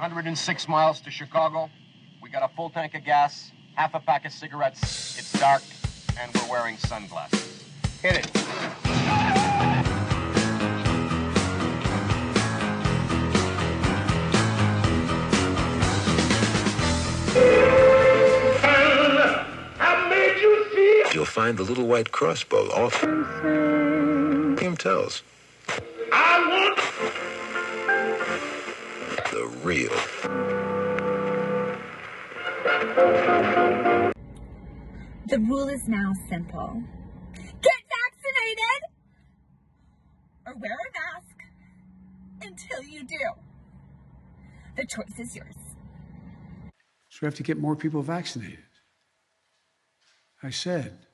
106 miles to Chicago. We got a full tank of gas, half a pack of cigarettes. It's dark, and we're wearing sunglasses. Hit it. You'll find the little white crossbow off him tells. I want The real. The rule is now simple. Get vaccinated or wear a mask until you do. The choice is yours. So we have to get more people vaccinated. I said,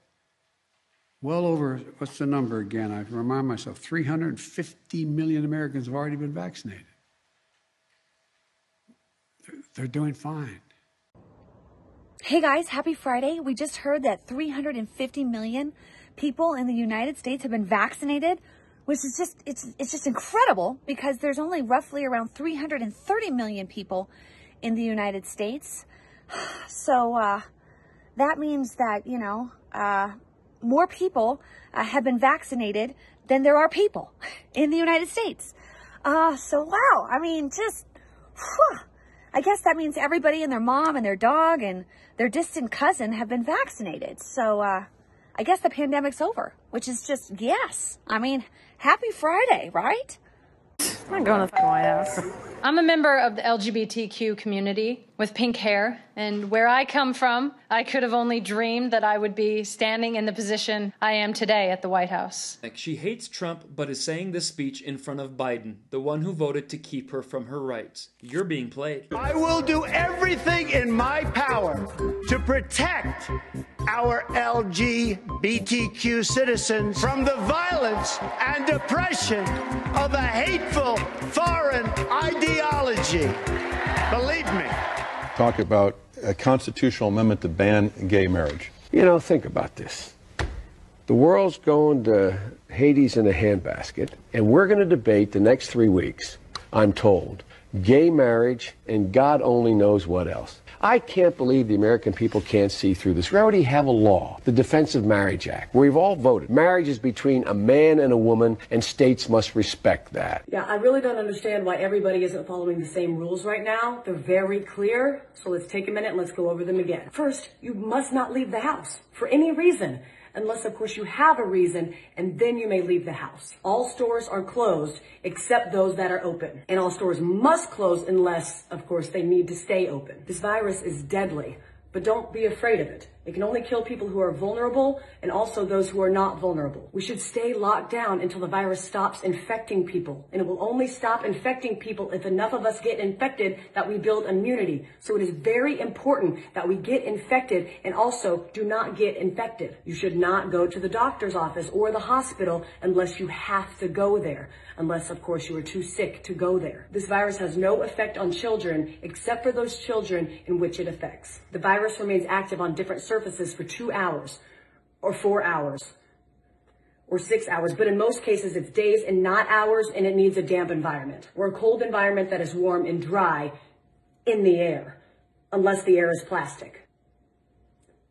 well over, what's the number again? I remind myself 350 million Americans have already been vaccinated. They're, doing fine. Hey guys, happy Friday. We just heard that 350 million people in the United States have been vaccinated, which is just it's it's just incredible because there's only roughly around 330 million people in the United States. So uh that means that, you know, uh more people uh, have been vaccinated than there are people in the United States. Uh so wow, I mean just whew, I guess that means everybody and their mom and their dog and their distant cousin have been vaccinated. So, uh, I guess the pandemic's over, which is just, yes. I mean, happy Friday, right? I'm not going to the White House. I'm a member of the LGBTQ community with pink hair, and where I come from, I could have only dreamed that I would be standing in the position I am today at the White House. She hates Trump but is saying this speech in front of Biden, the one who voted to keep her from her rights. You're being played. I will do everything in my power to protect our LGBTQ citizens from the violence and oppression of a hateful foreign ideology. Believe me. talk about a constitutional amendment to ban gay marriage. You know, think about this. The world's going to Hades in a handbasket, and we're going to debate the next three weeks, I'm told, gay marriage and God only knows what else. I can't believe the American people can't see through this. We already have a law, the Defense of Marriage Act, where we've all voted. Marriage is between a man and a woman, and states must respect that. Yeah, I really don't understand why everybody isn't following the same rules right now. They're very clear, so let's take a minute and let's go over them again. First, you must not leave the house for any reason. Unless, of course, you have a reason, and then you may leave the house. All stores are closed except those that are open. And all stores must close unless, of course, they need to stay open. This virus is deadly, but don't be afraid of it. It can only kill people who are vulnerable and also those who are not vulnerable. We should stay locked down until the virus stops infecting people. And it will only stop infecting people if enough of us get infected that we build immunity. So it is very important that we get infected and also do not get infected. You should not go to the doctor's office or the hospital unless you have to go there. Unless, of course, you are too sick to go there. This virus has no effect on children except for those children in which it affects. The virus remains active on different surfaces for two hours or four hours or six hours, but in most cases it's days and not hours and it needs a damp environment or a cold environment that is warm and dry in the air, unless the air is plastic.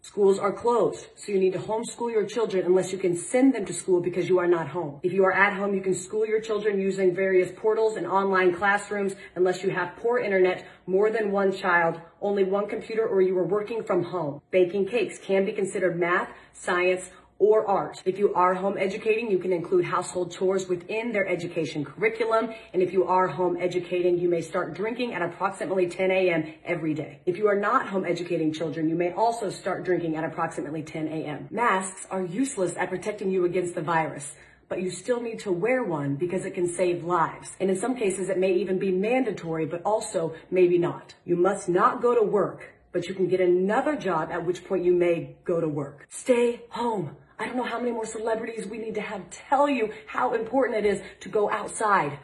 Schools are closed, so you need to homeschool your children unless you can send them to school because you are not home. If you are at home, you can school your children using various portals and online classrooms unless you have poor internet, more than one child, only one computer, or you are working from home. Baking cakes can be considered math, science, or art. If you are home educating, you can include household chores within their education curriculum. And if you are home educating, you may start drinking at approximately 10 a.m. every day. If you are not home educating children, you may also start drinking at approximately 10 a.m. Masks are useless at protecting you against the virus. But you still need to wear one because it can save lives. And in some cases, it may even be mandatory, but also maybe not. You must not go to work, but you can get another job at which point you may go to work. Stay home. I don't know how many more celebrities we need to have tell you how important it is to go outside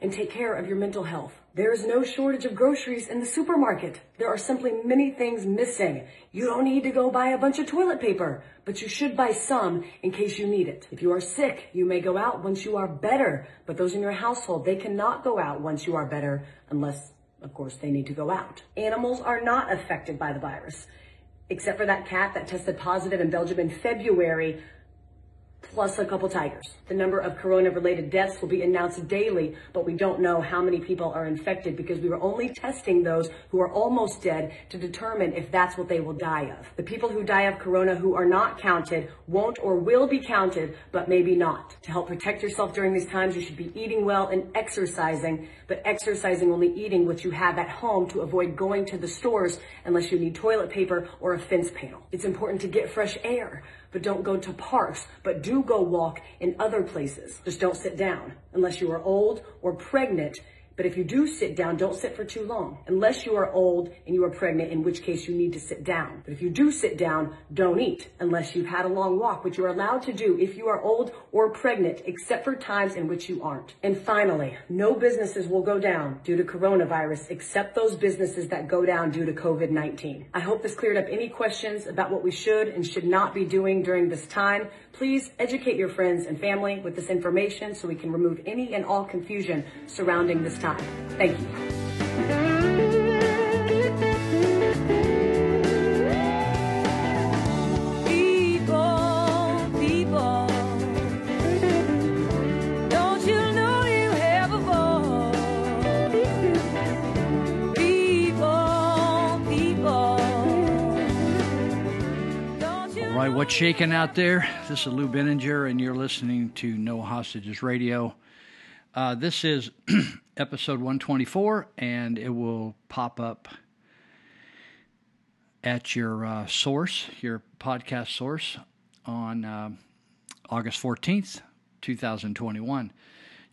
and take care of your mental health. There is no shortage of groceries in the supermarket. There are simply many things missing. You don't need to go buy a bunch of toilet paper, but you should buy some in case you need it. If you are sick, you may go out once you are better, but those in your household, they cannot go out once you are better unless Of course, they need to go out. Animals are not affected by the virus, except for that cat that tested positive in Belgium in February plus a couple tigers. The number of corona related deaths will be announced daily, but we don't know how many people are infected because we were only testing those who are almost dead to determine if that's what they will die of. The people who die of corona who are not counted won't or will be counted, but maybe not. To help protect yourself during these times, you should be eating well and exercising, but exercising only eating what you have at home to avoid going to the stores unless you need toilet paper or a fence panel. It's important to get fresh air but don't go to parks, but do go walk in other places. Just don't sit down unless you are old or pregnant but if you do sit down, don't sit for too long. Unless you are old and you are pregnant, in which case you need to sit down. But if you do sit down, don't eat unless you've had a long walk, which you're allowed to do if you are old or pregnant, except for times in which you aren't. And finally, no businesses will go down due to coronavirus except those businesses that go down due to COVID-19. I hope this cleared up any questions about what we should and should not be doing during this time. Please educate your friends and family with this information so we can remove any and all confusion surrounding this time. Thank you. right, what's shaking out there? This is Lou Binninger, and you're listening to No Hostages Radio. Uh, this is episode 124, and it will pop up at your uh, source, your podcast source, on uh, August 14th, 2021.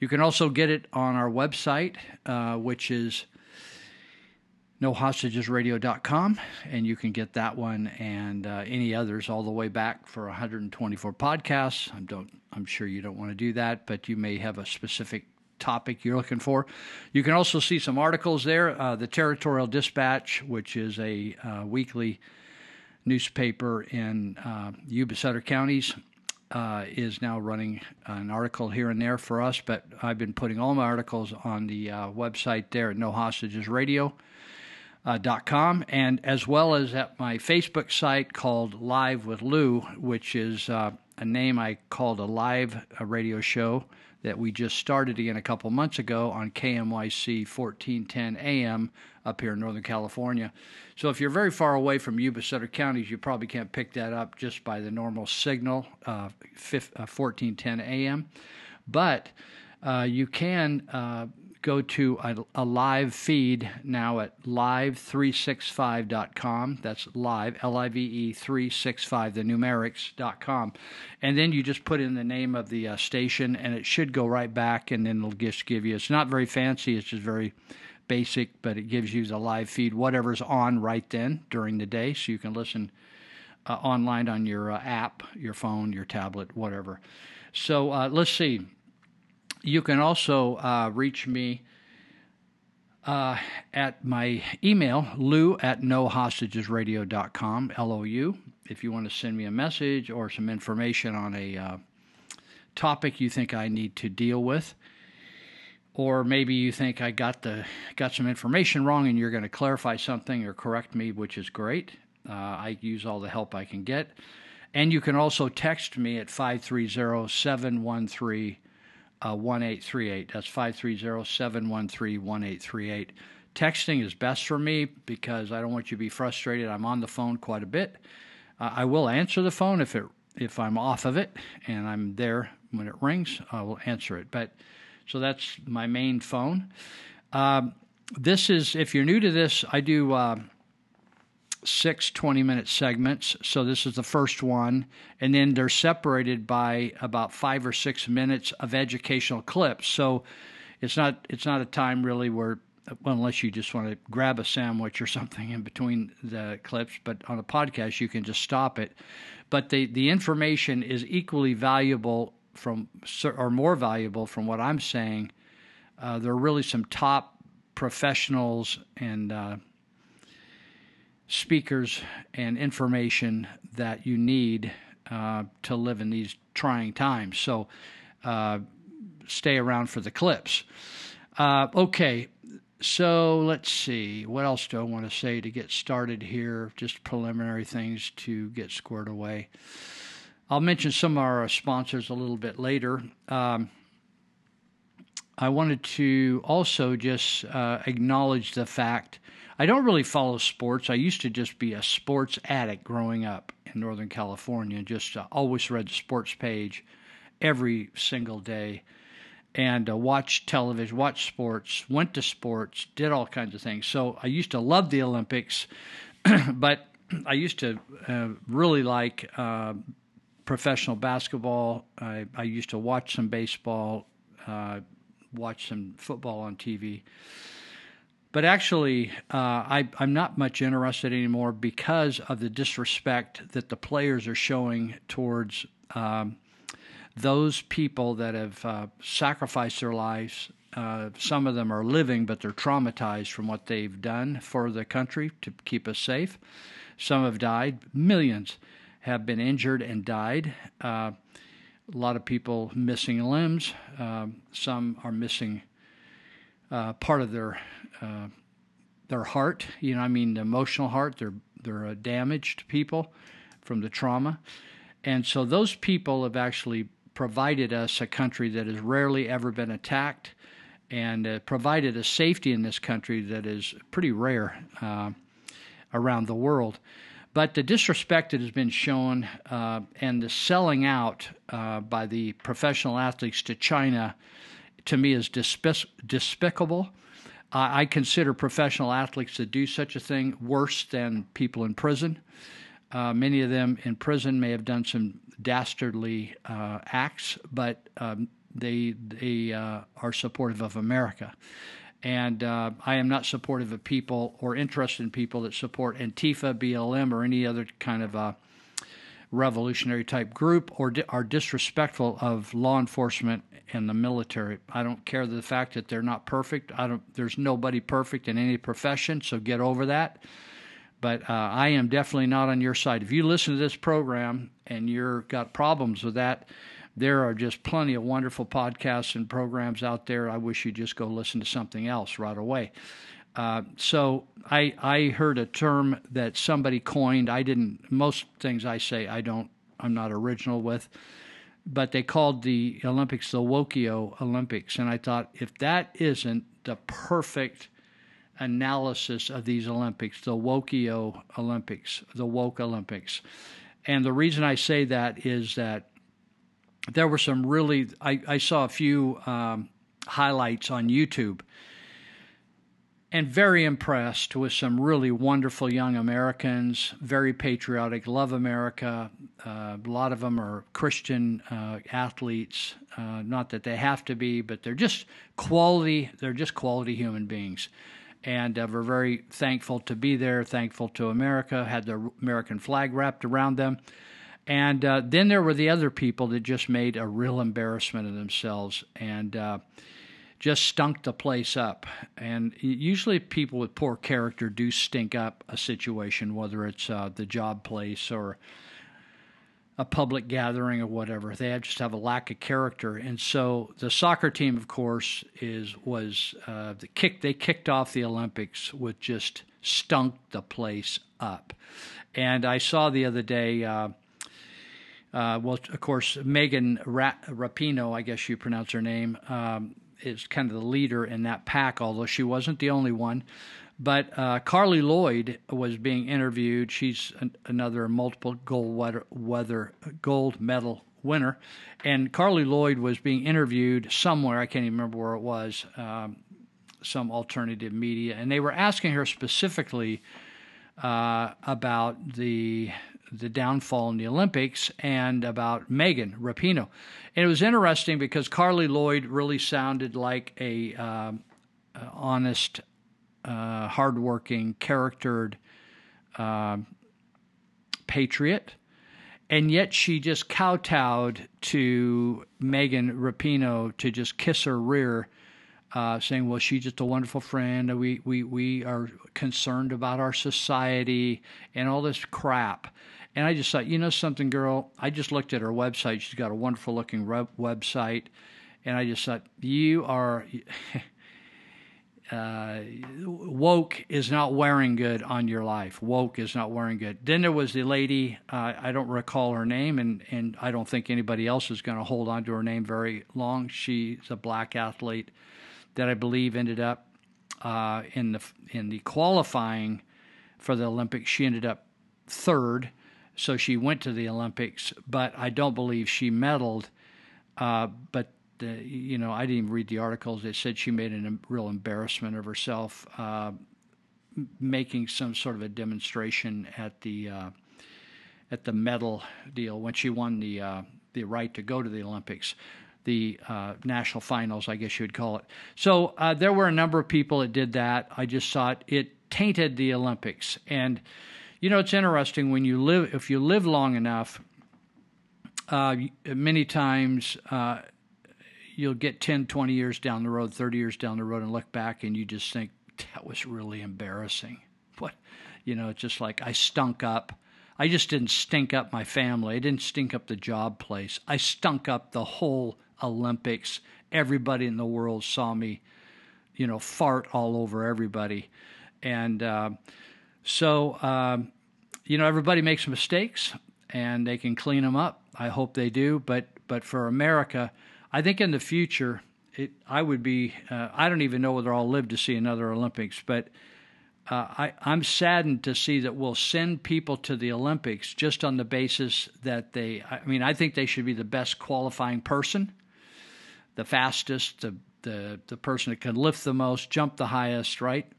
You can also get it on our website, uh, which is nohostagesradio.com, and you can get that one and uh, any others all the way back for 124 podcasts. I don't, I'm sure you don't want to do that, but you may have a specific topic you're looking for. You can also see some articles there. Uh, the Territorial Dispatch, which is a uh, weekly newspaper in uh, Yuba Sutter counties, uh, is now running an article here and there for us. But I've been putting all my articles on the uh, website there at No Hostages Radio uh, .com and as well as at my Facebook site called Live with Lou, which is uh, a name I called a live radio show that we just started again a couple months ago on KMYC 1410 AM up here in Northern California. So if you're very far away from Yuba Sutter counties, you probably can't pick that up just by the normal signal, uh, 1410 AM. But uh, you can uh, go to a, a, live feed now at live365.com. That's live, L I V E 365, the numerics.com. And then you just put in the name of the uh, station, and it should go right back, and then it'll just give you, it's not very fancy, it's just very basic, but it gives you the live feed, whatever's on right then during the day, so you can listen uh, online on your uh, app, your phone, your tablet, whatever. So uh, let's see. You can also uh, reach me uh, at my email, lou at nohostagesradio.com, L O U, if you want to send me a message or some information on a uh, topic you think I need to deal with. Or maybe you think I got the got some information wrong and you're going to clarify something or correct me, which is great. Uh, I use all the help I can get. And you can also text me at 530 713 uh, 1838. That's 530 713 1838. Texting is best for me because I don't want you to be frustrated. I'm on the phone quite a bit. Uh, I will answer the phone if it if I'm off of it and I'm there when it rings. I will answer it. But so that's my main phone. Um, this is if you're new to this, I do. Uh, six 20 minute segments. So this is the first one. And then they're separated by about five or six minutes of educational clips. So it's not it's not a time really where well, unless you just want to grab a sandwich or something in between the clips, but on a podcast you can just stop it. But the the information is equally valuable from or more valuable from what I'm saying. Uh, there are really some top professionals and uh, speakers and information that you need uh, to live in these trying times. So uh, stay around for the clips. Uh, okay, so let's see. What else do I want to say to get started here? Just preliminary things to get squared away. I'll mention some of our sponsors a little bit later. Um, I wanted to also just uh, acknowledge the fact I don't really follow sports. I used to just be a sports addict growing up in Northern California, just uh, always read the sports page every single day and uh, watched television, watched sports, went to sports, did all kinds of things. So I used to love the Olympics, but I used to uh, really like uh, professional basketball. I, I, used to watch some baseball, uh, watch some football on TV. But actually, uh, I, I'm not much interested anymore because of the disrespect that the players are showing towards um, those people that have uh, sacrificed their lives. Uh, some of them are living, but they're traumatized from what they've done for the country to keep us safe. Some have died. Millions have been injured and died. Uh, a lot of people missing limbs. Um, some are missing uh, part of their uh, their heart. You know, I mean, the emotional heart. They're they're uh, damaged people from the trauma, and so those people have actually provided us a country that has rarely ever been attacked, and uh, provided a safety in this country that is pretty rare uh, around the world. But the disrespect that has been shown uh, and the selling out by the professional athletes to China, to me, is despic- despicable. I consider professional athletes that do such a thing worse than people in prison. Uh, many of them in prison may have done some dastardly uh, acts, but um, they they uh, are supportive of America. And uh, I am not supportive of people or interested in people that support Antifa, BLM, or any other kind of uh, revolutionary type group or di- are disrespectful of law enforcement and the military. I don't care the fact that they're not perfect. I don't. There's nobody perfect in any profession, so get over that. But uh, I am definitely not on your side. If you listen to this program and you're got problems with that, there are just plenty of wonderful podcasts and programs out there. I wish you'd just go listen to something else right away. Uh, so I I heard a term that somebody coined. I didn't. Most things I say I don't. I'm not original with, but they called the Olympics the Wokio Olympics, and I thought if that isn't the perfect analysis of these Olympics, the Wokio Olympics, the woke Olympics, and the reason I say that is that there were some really. I, I saw a few um, highlights on YouTube and very impressed with some really wonderful young Americans, very patriotic, love America. Uh, a lot of them are Christian uh, athletes. Uh, not that they have to be, but they're just quality. They're just quality human beings, and uh, we're very thankful to be there. Thankful to America. Had the American flag wrapped around them. And uh, then there were the other people that just made a real embarrassment of themselves. And uh, just stunk the place up. And usually, people with poor character do stink up a situation, whether it's uh, the job place or a public gathering or whatever. They just have a lack of character. And so, the soccer team, of course, is was uh, the kick. They kicked off the Olympics with just stunk the place up. And I saw the other day. Uh, uh, well, of course, Megan Ra- Rapinoe, I guess you pronounce her name, um, is kind of the leader in that pack, although she wasn't the only one. But uh, Carli Lloyd was being interviewed. She's an, another multiple gold weather, weather, gold medal winner, and Carli Lloyd was being interviewed somewhere. I can't even remember where it was. Um, some alternative media, and they were asking her specifically uh, about the the downfall in the Olympics and about Megan Rapinoe. And it was interesting because Carli Lloyd really sounded like a uh, honest, uh, hardworking, charactered uh, patriot. And yet she just kowtowed to Megan Rapinoe to just kiss her rear, uh, saying, "Well, she's just a wonderful friend. We we we are concerned about our society and all this crap." And I just thought, you know something, girl? I just looked at her website. She's got a wonderful looking website. And I just thought, you are. uh, woke is not wearing good on your life. Woke is not wearing good. Then there was the lady, uh, I don't recall her name, and, and I don't think anybody else is going to hold on to her name very long. She's a black athlete that I believe ended up uh, in the in the qualifying for the Olympics. She ended up third, so she went to the Olympics, but I don't believe she medaled. Uh, but the, you know, I didn't even read the articles. It said she made a real embarrassment of herself, uh, making some sort of a demonstration at the uh, at the medal deal when she won the uh, the right to go to the Olympics, the uh, national finals, I guess you would call it. So uh, there were a number of people that did that. I just thought it tainted the Olympics, and you know, it's interesting when you live if you live long enough. Uh, many times you'll get 10, 20 years down the road, 30 years down the road, and look back and you just think, that was really embarrassing. What, you know, it's just like I stunk up. I just didn't stink up my family. I didn't stink up the job place. I stunk up the whole Olympics. Everybody in the world saw me, you know, fart all over everybody. And uh, so, um, you know, everybody makes mistakes and they can clean them up. I hope they do. But, but for America, I think in the future, it, I would be. Uh, I don't even know whether I'll live to see another Olympics, but uh, I, I'm saddened to see that we'll send people to the Olympics just on the basis that they. I mean, I think they should be the best qualifying person, the fastest, the the the person that can lift the most, jump the highest. Right?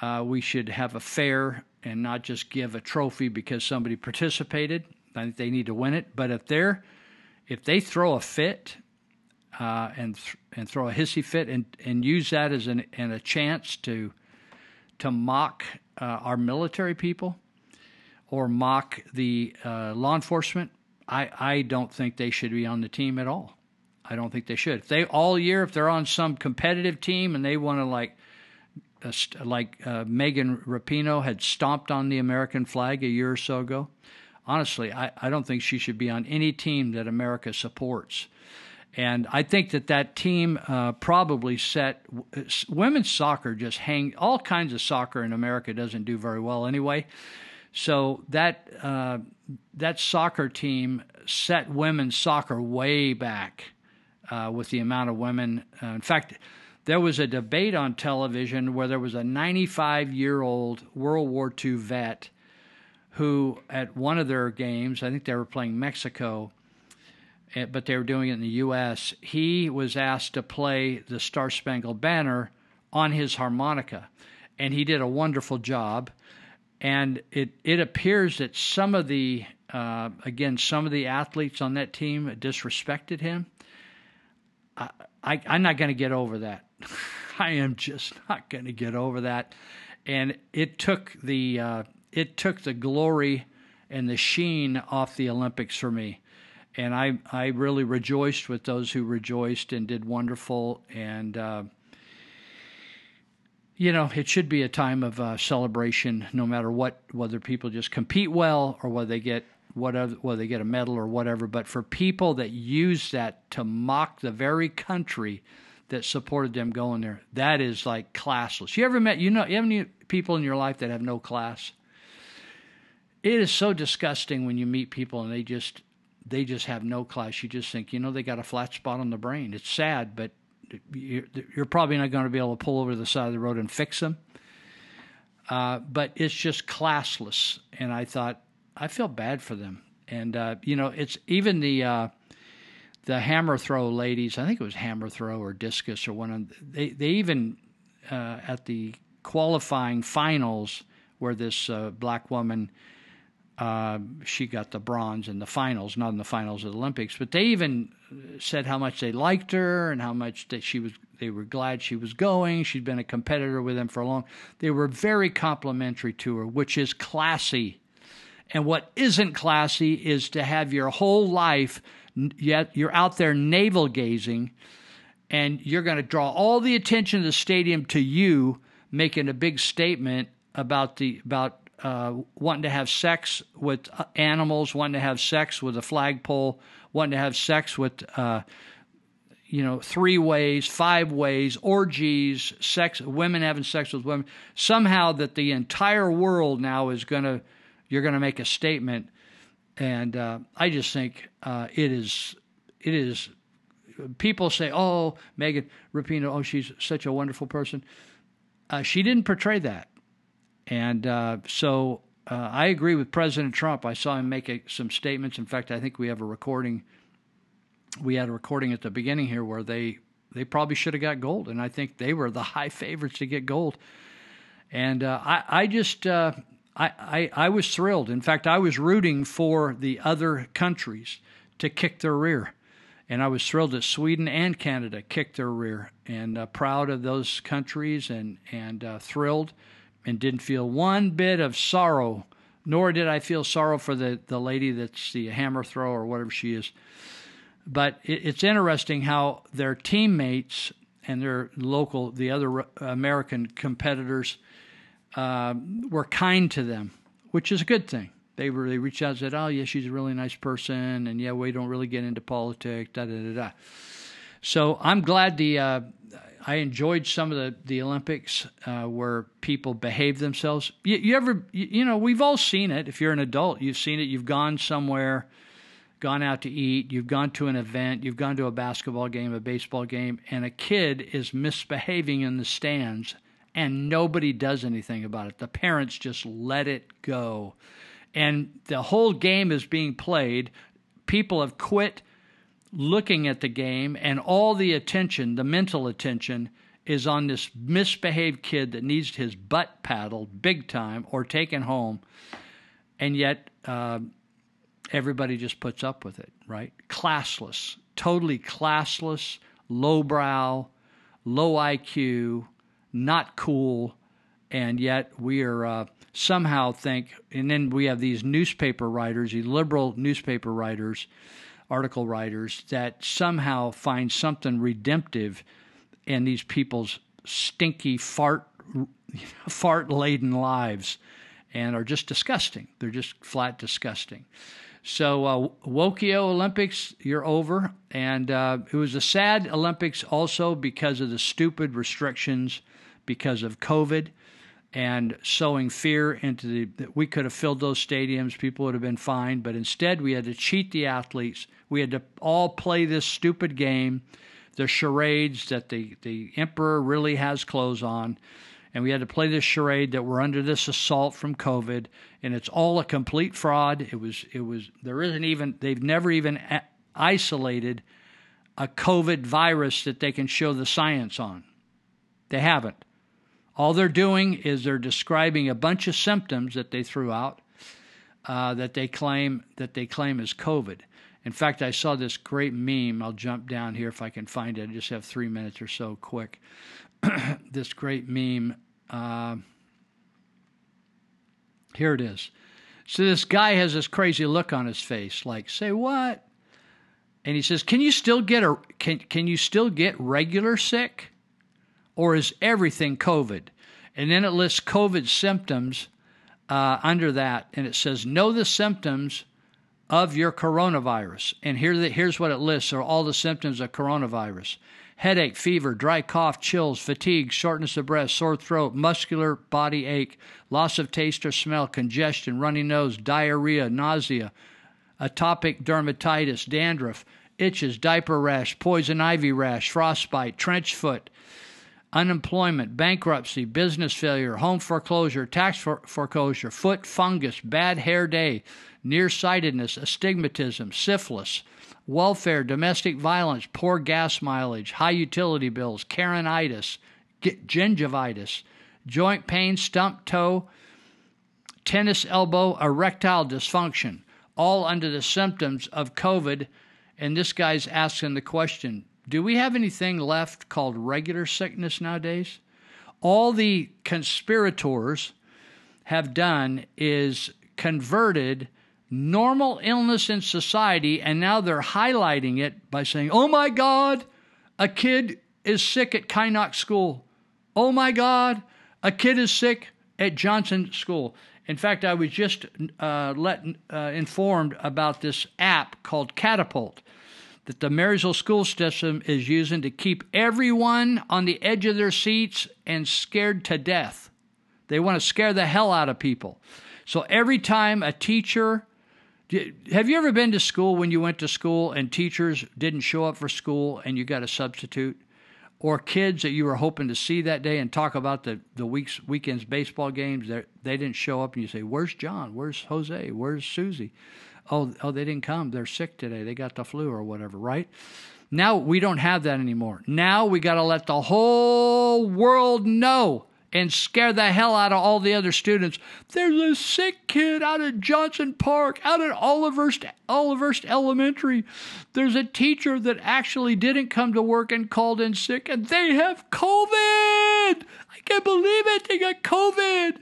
Uh, we should have a fair and not just give a trophy because somebody participated. I think they need to win it. But if they're if they throw a fit uh, and th- and throw a hissy fit and, and use that as an and a chance to to mock uh, our military people or mock the uh, law enforcement. I, I don't think they should be on the team at all. I don't think they should. If they all year, if they're on some competitive team and they want to like, like uh, Megan Rapinoe had stomped on the American flag a year or so ago, honestly, I, I don't think she should be on any team that America supports. And I think that that team uh, probably set women's soccer just hang all kinds of soccer in America doesn't do very well anyway. So that uh, that soccer team set women's soccer way back uh, with the amount of women. Uh, in fact, there was a debate on television where there was a 95 year old World War II vet who, at one of their games, I think they were playing Mexico Eh, but they were doing it in the U.S. He was asked to play the Star Spangled Banner on his harmonica, and he did a wonderful job. And it it appears that some of the uh, again some of the athletes on that team disrespected him. I, I I'm not going to get over that. I am just not going to get over that. And it took the uh, it took the glory and the sheen off the Olympics for me and I I really rejoiced with those who rejoiced and did wonderful and. Uh, you know, it should be a time of uh, celebration, no matter what, whether people just compete well or whether they get whatever, whether they get a medal or whatever. But for people that use that to mock the very country that supported them going there, that is like classless. You ever met, you know, you have any people in your life that have no class? It is so disgusting when you meet people and they just they just have no class. You just think, you know, they got a flat spot on the brain. It's sad, but you're, probably not going to be able to pull over to the side of the road and fix them. Uh, but it's just classless. And I thought, I feel bad for them. And, uh, you know, it's even the. Uh, the hammer throw ladies, I think it was hammer throw or discus or one of they they even uh, at the qualifying finals where this uh, black woman uh, she got the bronze in the finals, not in the finals of the Olympics. But they even said how much they liked her and how much that she was. They were glad she was going. She'd been a competitor with them for a long. They were very complimentary to her, which is classy. And what isn't classy is to have your whole life yet you're out there navel gazing, and you're going to draw all the attention of the stadium to you, making a big statement about the about uh, wanting to have sex with uh, animals, wanting to have sex with a flagpole, wanting to have sex with, uh, you know, three ways, five ways, orgies, sex, women having sex with women. Somehow that the entire world now is going to, you're going to make a statement. And uh, I just think uh, it is, it is, people say, oh, Megan Rapinoe, oh, she's such a wonderful person. Uh, she didn't portray that. And uh, so uh, I agree with President Trump. I saw him make a, some statements. In fact, I think we have a recording we had a recording at the beginning here where they they probably should have got gold, and I think they were the high favorites to get gold. And uh, I I just uh, I, I I was thrilled. In fact, I was rooting for the other countries to kick their rear, and I was thrilled that Sweden and Canada kicked their rear, and uh, proud of those countries, and and uh, thrilled, and didn't feel one bit of sorrow. Nor did I feel sorrow for the, the lady that's the hammer thrower or whatever she is. But it, it's interesting how their teammates and their local, the other American competitors, uh, were kind to them, which is a good thing. They were they reached out and said, "Oh yeah, she's a really nice person, and yeah, we don't really get into politics." Da da da da. So I'm glad the uh, I enjoyed some of the the Olympics uh, where people behave themselves. You, you ever you, you know we've all seen it. If you're an adult, you've seen it. You've gone somewhere gone out to eat, you've gone to an event, you've gone to a basketball game, a baseball game, and a kid is misbehaving in the stands and nobody does anything about it. The parents just let it go. And the whole game is being played. People have quit looking at the game, and all the attention, the mental attention, is on this misbehaved kid that needs his butt paddled big time or taken home. And yet, uh, everybody just puts up with it, right? Classless, totally classless, lowbrow, low IQ, not cool, and yet we are uh, somehow think, and then we have these newspaper writers, these liberal newspaper writers, article writers, that somehow find something redemptive in these people's stinky fart fart laden lives and are just disgusting. They're just flat disgusting. So uh, Wokio Olympics, you're over, and uh, it was a sad Olympics also because of the stupid restrictions because of COVID and sowing fear into the. We could have filled those stadiums, people would have been fine, but instead we had to cheat the athletes. We had to all play this stupid game, the charades that the the emperor really has clothes on and we had to play this charade that we're under this assault from COVID, and it's all a complete fraud. It was, it was. There isn't even. They've never even isolated a COVID virus that they can show the science on. They haven't. All they're doing is they're describing a bunch of symptoms that they threw out uh, that they claim that they claim is COVID. In fact, I saw this great meme. I'll jump down here if I can find it. I just have three minutes or so quick. this great meme uh, here it is. So this guy has this crazy look on his face, like, say what? And he says, Can you still get a can can you still get regular sick? Or is everything COVID? And then it lists COVID symptoms uh, under that, and it says, Know the symptoms of your coronavirus. And here the, here's what it lists are all the symptoms of coronavirus headache, fever, dry cough, chills, fatigue, shortness of breath, sore throat, muscular body ache, loss of taste or smell, congestion, runny nose, diarrhea, nausea, atopic dermatitis, dandruff, itches, diaper rash, poison ivy rash, frostbite, trench foot, unemployment, bankruptcy, business failure, home foreclosure, tax for- foreclosure, foot fungus, bad hair day, nearsightedness, astigmatism, syphilis, welfare, domestic violence, poor gas mileage, high utility bills, Karenitis, gingivitis, joint pain, stump toe, tennis elbow, erectile dysfunction, all under the symptoms of COVID. And this guy's asking the question Do we have anything left called regular sickness nowadays? All the conspirators have done is converted normal illness in society, and now they're highlighting it by saying, oh my God, a kid is sick at Kynoch School. Oh my God, a kid is sick at Johnson School. In fact, I was just uh, let, uh, informed about this app called Catapult that the Marysville school system is using to keep everyone on the edge of their seats and scared to death. They want to scare the hell out of people. So every time a teacher, have you ever been to school when you went to school and teachers didn't show up for school and you got a substitute? Or kids that you were hoping to see that day and talk about the, the week's weekend's baseball games, they didn't show up and you say, Where's John? Where's Jose? Where's Susie? Oh, oh, they didn't come. They're sick today. They got the flu or whatever, right? Now we don't have that anymore. Now we got to let the whole world know and scare the hell out of all the other students. There's a sick kid out at Johnson Park, out at Olivehurst, Olivehurst Elementary. There's a teacher that actually didn't come to work and called in sick, and they have COVID. I can't believe it. They got COVID.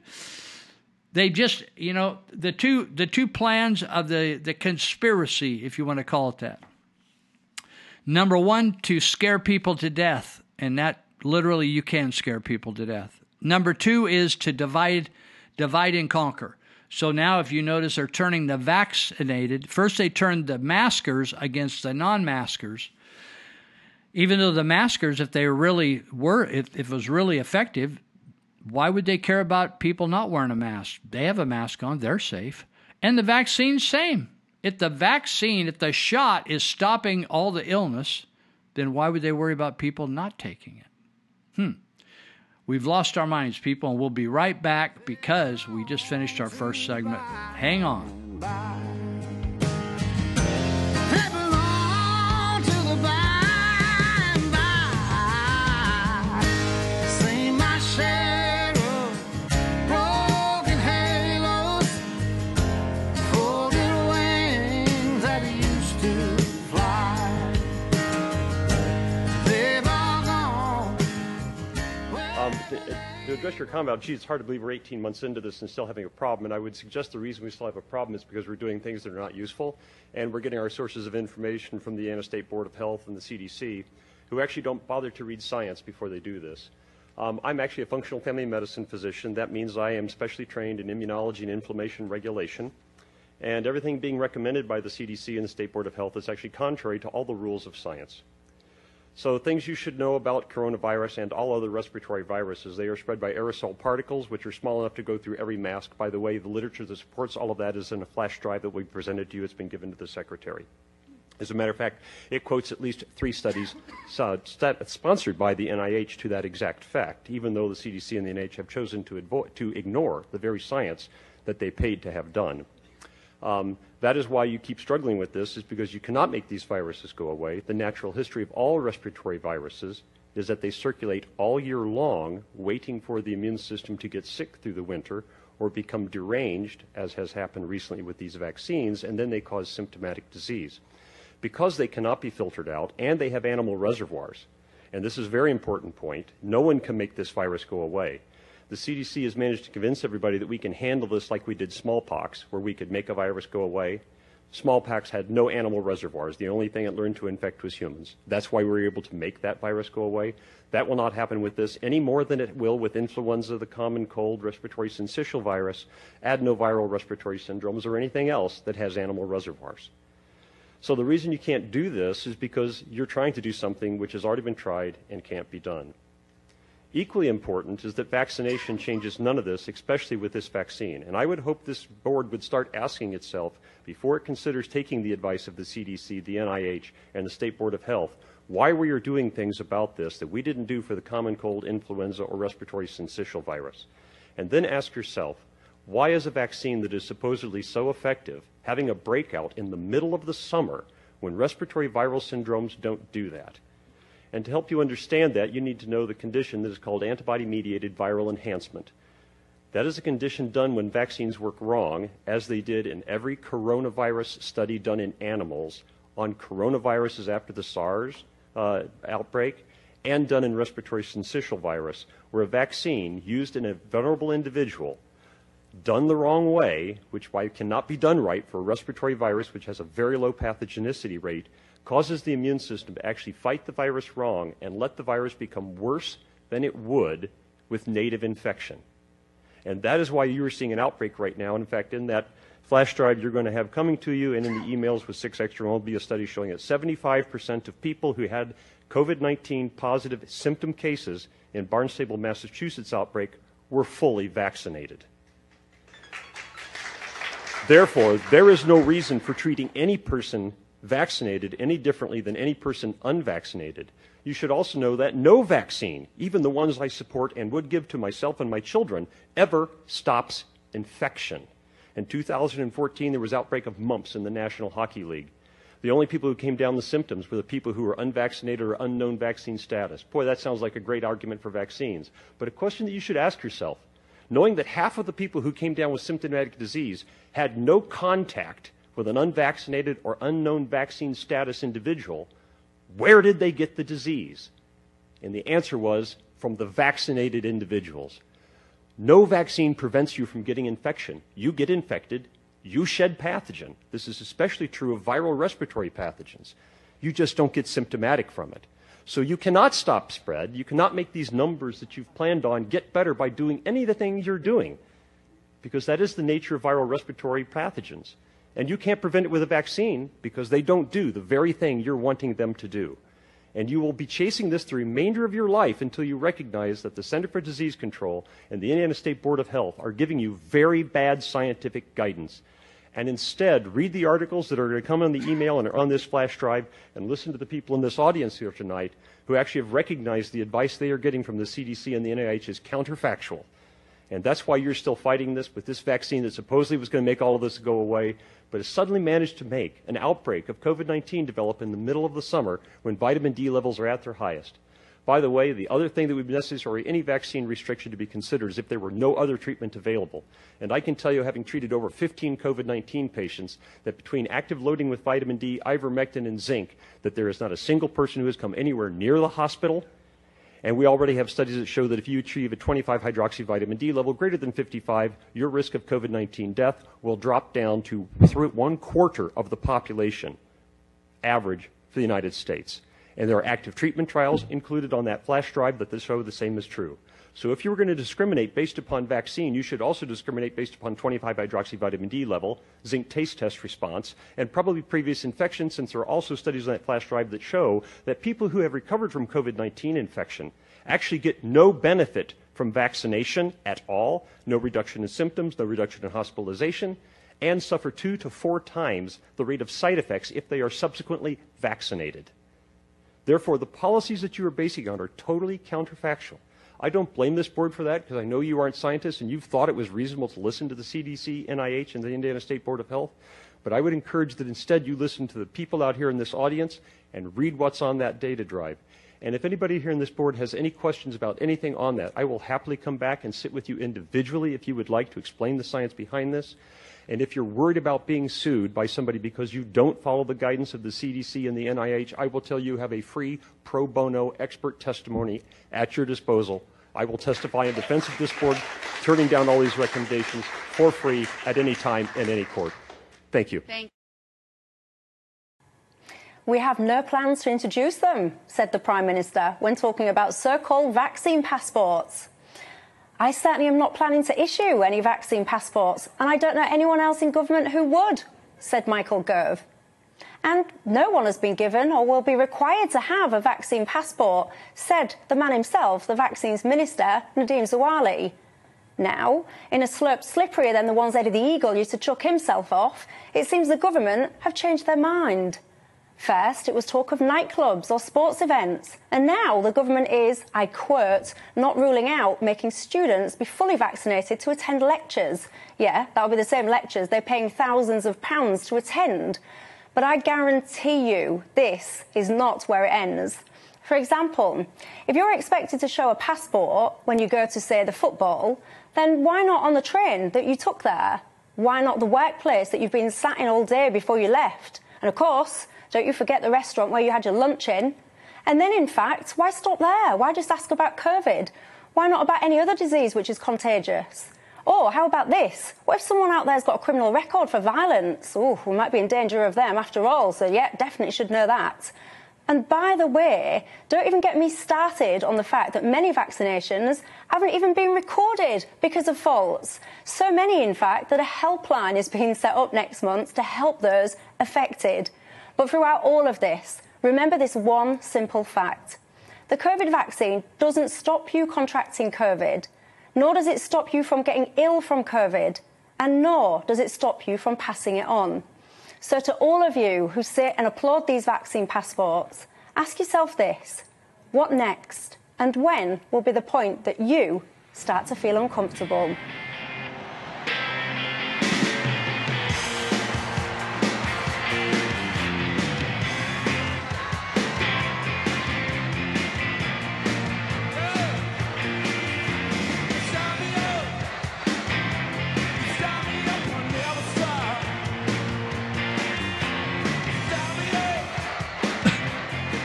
They just, you know, the two the two plans of the the conspiracy, if you want to call it that. Number one, to scare people to death, and that literally you can scare people to death. Number two is to divide, divide and conquer. So now, if you notice, they're turning the vaccinated. First, they turned the maskers against the non-maskers. Even though the maskers, if they really were, if, if it was really effective, why would they care about people not wearing a mask? They have a mask on; they're safe. And the vaccine, same. If the vaccine, if the shot is stopping all the illness, then why would they worry about people not taking it? Hmm. We've lost our minds, people, and we'll be right back because we just finished our first segment. Hang on. To address your comment, gee, it's hard to believe we're 18 months into this and still having a problem. And I would suggest the reason we still have a problem is because we're doing things that are not useful, and we're getting our sources of information from the Indiana State Board of Health and the CDC, who actually don't bother to read science before they do this. Um, I'm actually a functional family medicine physician. That means I am specially trained in immunology and inflammation regulation. And everything being recommended by the CDC and the State Board of Health is actually contrary to all the rules of science. So things you should know about coronavirus and all other respiratory viruses. They are spread by aerosol particles, which are small enough to go through every mask. By the way, the literature that supports all of that is in a flash drive that we presented to you. It's been given to the secretary. As a matter of fact, it quotes at least three studies uh, sponsored by the NIH to that exact fact, even though the CDC and the NIH have chosen to, to ignore the very science that they paid to have done. Um, that is why you keep struggling with this, is because you cannot make these viruses go away. The natural history of all respiratory viruses is that they circulate all year long, waiting for the immune system to get sick through the winter or become deranged, as has happened recently with these vaccines, and then they cause symptomatic disease. Because they cannot be filtered out and they have animal reservoirs, and this is a very important point, no one can make this virus go away the CDC has managed to convince everybody that we can handle this like we did smallpox, where we could make a virus go away. Smallpox had no animal reservoirs. The only thing it learned to infect was humans. That's why we were able to make that virus go away. That will not happen with this any more than it will with influenza, the common cold, respiratory syncytial virus, adenoviral respiratory syndromes, or anything else that has animal reservoirs. So the reason you can't do this is because you're trying to do something which has already been tried and can't be done. Equally important is that vaccination changes none of this, especially with this vaccine. And I would hope this board would start asking itself, before it considers taking the advice of the CDC, the NIH, and the State Board of Health, why we are doing things about this that we didn't do for the common cold, influenza, or respiratory syncytial virus. And then ask yourself, why is a vaccine that is supposedly so effective having a breakout in the middle of the summer when respiratory viral syndromes don't do that? And to help you understand that, you need to know the condition that is called antibody mediated viral enhancement. That is a condition done when vaccines work wrong, as they did in every coronavirus study done in animals on coronaviruses after the SARS uh, outbreak, and done in respiratory syncytial virus, where a vaccine used in a vulnerable individual done the wrong way, which cannot be done right for a respiratory virus which has a very low pathogenicity rate, causes the immune system to actually fight the virus wrong and let the virus become worse than it would with native infection. And that is why you are seeing an outbreak right now. In fact, in that flash drive you're going to have coming to you, and in the emails with six extra will be a study showing that 75% of people who had COVID 19 positive symptom cases in Barnstable, Massachusetts outbreak were fully vaccinated. Therefore, there is no reason for treating any person vaccinated any differently than any person unvaccinated. You should also know that no vaccine, even the ones I support and would give to myself and my children, ever stops infection. In 2014, there was outbreak of mumps in the National Hockey League. The only people who came down the symptoms were the people who were unvaccinated or unknown vaccine status. Boy, that sounds like a great argument for vaccines. But a question that you should ask yourself, knowing that half of the people who came down with symptomatic disease had no contact with an unvaccinated or unknown vaccine status individual, where did they get the disease? And the answer was from the vaccinated individuals. No vaccine prevents you from getting infection. You get infected, you shed pathogen. This is especially true of viral respiratory pathogens. You just don't get symptomatic from it. So you cannot stop spread. You cannot make these numbers that you've planned on get better by doing any of the things you're doing, because that is the nature of viral respiratory pathogens. And you can't prevent it with a vaccine because they don't do the very thing you're wanting them to do. And you will be chasing this the remainder of your life until you recognize that the Center for Disease Control and the Indiana State Board of Health are giving you very bad scientific guidance. And instead, read the articles that are going to come on the email and are on this flash drive and listen to the people in this audience here tonight who actually have recognized the advice they are getting from the CDC and the NIH is counterfactual. And that's why you're still fighting this with this vaccine that supposedly was going to make all of this go away, but has suddenly managed to make an outbreak of COVID 19 develop in the middle of the summer when vitamin D levels are at their highest. By the way, the other thing that would be necessary, any vaccine restriction to be considered, is if there were no other treatment available. And I can tell you, having treated over 15 COVID 19 patients, that between active loading with vitamin D, ivermectin, and zinc, that there is not a single person who has come anywhere near the hospital and we already have studies that show that if you achieve a 25 hydroxy vitamin D level greater than 55, your risk of COVID 19 death will drop down to one quarter of the population average for the United States. And there are active treatment trials included on that flash drive that show the same is true. So if you were going to discriminate based upon vaccine, you should also discriminate based upon 25 hydroxy vitamin D level, zinc taste test response, and probably previous infection, since there are also studies on that flash drive that show that people who have recovered from COVID 19 infection actually get no benefit from vaccination at all, no reduction in symptoms, no reduction in hospitalization, and suffer two to four times the rate of side effects if they are subsequently vaccinated. Therefore, the policies that you are basing on are totally counterfactual. I don't blame this board for that because I know you aren't scientists and you've thought it was reasonable to listen to the CDC, NIH, and the Indiana State Board of Health. But I would encourage that instead you listen to the people out here in this audience and read what's on that data drive. And if anybody here in this board has any questions about anything on that, I will happily come back and sit with you individually if you would like to explain the science behind this. And if you're worried about being sued by somebody because you don't follow the guidance of the CDC and the NIH, I will tell you have a free pro bono expert testimony at your disposal. I will testify in defense of this board, turning down all these recommendations for free at any time in any court. Thank you. Thank we have no plans to introduce them, said the Prime Minister when talking about so called vaccine passports. I certainly am not planning to issue any vaccine passports, and I don't know anyone else in government who would, said Michael Gove. And no one has been given or will be required to have a vaccine passport, said the man himself, the vaccines minister, Nadhim Zahawi. Now, in a slope slipperier than the ones Eddie the Eagle used to chuck himself off, it seems the government have changed their mind. First, it was talk of nightclubs or sports events. And now the government is, I quote, not ruling out making students be fully vaccinated to attend lectures. Yeah, that'll be the same lectures they're paying thousands of pounds to attend. But I guarantee you, this is not where it ends. For example, if you're expected to show a passport when you go to, say, the football, then why not on the train that you took there? Why not the workplace that you've been sat in all day before you left? And of course, don't you forget the restaurant where you had your lunch in. And then, in fact, why stop there? Why just ask about COVID? Why not about any other disease which is contagious? Or how about this? What if someone out there's got a criminal record for violence? Oh, we might be in danger of them after all, so yeah, definitely should know that. And by the way, don't even get me started on the fact that many vaccinations haven't even been recorded because of faults. So many, in fact, that a helpline is being set up next month to help those affected. But throughout all of this, remember this one simple fact. The COVID vaccine doesn't stop you contracting COVID, nor does it stop you from getting ill from COVID, and nor does it stop you from passing it on. So, to all of you who sit and applaud these vaccine passports, ask yourself this what next? And when will be the point that you start to feel uncomfortable?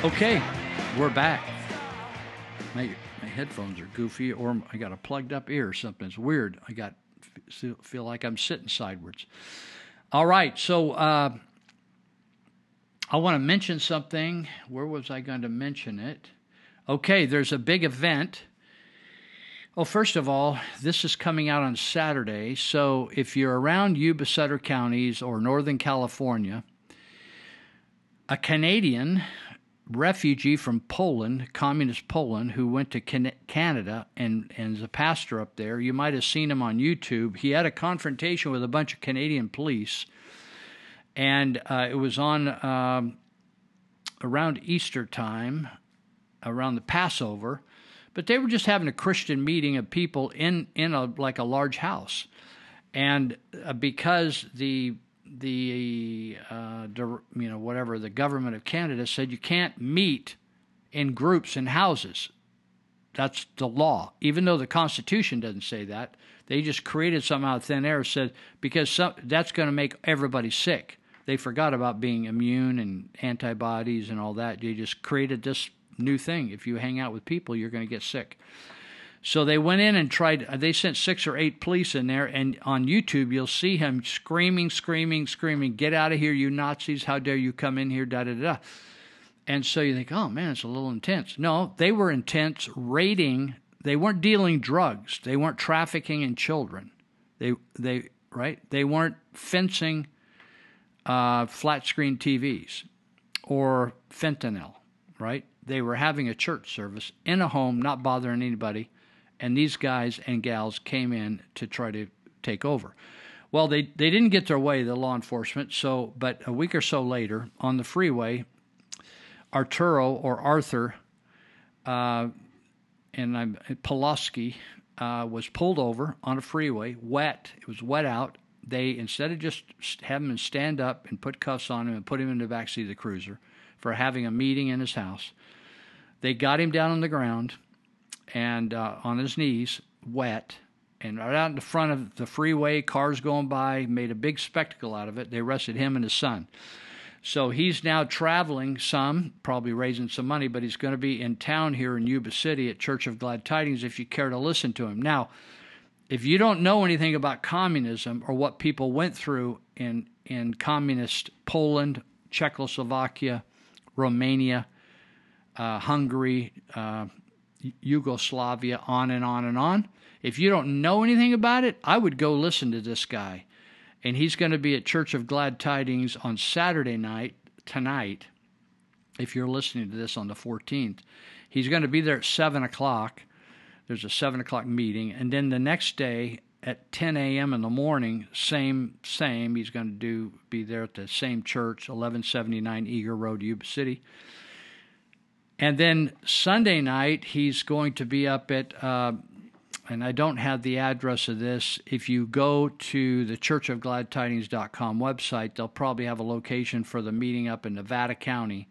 Okay, we're back. My, my headphones are goofy, or I got a plugged up ear or something. It's weird. I got feel like I'm sitting sideways. All right, so uh, I want to mention something. Where was I going to mention it? Okay, there's a big event. Well, first of all, this is coming out on Saturday. So if you're around Yuba Sutter counties or Northern California, a Canadian refugee from Poland, communist Poland, who went to Canada and, and is a pastor up there. You might have seen him on YouTube. He had a confrontation with a bunch of Canadian police, and uh, it was on um, around Easter time, around the Passover. But they were just having a Christian meeting of people in in a like a large house, and uh, because the the uh, you know whatever the government of Canada said you can't meet in groups in houses. That's the law, even though the Constitution doesn't say that. They just created somehow out of thin air said because some, that's going to make everybody sick. They forgot about being immune and antibodies and all that. They just created this new thing. If you hang out with people, you're going to get sick. So they went in and tried, uh, they sent six or eight police in there, and on YouTube, you'll see him screaming, screaming, screaming, Get out of here, you Nazis! How dare you come in here, da da da. And so you think, oh man, it's a little intense. No, they were intense raiding. They weren't dealing drugs. They weren't trafficking in children. They, they, right? They weren't fencing uh, flat screen TVs or fentanyl, right? They were having a church service in a home, not bothering anybody and these guys and gals came in to try to take over. Well, they, they didn't get their way, the law enforcement. So, but a week or so later, on the freeway, Arturo or Arthur, uh, and I'm Pulaski, uh, was pulled over on a freeway, wet. It was wet out. They instead of just having him stand up and put cuffs on him and put him in the backseat of the cruiser for having a meeting in his house, they got him down on the ground and uh, on his knees, wet, and right out in the front of the freeway, cars going by, made a big spectacle out of it. They arrested him and his son. So he's now traveling some, probably raising some money, but he's going to be in town here in Yuba City at Church of Glad Tidings if you care to listen to him. Now, if you don't know anything about communism or what people went through in, in communist Poland, Czechoslovakia, Romania, uh, Hungary, uh, Yugoslavia, on and on and on. If you don't know anything about it, I would go listen to this guy. And he's going to be at Church of Glad Tidings on Saturday night, tonight, if you're listening to this on the 14th. He's going to be there at 7 o'clock. There's a 7 o'clock meeting. And then the next day at 10 a.m. in the morning, same, same. He's going to do be there at the same church, 1179 Eager Road, Yuba City. And then Sunday night, he's going to be up at, uh, and I don't have the address of this. If you go to the churchofgladtidings.com website, they'll probably have a location for the meeting up in Nevada County.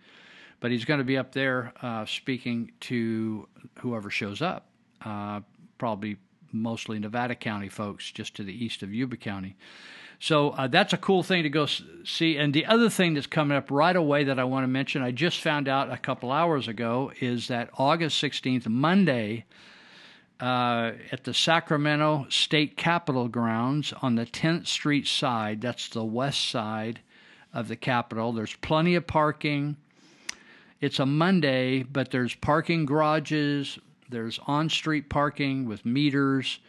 But he's going to be up there uh, speaking to whoever shows up, uh, probably mostly Nevada County folks, just to the east of Yuba County. So uh, that's a cool thing to go see. And the other thing that's coming up right away that I want to mention, I just found out a couple hours ago, is that August 16th, Monday, uh, at the Sacramento State Capitol grounds on the 10th Street side, that's the west side of the Capitol. There's plenty of parking. it's a Monday, but there's parking garages, there's on street parking with meters.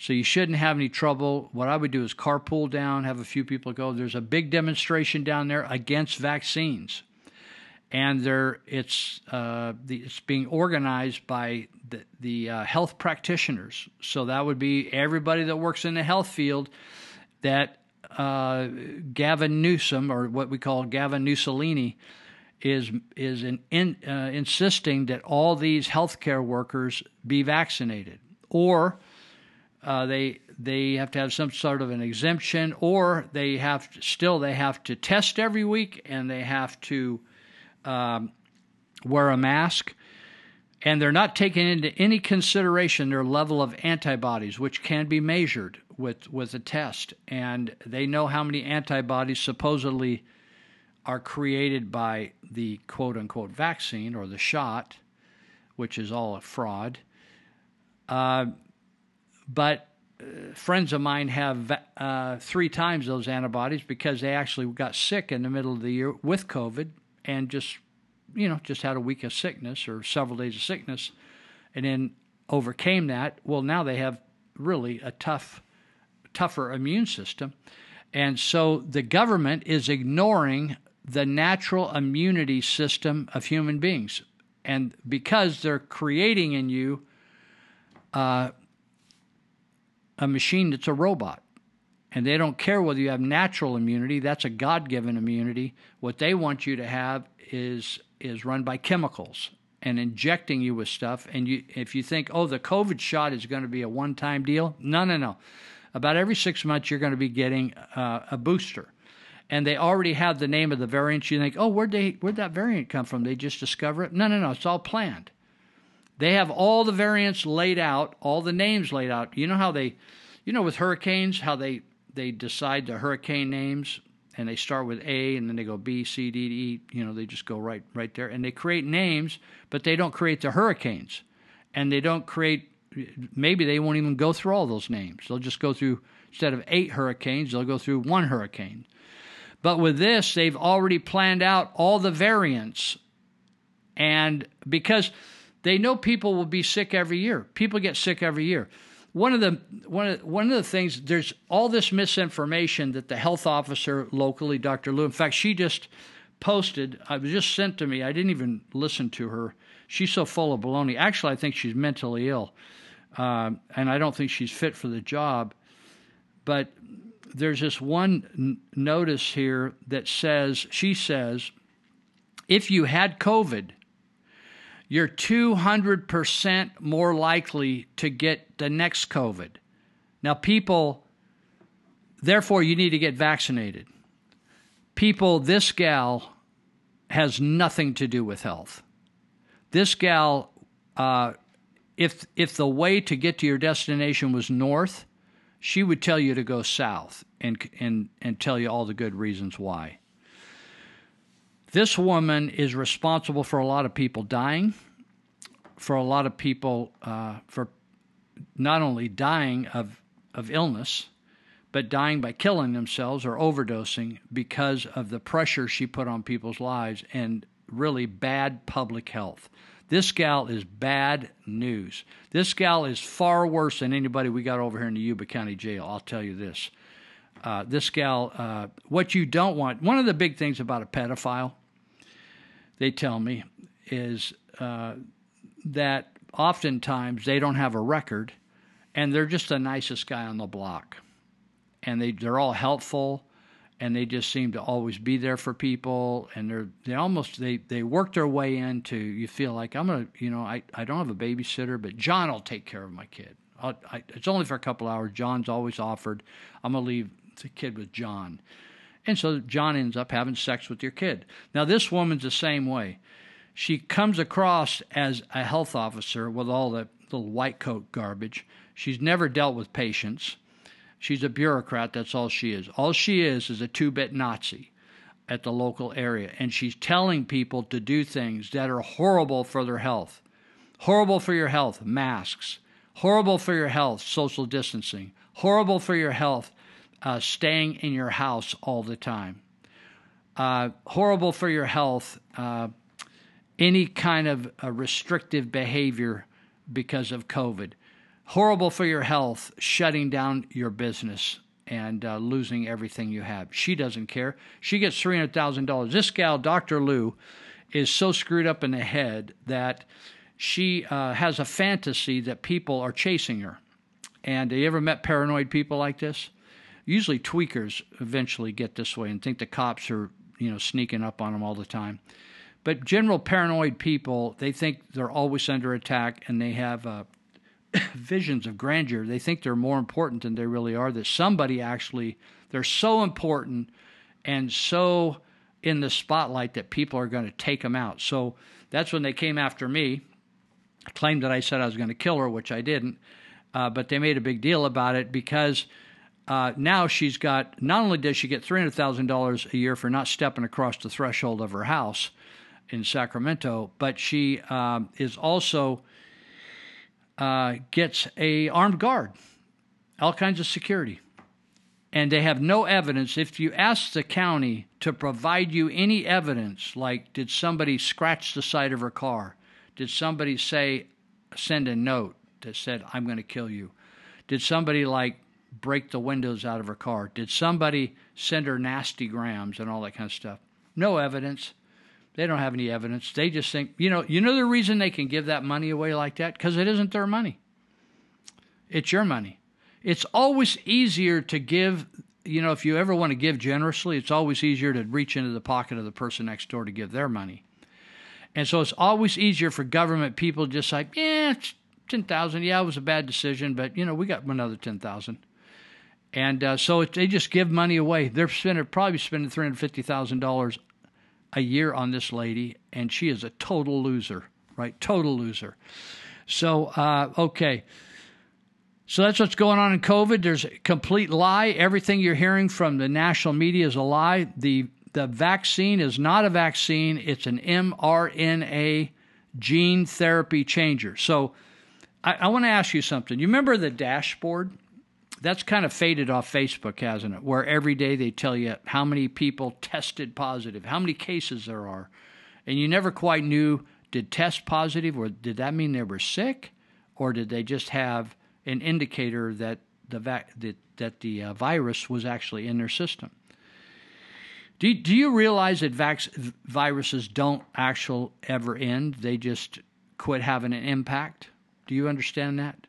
So you shouldn't have any trouble. What I would do is carpool down, have a few people go. There's a big demonstration down there against vaccines, and there it's uh, the, it's being organized by the, the uh, health practitioners. So that would be everybody that works in the health field. That uh, Gavin Newsom, or what we call Gavin Mussolini, is is in, uh, insisting that all these healthcare workers be vaccinated, or uh, they they have to have some sort of an exemption, or they have to, still they have to test every week and they have to um, wear a mask, and they're not taking into any consideration their level of antibodies, which can be measured with with a test, and they know how many antibodies supposedly are created by the quote unquote vaccine or the shot, which is all a fraud. Uh, but uh, friends of mine have uh, three times those antibodies because they actually got sick in the middle of the year with COVID and just, you know, just had a week of sickness or several days of sickness and then overcame that. Well, now they have really a tough, tougher immune system. And so the government is ignoring the natural immunity system of human beings. And because they're creating in you uh, a machine that's a robot. And they don't care whether you have natural immunity, that's a God given immunity. What they want you to have is is run by chemicals and injecting you with stuff. And you, if you think, oh, the COVID shot is going to be a one time deal, no, no, no. About every six months, you're going to be getting uh, a booster. And they already have the name of the variant. You think, oh, where'd, they, where'd that variant come from? They just discover it? No, no, no. It's all planned. They have all the variants laid out, all the names laid out. You know how they you know, with hurricanes, how they they decide the hurricane names and they start with A and then they go B, C, D, E. You know, they just go right right there and they create names, but they don't create the hurricanes, and they don't create. Maybe they won't even go through all those names. They'll just go through instead of eight hurricanes, they'll go through one hurricane. But with this, they've already planned out all the variants, and because they know people will be sick every year, people get sick every year one of the one of one of the things there's all this misinformation that the health officer locally, Dr. Luu. In fact, she just posted. I was just sent to me. I didn't even listen to her. She's so full of baloney. Actually, I think she's mentally ill, uh, and I don't think she's fit for the job. But there's this one n- notice here that says she says, if you had COVID you're 200% more likely to get the next COVID. Now, people, therefore, you need to get vaccinated. People, this gal has nothing to do with health. This gal, uh, if if the way to get to your destination was north, she would tell you to go south and and and tell you all the good reasons why. This woman is responsible for a lot of people dying, for a lot of people, uh, for not only dying of, of illness, but dying by killing themselves or overdosing because of the pressure she put on people's lives and really bad public health. This gal is bad news. This gal is far worse than anybody we got over here in the Yuba County Jail. I'll tell you this. Uh, this gal, uh, what you don't want, one of the big things about a pedophile they tell me, is uh, that oftentimes they don't have a record and they're just the nicest guy on the block. And they, they're all helpful and they just seem to always be there for people and they're they almost they they work their way into you feel like i'm gonna you know i, I don't have a babysitter but john will take care of my kid. I, it's only for a couple hours. John's always offered i'm gonna leave the kid with john and so John ends up having sex with your kid. Now, this woman's the same way. She comes across as a health officer with all the little white coat garbage. She's never dealt with patients. She's a bureaucrat. That's all she is. All she is is a two bit Nazi at the local area. And she's telling people to do things that are horrible for their health. Horrible for your health, masks. Horrible for your health, social distancing. Horrible for your health, uh, staying in your house all the time. Uh, horrible for your health, uh, any kind of uh, restrictive behavior because of COVID. Horrible for your health, shutting down your business and uh, losing everything you have. She doesn't care. She gets $300,000. This gal, Dr. Luu, is so screwed up in the head that she uh, has a fantasy that people are chasing her. And have you ever met paranoid people like this? Usually tweakers eventually get this way and think the cops are, you know, sneaking up on them all the time. But general paranoid people, they think they're always under attack and they have uh, visions of grandeur. They think they're more important than they really are. That somebody actually, they're so important and so in the spotlight that people are going to take them out. So that's when they came after me, claimed that I said I was going to kill her, which I didn't. Uh, but they made a big deal about it because uh, now she's got not only does she get $300,000 a year for not stepping across the threshold of her house in Sacramento, but she um, is also uh, gets a armed guard, all kinds of security. And they have no evidence. If you ask the county to provide you any evidence, like did somebody scratch the side of her car? Did somebody say, send a note that said, I'm going to kill you? Did somebody like break the windows out of her car? Did somebody send her nasty grams and all that kind of stuff? No evidence. They don't have any evidence. They just think, you know, you know the reason they can give that money away like that? Because it isn't their money. It's your money. It's always easier to give, you know, if you ever want to give generously, it's always easier to reach into the pocket of the person next door to give their money. And so it's always easier for government people just like, yeah, it's 10,000. Yeah, it was a bad decision, but, you know, we got another 10,000. And uh, so it, they just give money away. They're spending probably spending three hundred fifty thousand dollars a year on this lady, and she is a total loser, right? Total loser. So uh, okay, so that's what's going on in COVID. There's a complete lie. Everything you're hearing from the national media is a lie. The the vaccine is not a vaccine. It's an mRNA gene therapy changer. So I, I want to ask you something. You remember the dashboard? That's kind of faded off Facebook, hasn't it? Where every day they tell you how many people tested positive, how many cases there are, and you never quite knew did test positive or did that mean they were sick, or did they just have an indicator that the that, that the uh, virus was actually in their system? Do, do you realize that vac- viruses don't actually ever end? They just quit having an impact. Do you understand that?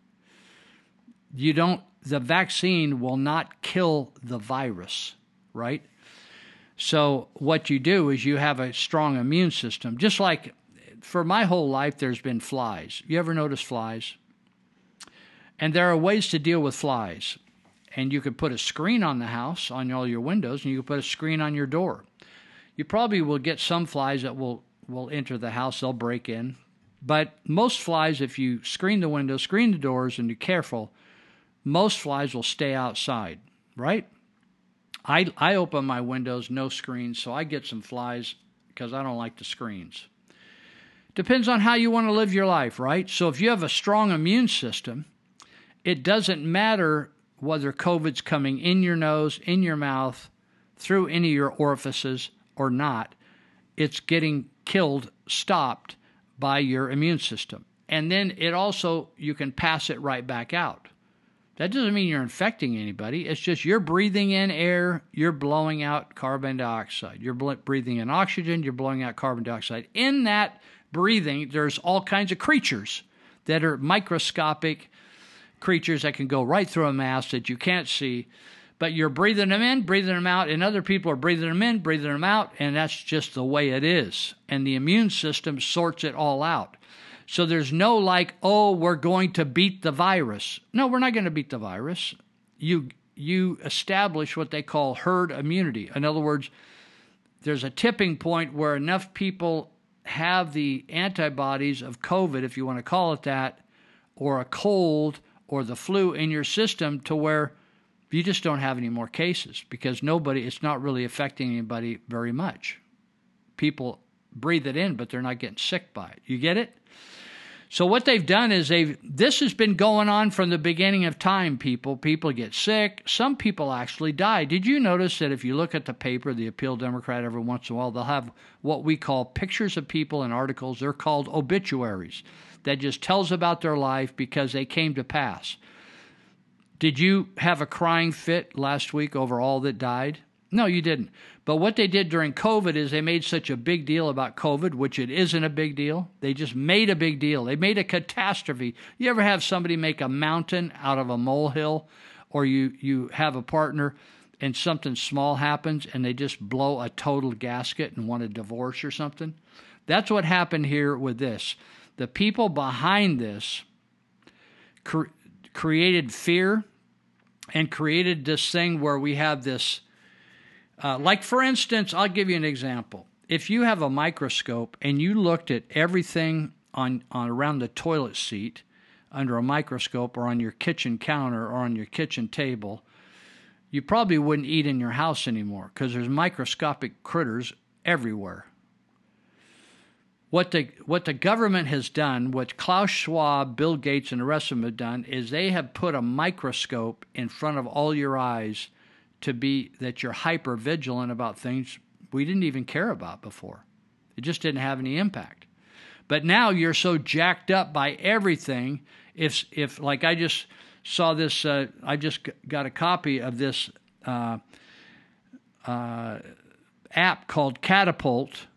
You don't the vaccine will not kill the virus, right? So, what you do is you have a strong immune system. Just like for my whole life, there's been flies. You ever notice flies? And there are ways to deal with flies. And you could put a screen on the house, on all your windows, and you could put a screen on your door. You probably will get some flies that will, will enter the house, they'll break in. But most flies, if you screen the windows, screen the doors, and you're careful, most flies will stay outside, right? I, I open my windows, no screens, so I get some flies because I don't like the screens. Depends on how you want to live your life, right? So if you have a strong immune system, it doesn't matter whether COVID's coming in your nose, in your mouth, through any of your orifices or not. It's getting killed, stopped by your immune system. And then it also, you can pass it right back out. That doesn't mean you're infecting anybody. It's just you're breathing in air, you're blowing out carbon dioxide. You're breathing in oxygen, you're blowing out carbon dioxide. In that breathing, there's all kinds of creatures that are microscopic creatures that can go right through a mask that you can't see. But you're breathing them in, breathing them out, and other people are breathing them in, breathing them out, and that's just the way it is. And the immune system sorts it all out. So there's no like, oh, we're going to beat the virus. No, we're not going to beat the virus. You you establish what they call herd immunity. In other words, there's a tipping point where enough people have the antibodies of COVID, if you want to call it that, or a cold or the flu in your system to where you just don't have any more cases because nobody, it's not really affecting anybody very much. People breathe it in, but they're not getting sick by it. You get it? So what they've done is they've this has been going on from the beginning of time, people. People get sick. Some people actually die. Did you notice that if you look at the paper, the Appeal Democrat, every once in a while, they'll have what we call pictures of people and articles. They're called obituaries. That just tells about their life because they came to pass. Did you have a crying fit last week over all that died? No, you didn't. But what they did during COVID is they made such a big deal about COVID, which it isn't a big deal. They just made a big deal. They made a catastrophe. You ever have somebody make a mountain out of a molehill, or you you have a partner and something small happens and they just blow a total gasket and want a divorce or something? That's what happened here with this. The people behind this cre- created fear and created this thing where we have this uh, like, for instance, I'll give you an example. If you have a microscope and you looked at everything on, on around the toilet seat under a microscope or on your kitchen counter or on your kitchen table, you probably wouldn't eat in your house anymore because there's microscopic critters everywhere. What the what the government has done, what Klaus Schwab, Bill Gates, and the rest of them have done, is they have put a microscope in front of all your eyes to be that you're hyper vigilant about things we didn't even care about before. It just didn't have any impact. But now you're so jacked up by everything. If if like I just saw this, uh, I just got a copy of this uh, uh, app called Catapult,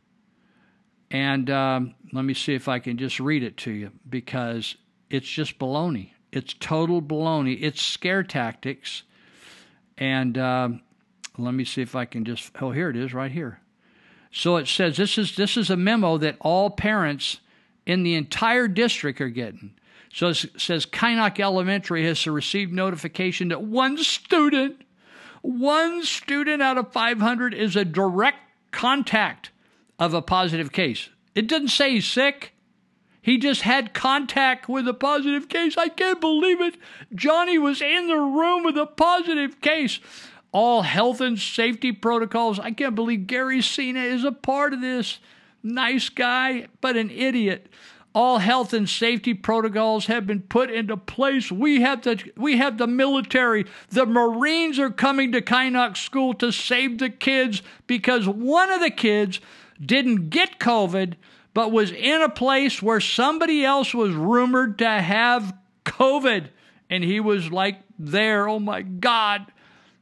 and um, let me see if I can just read it to you because it's just baloney. It's total baloney. It's scare tactics and um, let me see if I can just. Oh, here it is, right here. So it says this is this is a memo that all parents in the entire district are getting. So it says Kynoch Elementary has received notification that one student, one student out of 500 is a direct contact of a positive case. It doesn't say he's sick. He just had contact with a positive case. I can't believe it. Johnny was in the room with a positive case. All health and safety protocols. I can't believe Gary Cena is a part of this. Nice guy, but an idiot. All health and safety protocols have been put into place. We have the we have the military. The Marines are coming to Kynoch School to save the kids because one of the kids didn't get COVID but was in a place where somebody else was rumored to have COVID. And he was like there. Oh my God.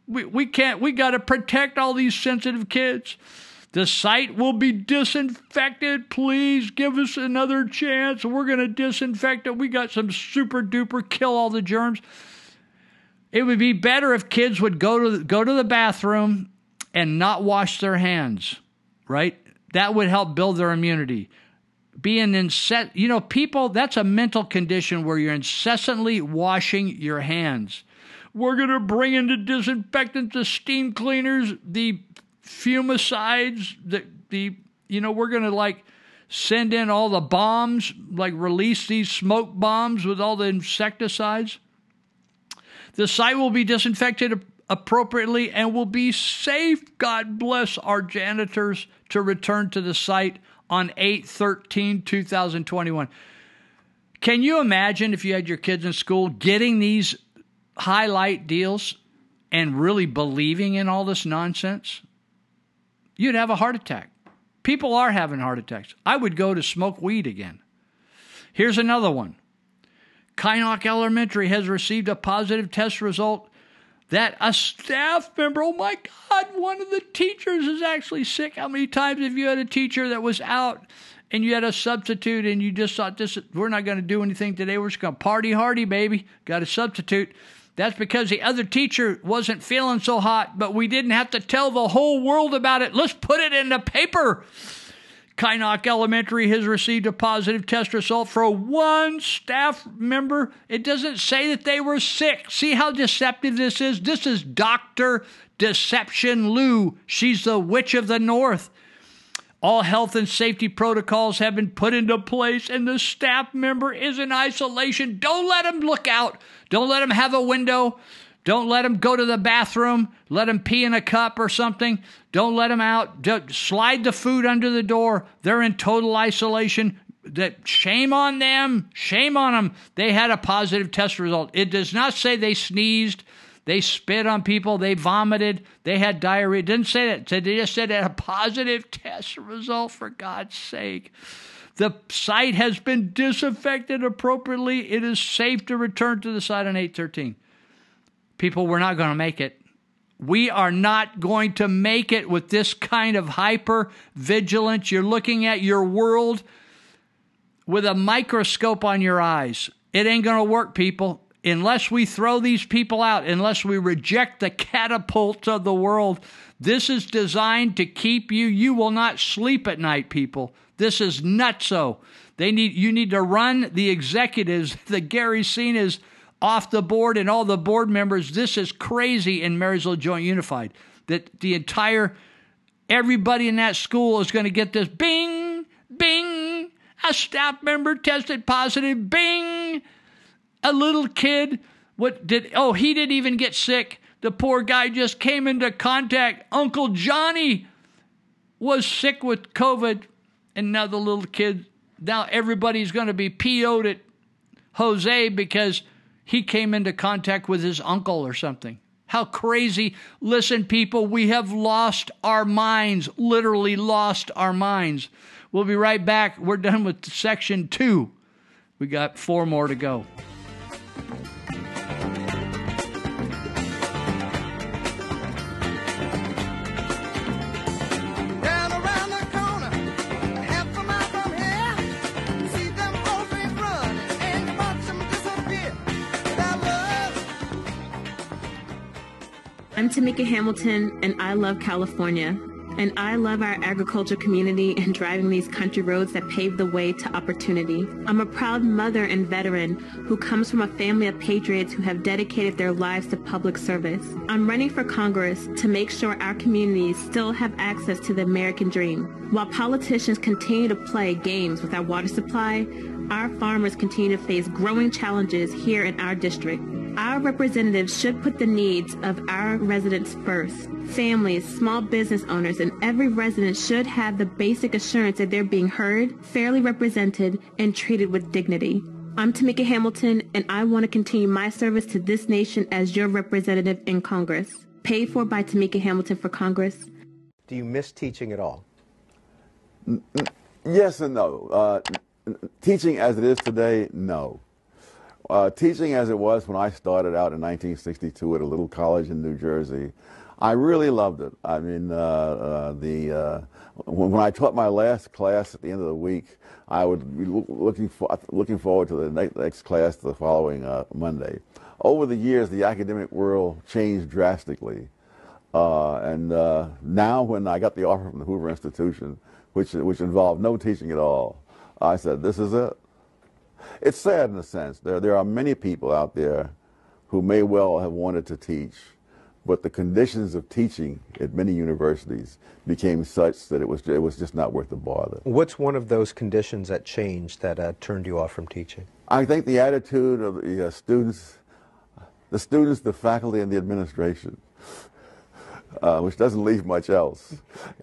We, we can't, we got to protect all these sensitive kids. The site will be disinfected. Please give us another chance. We're going to disinfect it. We got some super duper kill all the germs. It would be better if kids would go to go to the bathroom and not wash their hands, right? That would help build their immunity being incessant, you know, people, that's a mental condition where you're incessantly washing your hands. We're going to bring in the disinfectants, the steam cleaners, the fumicides, the, the you know, we're going to like send in all the bombs, like release these smoke bombs with all the insecticides. The site will be disinfected appropriately and will be safe. God bless our janitors to return to the site on 8 13 2021. Can you imagine if you had your kids in school getting these highlight deals and really believing in all this nonsense? You'd have a heart attack. People are having heart attacks. I would go to smoke weed again. Here's another one. Kynoch Elementary has received a positive test result that a staff member, oh my God, one of the teachers is actually sick. How many times have you had a teacher that was out and you had a substitute and you just thought this we're not going to do anything today. We're just going to party hardy, baby. Got a substitute. That's because the other teacher wasn't feeling so hot, but we didn't have to tell the whole world about it. Let's put it in the paper. Kynoch Elementary has received a positive test result for one staff member. It doesn't say that they were sick. See how deceptive this is? This is Dr. Deception Luu. She's the witch of the North. All health and safety protocols have been put into place, and the staff member is in isolation. Don't let him look out. Don't let him have a window. Don't let them go to the bathroom. Let them pee in a cup or something. Don't let them out. Slide the food under the door. They're in total isolation. that shame on them, shame on them. They had a positive test result. It does not say they sneezed, they spit on people, they vomited, they had diarrhea. It didn't say that. They just said it had a positive test result, for God's sake. The site has been disinfected appropriately. It is safe to return to the site on 813. People, we're not going to make it. We are not going to make it with this kind of hyper vigilance. You're looking at your world with a microscope on your eyes. It ain't going to work, people. Unless we throw these people out, unless we reject the catapults of the world, this is designed to keep you. You will not sleep at night, people. This is nutso. They need you need to run the executives. The Gary Cenas off the board and all the board members. This is crazy in Marysville Joint Unified. That the entire everybody in that school is going to get this bing, bing, a staff member tested positive, bing. A little kid, what did oh, he didn't even get sick. The poor guy just came into contact. Uncle Johnny was sick with COVID, and now the little kid, now everybody's going to be PO'd at Jose because he came into contact with his uncle or something. How crazy. Listen, people, we have lost our minds, literally lost our minds. We'll be right back. We're done with section two. We got four more to go. I'm Tamika Hamilton, and I love California. And I love our agriculture community and driving these country roads that pave the way to opportunity. I'm a proud mother and veteran who comes from a family of patriots who have dedicated their lives to public service. I'm running for Congress to make sure our communities still have access to the American dream. While politicians continue to play games with our water supply, our farmers continue to face growing challenges here in our district. Our representatives should put the needs of our residents first. Families, small business owners, and every resident should have the basic assurance that they're being heard, fairly represented, and treated with dignity. I'm Tamika Hamilton, and I want to continue my service to this nation as your representative in Congress. Paid for by Tamika Hamilton for Congress. Do you miss teaching at all? Yes and no. Uh, teaching as it is today, no. Uh, teaching as it was when I started out in 1962 at a little college in New Jersey, I really loved it. I mean, uh, uh, the uh, when, when, I taught my last class at the end of the week, I would be looking for, looking forward to the next, next class the following uh, Monday. Over the years, the academic world changed drastically, uh, and now when I got the offer from the Hoover Institution, which which involved no teaching at all, I said, "This is it." It's sad in a sense. There, there are many people out there who may well have wanted to teach, but the conditions of teaching at many universities became such that it was, it was just not worth the bother. What's one of those conditions that changed that uh, turned you off from teaching? I think the attitude of the uh, students, the students, the faculty, and the administration, uh, which doesn't leave much else.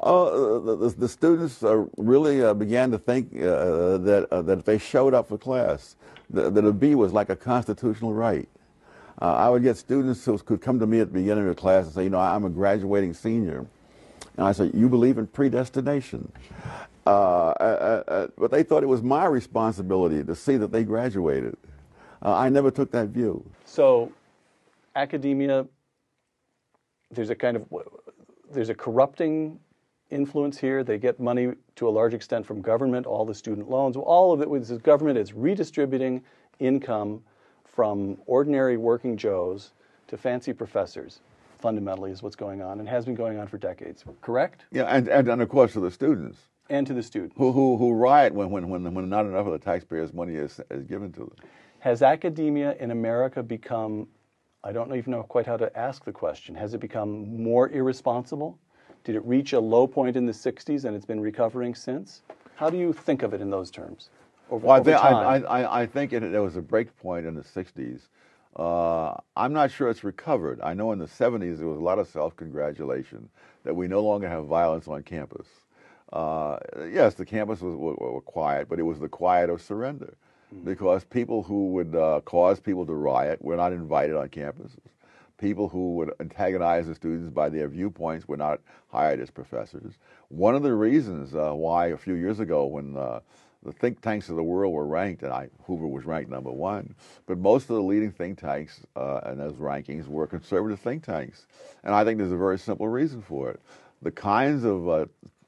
Uh, the, the, students uh, really uh, began to think uh, that uh, that if they showed up for class, that, that a B was like a constitutional right. Uh, I would get students who could come to me at the beginning of the class and say, you know, I'm a graduating senior. And I said, you believe in predestination. but they thought it was my responsibility to see that they graduated. I never took that view. So academia, there's a kind of, there's a corrupting influence here. They get money to a large extent from government, all the student loans. All of it with government is redistributing income from ordinary working Joes to fancy professors, fundamentally, is what's going on and has been going on for decades. Correct? Yeah, and, and, and of course to the students. And to the students. Who, who, who riot when, when, when, when not enough of the taxpayers' money is, is given to them. Has academia in America become, I don't even know quite how to ask the question, has it become more irresponsible? Did it reach a low point in the 60s and it's been recovering since? How do you think of it in those terms? Over, well, over I, think, I, I, I, think it, there was a break point in the 60s. Uh, I'm not sure it's recovered. I know in the 70s there was a lot of self congratulation that we no longer have violence on campus. Uh, yes, the campus was, was, was quiet, but it was the quiet of surrender because people who would uh, cause people to riot were not invited on campuses. People who would antagonize the students by their viewpoints were not hired as professors. One of the reasons uh, why a few years ago, when uh, the think tanks of the world were ranked, and I, Hoover was ranked number one, but most of the leading think tanks uh, and those rankings were conservative think tanks. And I think there's a very simple reason for it. The kinds of uh,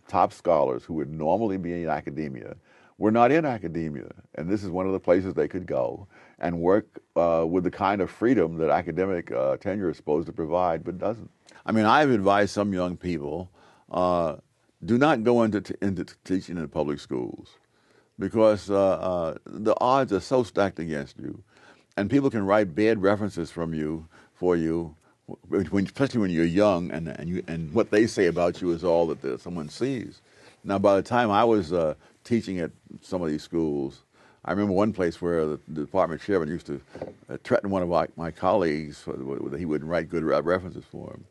top scholars who would normally be in academia were not in academia. And this is one of the places they could go and work uh, with the kind of freedom that academic uh, tenure is supposed to provide, but doesn't. I mean, I've advised some young people uh, do not go into, t- into teaching in public schools because uh, uh, the odds are so stacked against you. And people can write bad references from you for you, when, especially when you're young, and, and, you, and what they say about you is all that the, someone sees. Now, by the time I was uh, teaching at some of these schools, I remember one place where the, the department chairman used to uh, threaten one of my, my colleagues that he wouldn't write good references for him.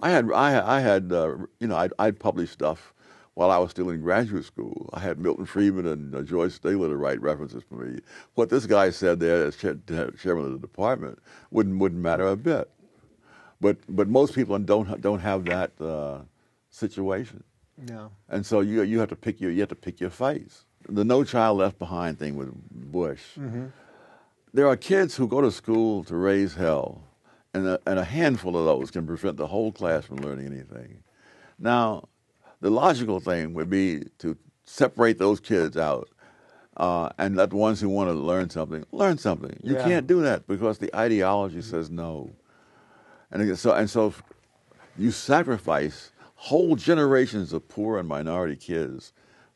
I had, I, I had, uh, you know, I'd, I'd published stuff while I was still in graduate school. I had Milton Friedman and uh, George Stigler to write references for me. What this guy said there as chair, chairman of the department wouldn't wouldn't matter a bit. But but most people don't don't have that uh, situation. No. And so you you have to pick your you have to pick your fights. The No Child Left Behind thing with Bush. Mm-hmm. There are kids who go to school to raise hell, and a, and a handful of those can prevent the whole class from learning anything. Now, the logical thing would be to separate those kids out uh, and let the ones who want to learn something learn something. You Yeah. can't do that because the ideology says no. And so and so you sacrifice whole generations of poor and minority kids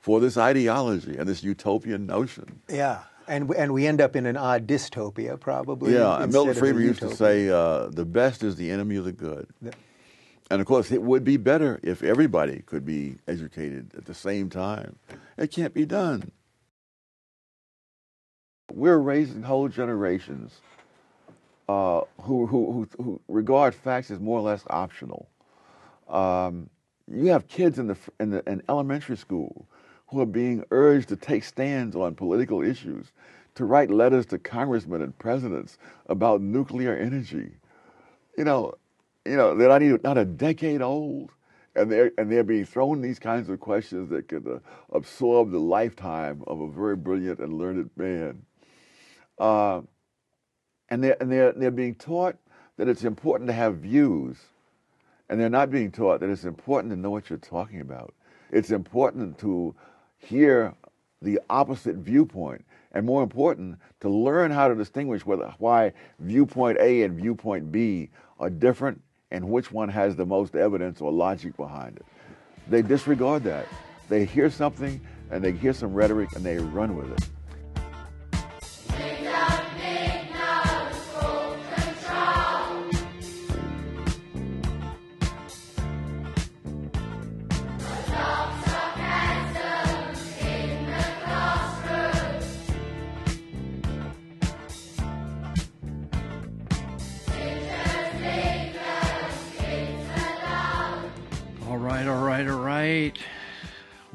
for this ideology and this utopian notion. Yeah. And, and we end up in an odd dystopia, probably. Yeah, and Milton Friedman used to say, uh, "The best is the enemy of the good." Yeah. And of course, it would be better if everybody could be educated at the same time. It can't be done. We're raising whole generations uh, who, who, who, who regard facts as more or less optional. Um, you have kids in the in the in elementary school who are being urged to take stands on political issues, to write letters to congressmen and presidents about nuclear energy. You know, you know they're not even not a decade old, and they're and they're being thrown these kinds of questions that could uh, absorb the lifetime of a very brilliant and learned man. Uh, and they're and they're they're being taught that it's important to have views, and they're not being taught that it's important to know what you're talking about. It's important to hear the opposite viewpoint, and more important, to learn how to distinguish whether why viewpoint A and viewpoint B are different, and which one has the most evidence or logic behind it. They disregard that. They hear something and they hear some rhetoric and they run with it.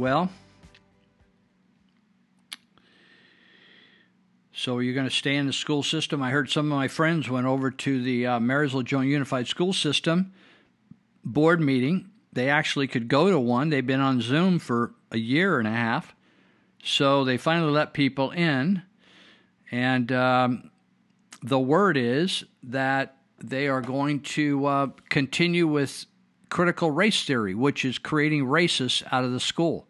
Well, so you're going to stay in the school system? I heard some of my friends went over to the uh, Marysville Joint Unified School System board meeting. They actually could go to one. They've been on Zoom for a year and a half. So they finally let people in. And um, the word is that they are going to uh, continue with critical race theory, which is creating racists out of the school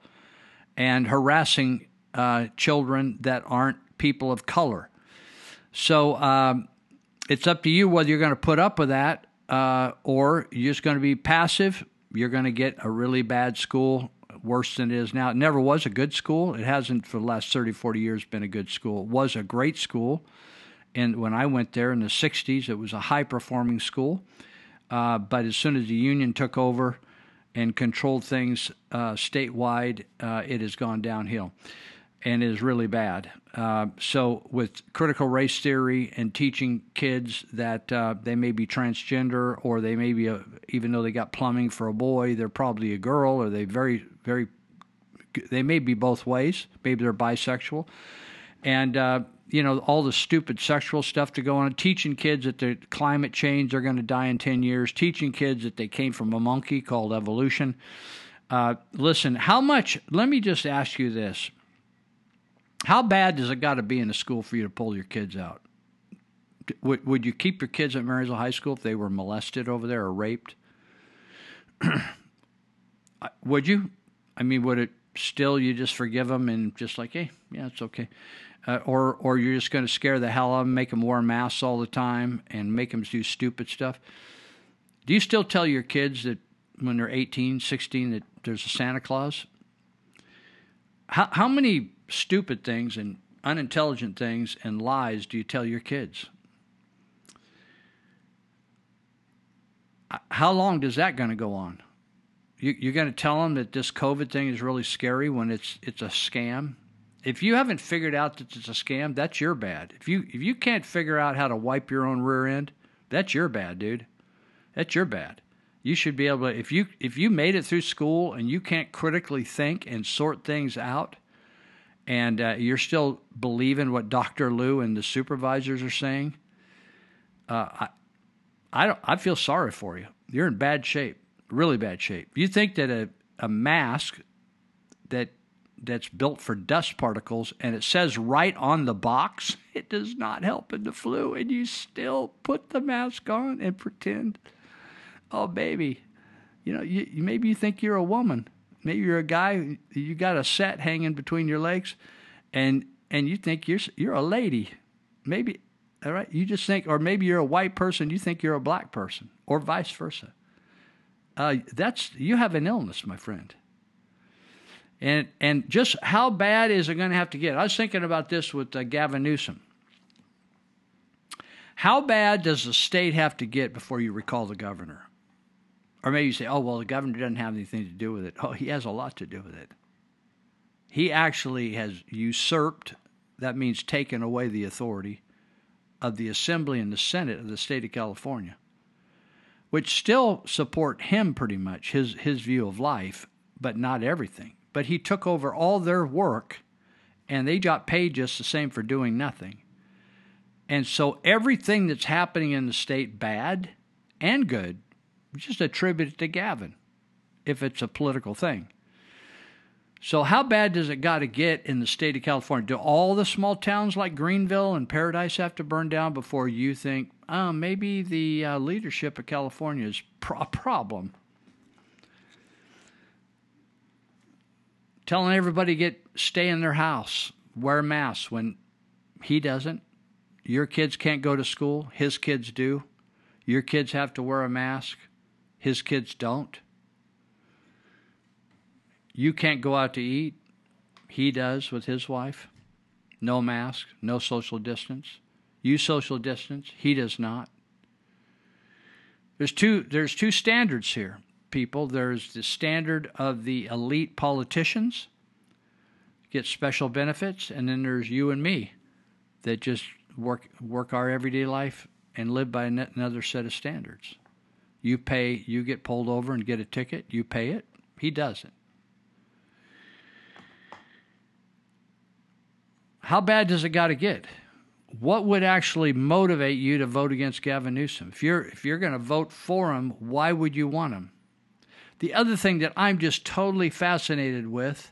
and harassing uh, children that aren't people of color. So um, it's up to you whether you're going to put up with that uh, or you're just going to be passive. You're going to get a really bad school, worse than it is now. It never was a good school. It hasn't for the last 30, 40 years been a good school. It was a great school. And when I went there in the 60s, it was a high performing school. Uh, but as soon as the union took over and controlled things uh, statewide, uh, it has gone downhill and is really bad. Uh, so, with critical race theory and teaching kids that uh, they may be transgender or they may be, a, even though they got plumbing for a boy, they're probably a girl or they very, very they may be both ways. Maybe they're bisexual, and uh, you know all the stupid sexual stuff to go on. Teaching kids that the climate change they're going to die in ten years. Teaching kids that they came from a monkey called evolution. Uh, listen, how much? Let me just ask you this: How bad does it got to be in a school for you to pull your kids out? Would would you keep your kids at Marysville High School if they were molested over there or raped? would you? I mean, would it still you just forgive them and just like, hey, yeah, it's okay, uh, or or you're just going to scare the hell out of them, make them wear masks all the time, and make them do stupid stuff? Do you still tell your kids that when they're 18, 16 that there's a Santa Claus? How how many stupid things and unintelligent things and lies do you tell your kids? How long does that going to go on? You, you're going to tell them that this COVID thing is really scary when it's it's a scam. If you haven't figured out that it's a scam, that's your bad. If you if you can't figure out how to wipe your own rear end, that's your bad, dude. That's your bad. You should be able to if you if you made it through school and you can't critically think and sort things out, and uh, you're still believing what Dr. Luu and the supervisors are saying, uh, I, I don't. I feel sorry for you. You're in bad shape, really bad shape. You think that a, a mask that that's built for dust particles and it says right on the box it does not help in the flu, and you still put the mask on and pretend, oh baby, you know, you, maybe you think you're a woman, maybe you're a guy, you got a set hanging between your legs, and and you think you're you're a lady, maybe all right, you just think, or maybe you're a white person, you think you're a black person, or vice versa. Uh, that's you have an illness, my friend. And and just how bad is it going to have to get? I was thinking about this with uh, Gavin Newsom. How bad does the state have to get before you recall the governor? Or maybe you say, oh, well, the governor doesn't have anything to do with it. Oh, he has a lot to do with it. He actually has usurped, that means taken away the authority of the Assembly and the Senate of the state of California, which still support him pretty much, his, his view of life, but not everything. But he took over all their work, and they got paid just the same for doing nothing. And so everything that's happening in the state, bad and good, just attribute it to Gavin if it's a political thing. So, how bad does it got to get in the state of California? Do all the small towns like Greenville and Paradise have to burn down before you think, oh, maybe the uh, leadership of California is a problem? Telling everybody get stay in their house, wear masks when he doesn't. Your kids can't go to school, his kids do. Your kids have to wear a mask, his kids don't. You can't go out to eat. He does with his wife. No mask, no social distance. You social distance. He does not. There's two there's two standards here, people. There's the standard of the elite politicians get special benefits, and then there's you and me that just work work our everyday life and live by another set of standards. You pay, you get pulled over and get a ticket, you pay it. He doesn't. How bad does it got to get? What would actually motivate you to vote against Gavin Newsom? If you're if you're going to vote for him, why would you want him? The other thing that I'm just totally fascinated with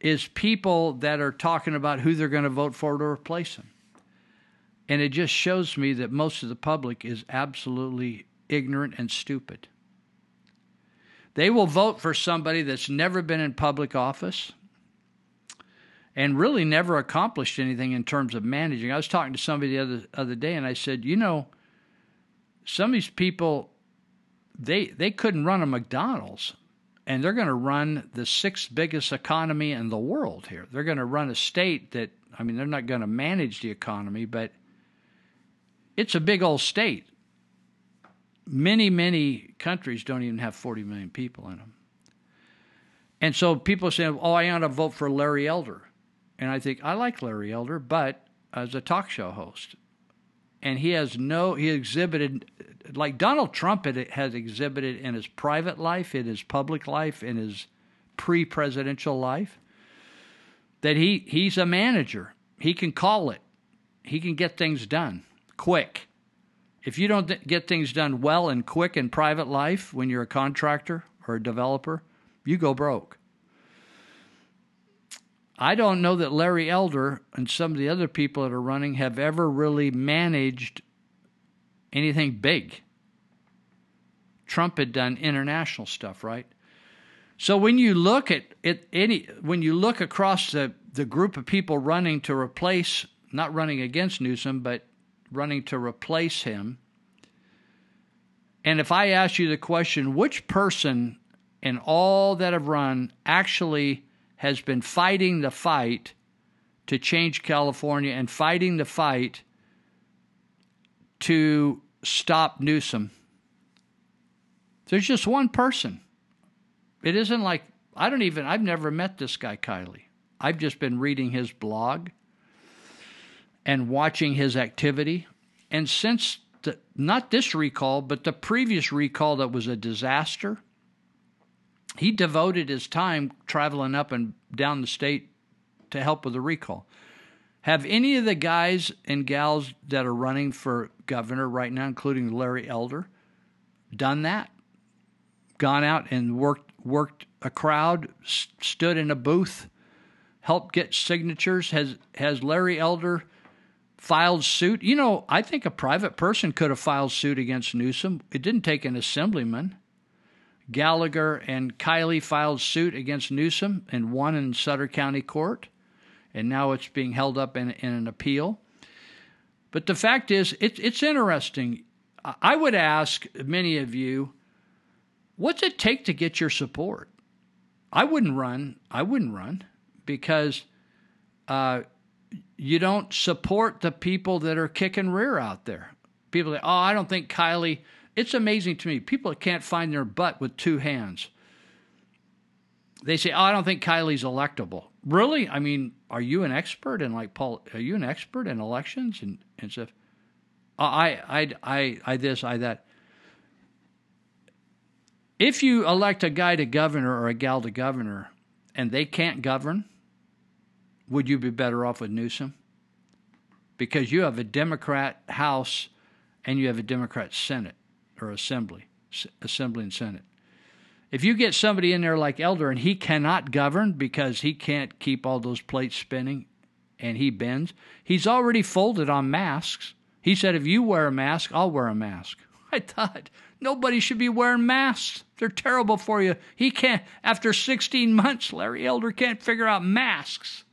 is people that are talking about who they're going to vote for to replace him. And it just shows me that most of the public is absolutely ignorant and stupid. They will vote for somebody that's never been in public office and really never accomplished anything in terms of managing. I was talking to somebody the other other day, and I said, you know, some of these people, they they couldn't run a McDonald's, and they're going to run the sixth biggest economy in the world here. They're going to run a state that I mean, they're not going to manage the economy, but it's a big old state. Many, many countries don't even have 40 million people in them. And so people say, oh, I want to vote for Larry Elder. And I think I like Larry Elder, but as a talk show host. And he has no, he exhibited, like Donald Trump has exhibited in his private life, in his public life, in his pre-presidential life that he he's a manager. He can call it. He can get things done quick. If you don't get things done well and quick in private life when you're a contractor or a developer, you go broke. I don't know that Larry Elder and some of the other people that are running have ever really managed anything big. Trump had done international stuff, right? So when you look at it, any when you look across the, the group of people running to replace, not running against Newsom, but running to replace him, and if I ask you the question, which person in all that have run actually has been fighting the fight to change California and fighting the fight to stop Newsom. There's just one person. It isn't like I don't even I've never met this guy Kiley. I've just been reading his blog and watching his activity. And since the, not this recall, but the previous recall that was a disaster, he devoted his time traveling up and down the state to help with the recall. Have any of the guys and gals that are running for governor right now, including Larry Elder, done that? Gone out and worked worked a crowd, stood in a booth, helped get signatures? Has has Larry Elder filed suit? You know, I think a private person could have filed suit against Newsom. It didn't take an assemblyman. Gallagher and Kiley filed suit against Newsom and won in Sutter County Court, and now it's being held up in, in an appeal. But the fact is, it, it's interesting. I would ask many of you, what's it take to get your support? I wouldn't run. I wouldn't run because uh, you don't support the people that are kicking rear out there. People say, "Oh, I don't think Kiley. It's amazing to me. People can't find their butt with two hands. They say, "Oh, I don't think Kiley's electable." Really? I mean, are you an expert in like Paul? Are you an expert in elections and and stuff? I I I I this I that. If you elect a guy to governor or a gal to governor, and they can't govern, would you be better off with Newsom? Because you have a Democrat House and you have a Democrat Senate or Assembly, Assembly and Senate. If you get somebody in there like Elder and he cannot govern because he can't keep all those plates spinning and he bends, he's already folded on masks. He said, if you wear a mask, I'll wear a mask. I thought nobody should be wearing masks. They're terrible for you. He can't, after 16 months, Larry Elder can't figure out masks.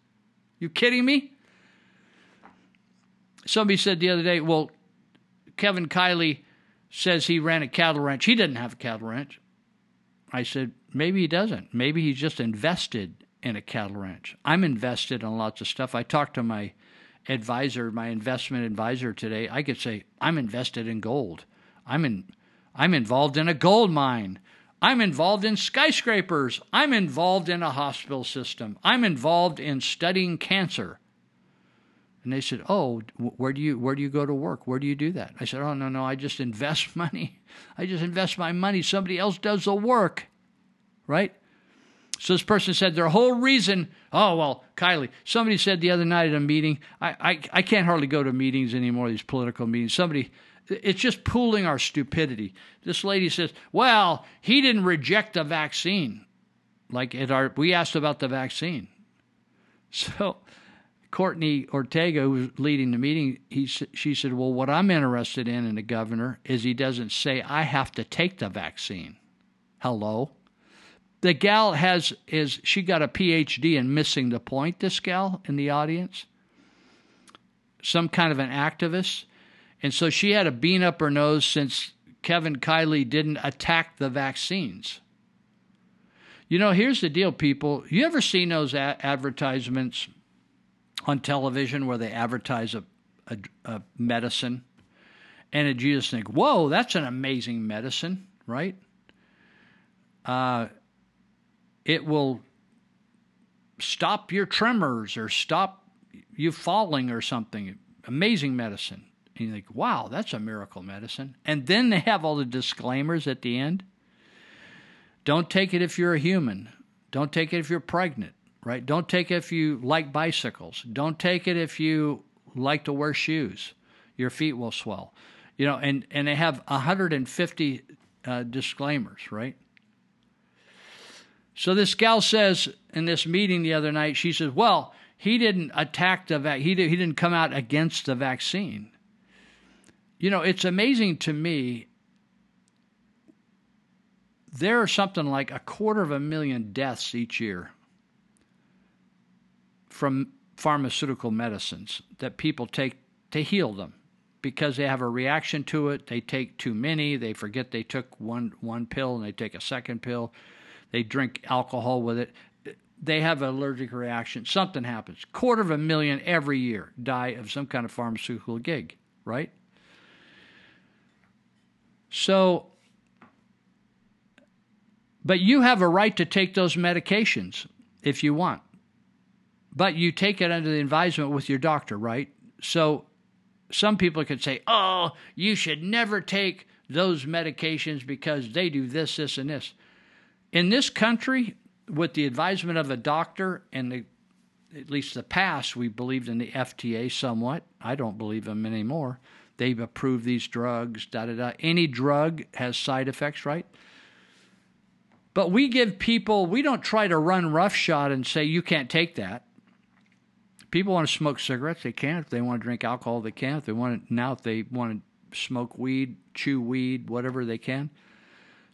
You kidding me? Somebody said the other day, well, Kevin Kiley says he ran a cattle ranch. He didn't have a cattle ranch. I said, maybe he doesn't. Maybe he's just invested in a cattle ranch. I'm invested in lots of stuff. I talked to my advisor, my investment advisor today. I could say, I'm invested in gold. I'm in I'm involved in a gold mine. I'm involved in skyscrapers. I'm involved in a hospital system. I'm involved in studying cancer. And they said, "Oh, where do you where do you go to work? Where do you do that?" I said, "Oh, no, no, I just invest money. I just invest my money. Somebody else does the work." Right? So this person said their whole reason, oh well, Kiley. somebody said the other night at a meeting, I, I, I can't hardly go to meetings anymore, these political meetings. Somebody it's just pooling our stupidity. This lady says, well, he didn't reject the vaccine. Like at our we asked about the vaccine. So Courtney Ortega, who was leading the meeting, he, she said, Well, what I'm interested in in the governor is he doesn't say, I have to take the vaccine. Hello? The gal has, is she got a PhD in missing the point, this gal in the audience? Some kind of an activist. And so she had a bean up her nose since Kevin Kiley didn't attack the vaccines. You know, here's the deal, people. You ever seen those a- advertisements on television where they advertise a, a, a medicine, and you just think, "Whoa, that's an amazing medicine," right? Uh, it will stop your tremors or stop you falling or something. Amazing medicine. And you think, wow, that's a miracle medicine. And then they have all the disclaimers at the end. Don't take it if you're a human. Don't take it if you're pregnant, right? Don't take it if you like bicycles. Don't take it if you like to wear shoes. Your feet will swell. You know, and, and they have 150 uh, disclaimers, right? So this gal says in this meeting the other night, she says, well, he didn't attack the he, did, he didn't come out against the vaccine. You know, it's amazing to me. There are something like a quarter of a million deaths each year from pharmaceutical medicines that people take to heal them because they have a reaction to it. They take too many. They forget they took one one pill and they take a second pill. They drink alcohol with it. They have an allergic reaction. Something happens. Quarter of a million every year die of some kind of pharmaceutical gig, right? So, but you have a right to take those medications if you want. But you take it under the advisement with your doctor, right? So some people could say, oh, you should never take those medications because they do this, this, and this. In this country, with the advisement of a doctor and the at least the past, we believed in the FDA somewhat. I don't believe them anymore. They've approved these drugs, da da da. Any drug has side effects, right? But we give people, we don't try to run roughshod and say, you can't take that. People want to smoke cigarettes, they can. If they want to drink alcohol, they can. If they want to, now, if they want to smoke weed, chew weed, whatever they can.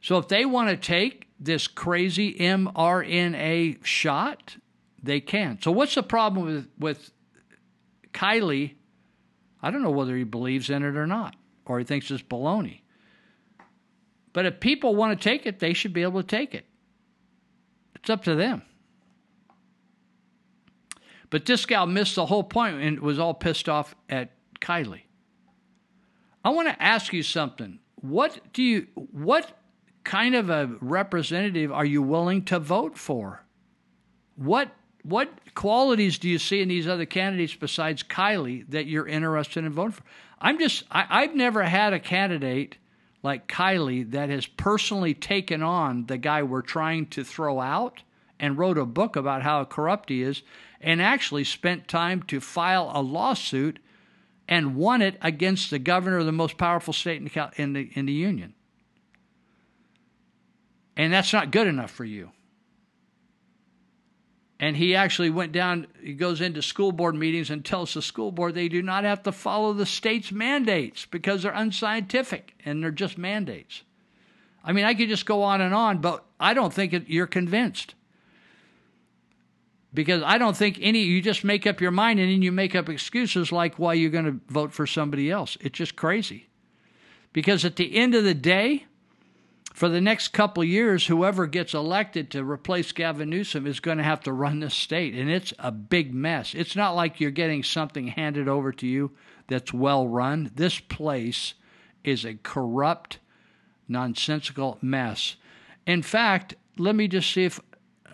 So if they want to take this crazy mRNA shot, they can. So what's the problem with with Kiley? I don't know whether he believes in it or not, or he thinks it's baloney. But if people want to take it, they should be able to take it. It's up to them. But this gal missed the whole point and was all pissed off at Kiley. I want to ask you something. What do you what kind of a representative are you willing to vote for? What what qualities do you see in these other candidates besides Kiley that you're interested in voting for? I'm just I, I've never had a candidate like Kiley that has personally taken on the guy we're trying to throw out and wrote a book about how corrupt he is and actually spent time to file a lawsuit and won it against the governor of the most powerful state in the, in the, union. And that's not good enough for you. And he actually went down, he goes into school board meetings and tells the school board they do not have to follow the state's mandates because they're unscientific and they're just mandates. I mean, I could just go on and on, but I don't think it, you're convinced. Because I don't think any, you just make up your mind and then you make up excuses like why you're going to vote for somebody else. It's just crazy. Because at the end of the day, for the next couple years, whoever gets elected to replace Gavin Newsom is going to have to run this state, and it's a big mess. It's not like you're getting something handed over to you that's well run. This place is a corrupt, nonsensical mess. In fact, let me just see if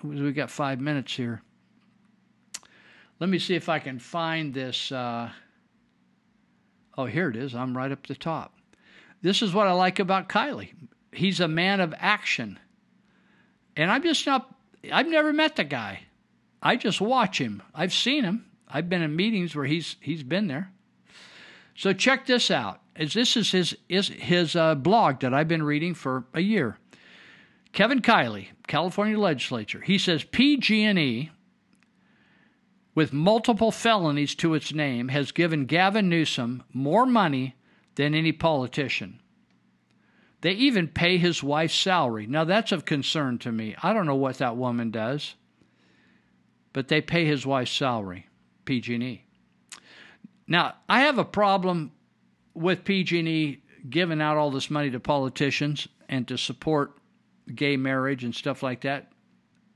we got five minutes here. Let me see if I can find this. Uh, oh, here it is. I'm right up the top. This is what I like about Kiley he's a man of action. And I'm just not, I've never met the guy. I just watch him. I've seen him. I've been in meetings where he's he's been there. So check this out. As this is his is his uh, blog that I've been reading for a year. Kevin Kiley, California legislature. He says PG&E with multiple felonies to its name has given Gavin Newsom more money than any politician. They even pay his wife's salary. Now that's of concern to me. I don't know what that woman does, but they pay his wife's salary, PG&E. Now, I have a problem with PG&E giving out all this money to politicians and to support gay marriage and stuff like that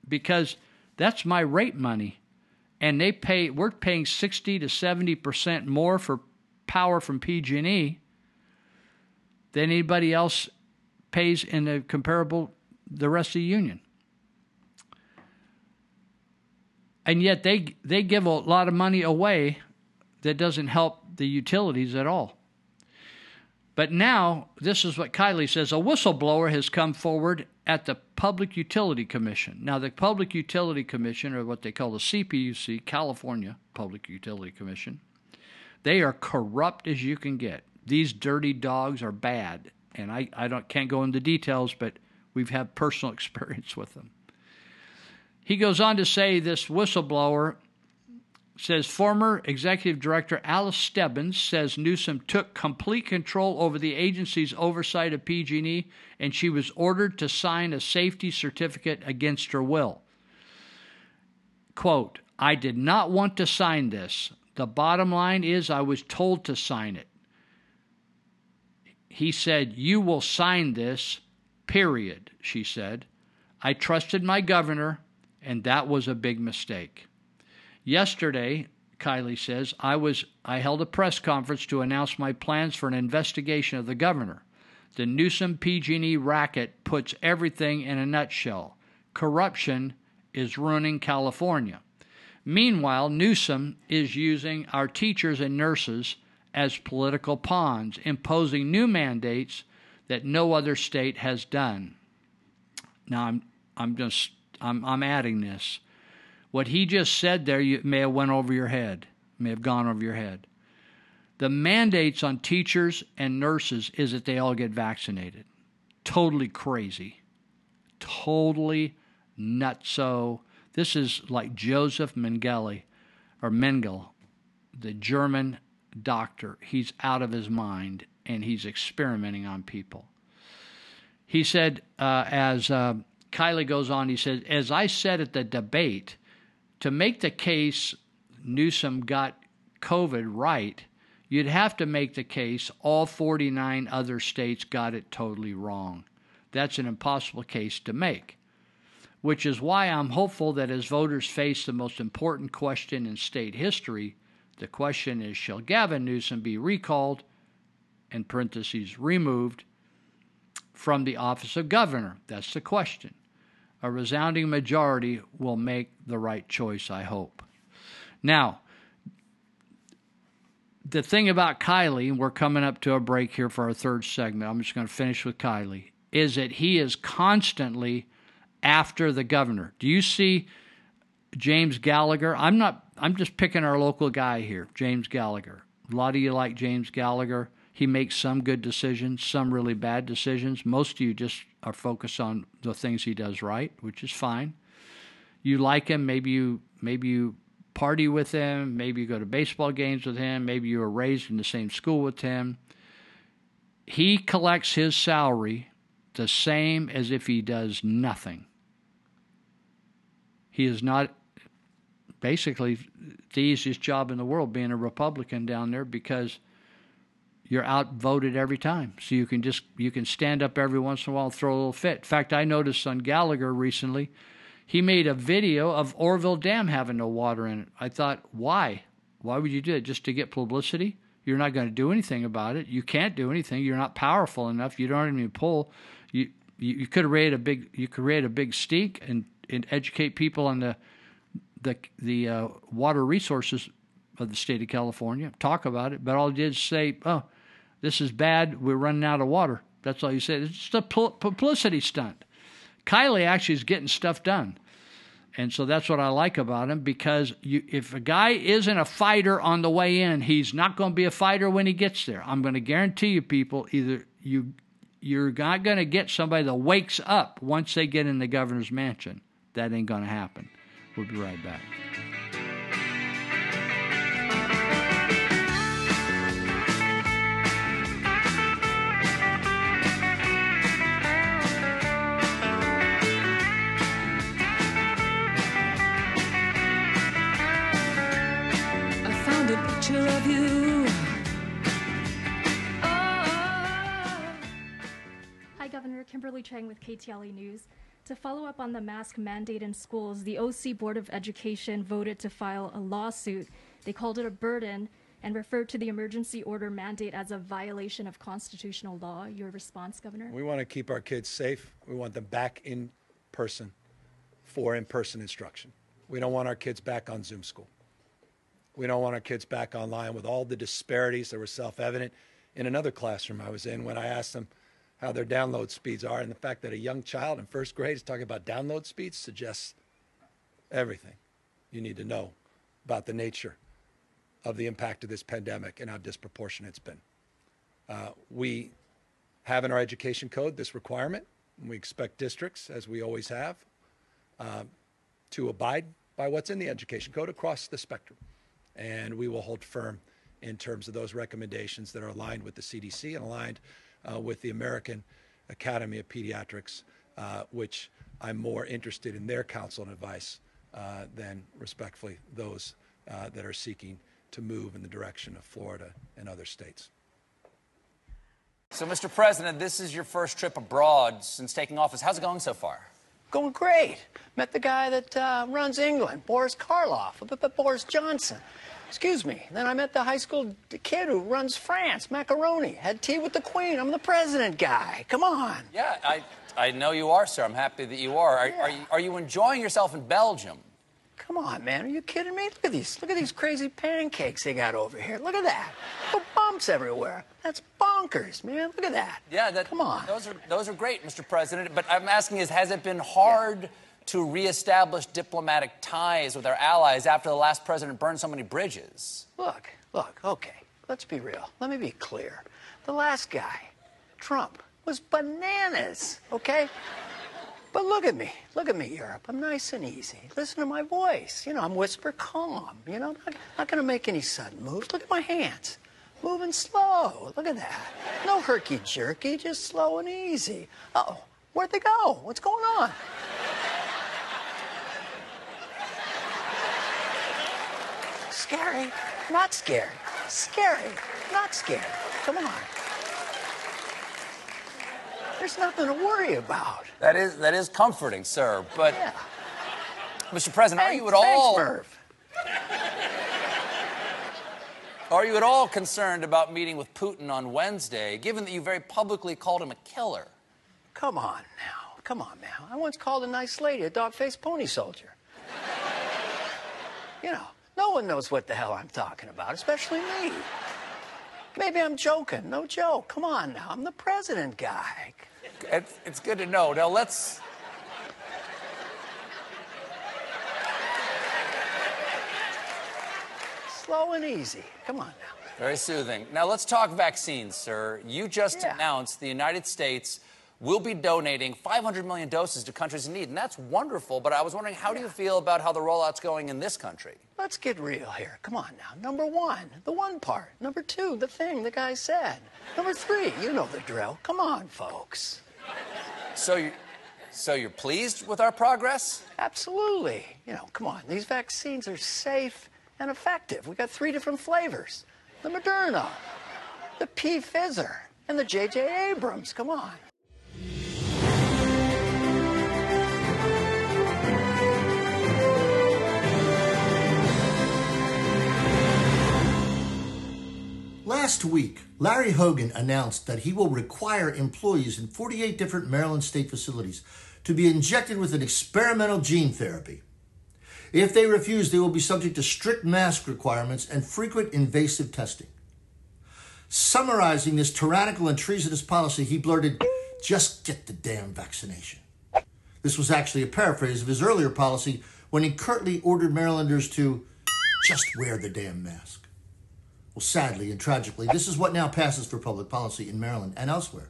because that's my rate money. And they pay we're paying 60 to 70% more for power from PG&E than anybody else pays in the comparable the rest of the union. And yet they they give a lot of money away that doesn't help the utilities at all. But now, this is what Kiley says a whistleblower has come forward at the Public Utility Commission. Now, the Public Utility Commission, or what they call the CPUC, California Public Utility Commission, they are corrupt as you can get. These dirty dogs are bad, and I, I don't can't go into details, but we've had personal experience with them. He goes on to say this whistleblower says former executive director Alice Stebbins says Newsom took complete control over the agency's oversight of PG&E and she was ordered to sign a safety certificate against her will. Quote, I did not want to sign this. The bottom line is I was told to sign it. He said, You will sign this, period, she said. I trusted my governor, and that was a big mistake. Yesterday, Kiley says, I was I held a press conference to announce my plans for an investigation of the governor. The Newsom PG&E racket puts everything in a nutshell. Corruption is ruining California. Meanwhile, Newsom is using our teachers and nurses as political pawns, imposing new mandates that no other state has done. Now I'm I'm just I'm I'm adding this. What he just said there you may have went over your head, may have gone over your head. The mandates on teachers and nurses is that they all get vaccinated. Totally crazy. Totally nutso. This is like Joseph Mengele or Mengele, the German doctor. He's out of his mind and he's experimenting on people. He said, uh, as uh, Kiley goes on, he said, as I said at the debate, to make the case Newsom got COVID right, you'd have to make the case all 49 other states got it totally wrong. That's an impossible case to make, which is why I'm hopeful that as voters face the most important question in state history, the question is shall Gavin Newsom be recalled, in parentheses, removed from the office of governor? That's the question a resounding majority will make the right choice, I hope. Now, the thing about Kiley, we're coming up to a break here for our third segment. I'm just going to finish with Kiley, is that he is constantly after the governor. Do you see James Gallagher? I'm not, I'm just picking our local guy here, James Gallagher. A lot of you like James Gallagher. He makes some good decisions, some really bad decisions. Most of you just are focused on the things he does right, which is fine. You like him, maybe you maybe you party with him, maybe you go to baseball games with him, maybe you were raised in the same school with him. He collects his salary the same as if he does nothing. He is not basically the easiest job in the world being a Republican down there because you're outvoted every time. So you can just you can stand up every once in a while and throw a little fit. In fact, I noticed on Gallagher recently, he made a video of Oroville Dam having no water in it. I thought, why? Why would you do it? Just to get publicity? You're not going to do anything about it. You can't do anything. You're not powerful enough. You don't even pull. You you, you could create a big you could raise a big steak and, and educate people on the the the uh, water resources of the state of California. Talk about it, but all did say, "Oh, this is bad. We're running out of water. That's all you say. It's just a publicity stunt. Kiley actually is getting stuff done. And so that's what I like about him because you, if a guy isn't a fighter on the way in, he's not going to be a fighter when he gets there. I'm going to guarantee you, people, either you you're not going to get somebody that wakes up once they get in the governor's mansion. That ain't going to happen. We'll be right back. Picture of you. Oh. Hi, Governor Kimberly Chang with KTLA News. To follow up on the mask mandate in schools, the OC Board of Education voted to file a lawsuit. They called it a burden and referred to the emergency order mandate as a violation of constitutional law. Your response, Governor? We want to keep our kids safe. We want them back in person for in person instruction. We don't want our kids back on Zoom school. We don't want our kids back online with all the disparities that were self evident in another classroom I was in when I asked them, how their download speeds are. And the fact that a young child in first grade is talking about download speeds suggests everything you need to know about the nature of the impact of this pandemic and how disproportionate it's been. Uh, we have in our education code this requirement. And we expect districts, as we always have, uh, to abide by what's in the education code across the spectrum. And we will hold firm in terms of those recommendations that are aligned with the CDC and aligned uh, with the American Academy of Pediatrics, uh, which I'm more interested in their counsel and advice uh, than respectfully those uh, that are seeking to move in the direction of Florida and other states. So, Mr. President, this is your first trip abroad since taking office. How's it going so far? Going great. Met the guy that uh, runs England, Boris Karloff, Boris Johnson. Excuse me. Then I met the high school kid who runs France, Macaroni. Had tea with the Queen. I'm the president guy. Come on. Yeah, I, I know you are, sir. I'm happy that you are. Are, yeah. are, you, are you enjoying yourself in Belgium? Come on, man. Are you kidding me? Look at these. Look at these crazy pancakes they got over here. Look at that. Little bumps everywhere. That's bonkers, man. Look at that. Yeah, that, come on. Those are those are great, Mr. President. But I'm asking is, has it been hard yeah. to reestablish diplomatic ties with our allies after the last president burned so many bridges? Look, look. Okay, let's be real. Let me be clear. The last guy, Trump, was bananas. Okay. But look at me. Look at me, Europe. I'm nice and easy. Listen to my voice. You know, I'm whisper calm. You know, not, not going to make any sudden moves. Look at my hands. Moving slow. Look at that. No herky jerky, just slow and easy. Uh oh. Where'd they go? What's going on? Scary. Not scary. Scary. Not scary. Come on. There's nothing to worry about. That is that is comforting, sir. But, yeah. Mr. President, hey, are you at all? Merv. Are you at all concerned about meeting with Putin on Wednesday, given that you very publicly called him a killer? Come on now. Come on now. I once called a nice lady a dog faced pony soldier. you know, no one knows what the hell I'm talking about, especially me. Maybe I'm joking. No joke. Come on now. I'm the president guy. It's, it's good to know. Now let's. Slow and easy. Come on now. Very soothing. Now let's talk vaccines, sir. You just yeah. announced the United States will be donating 500 million doses to countries in need, and that's wonderful. But I was wondering, how yeah. do you feel about how the rollout's going in this country? Let's get real here. Come on now. Number one, the one part. Number two, the thing the guy said. Number three, you know the drill. Come on, folks. So you. So you're pleased with our progress? Absolutely. You know, come on. These vaccines are safe and effective. We got three different flavors: the Moderna, the P Pfizer, and the J.J. Abrams. Come on. Last week, Larry Hogan announced that he will require employees in 48 different Maryland state facilities to be injected with an experimental gene therapy. If they refuse, they will be subject to strict mask requirements and frequent invasive testing. Summarizing this tyrannical and treasonous policy, he blurted, Just get the damn vaccination. This was actually a paraphrase of his earlier policy when he curtly ordered Marylanders to just wear the damn mask. Well, sadly and tragically, this is what now passes for public policy in Maryland and elsewhere.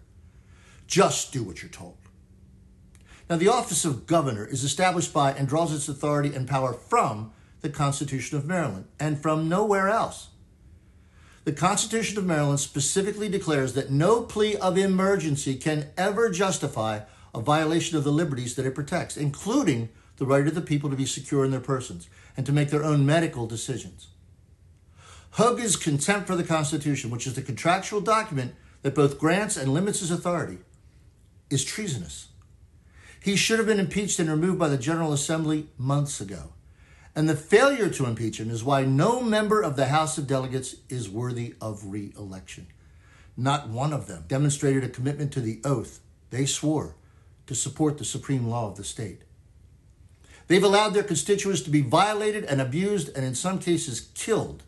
Just do what you're told. Now, the office of governor is established by and draws its authority and power from the Constitution of Maryland and from nowhere else. The Constitution of Maryland specifically declares that no plea of emergency can ever justify a violation of the liberties that it protects, including the right of the people to be secure in their persons and to make their own medical decisions. Hogan's contempt for the Constitution, which is the contractual document that both grants and limits his authority, is treasonous. He should have been impeached and removed by the General Assembly months ago. And the failure to impeach him is why no member of the House of Delegates is worthy of re election. Not one of them demonstrated a commitment to the oath they swore to support the supreme law of the state. They've allowed their constituents to be violated and abused and, in some cases, killed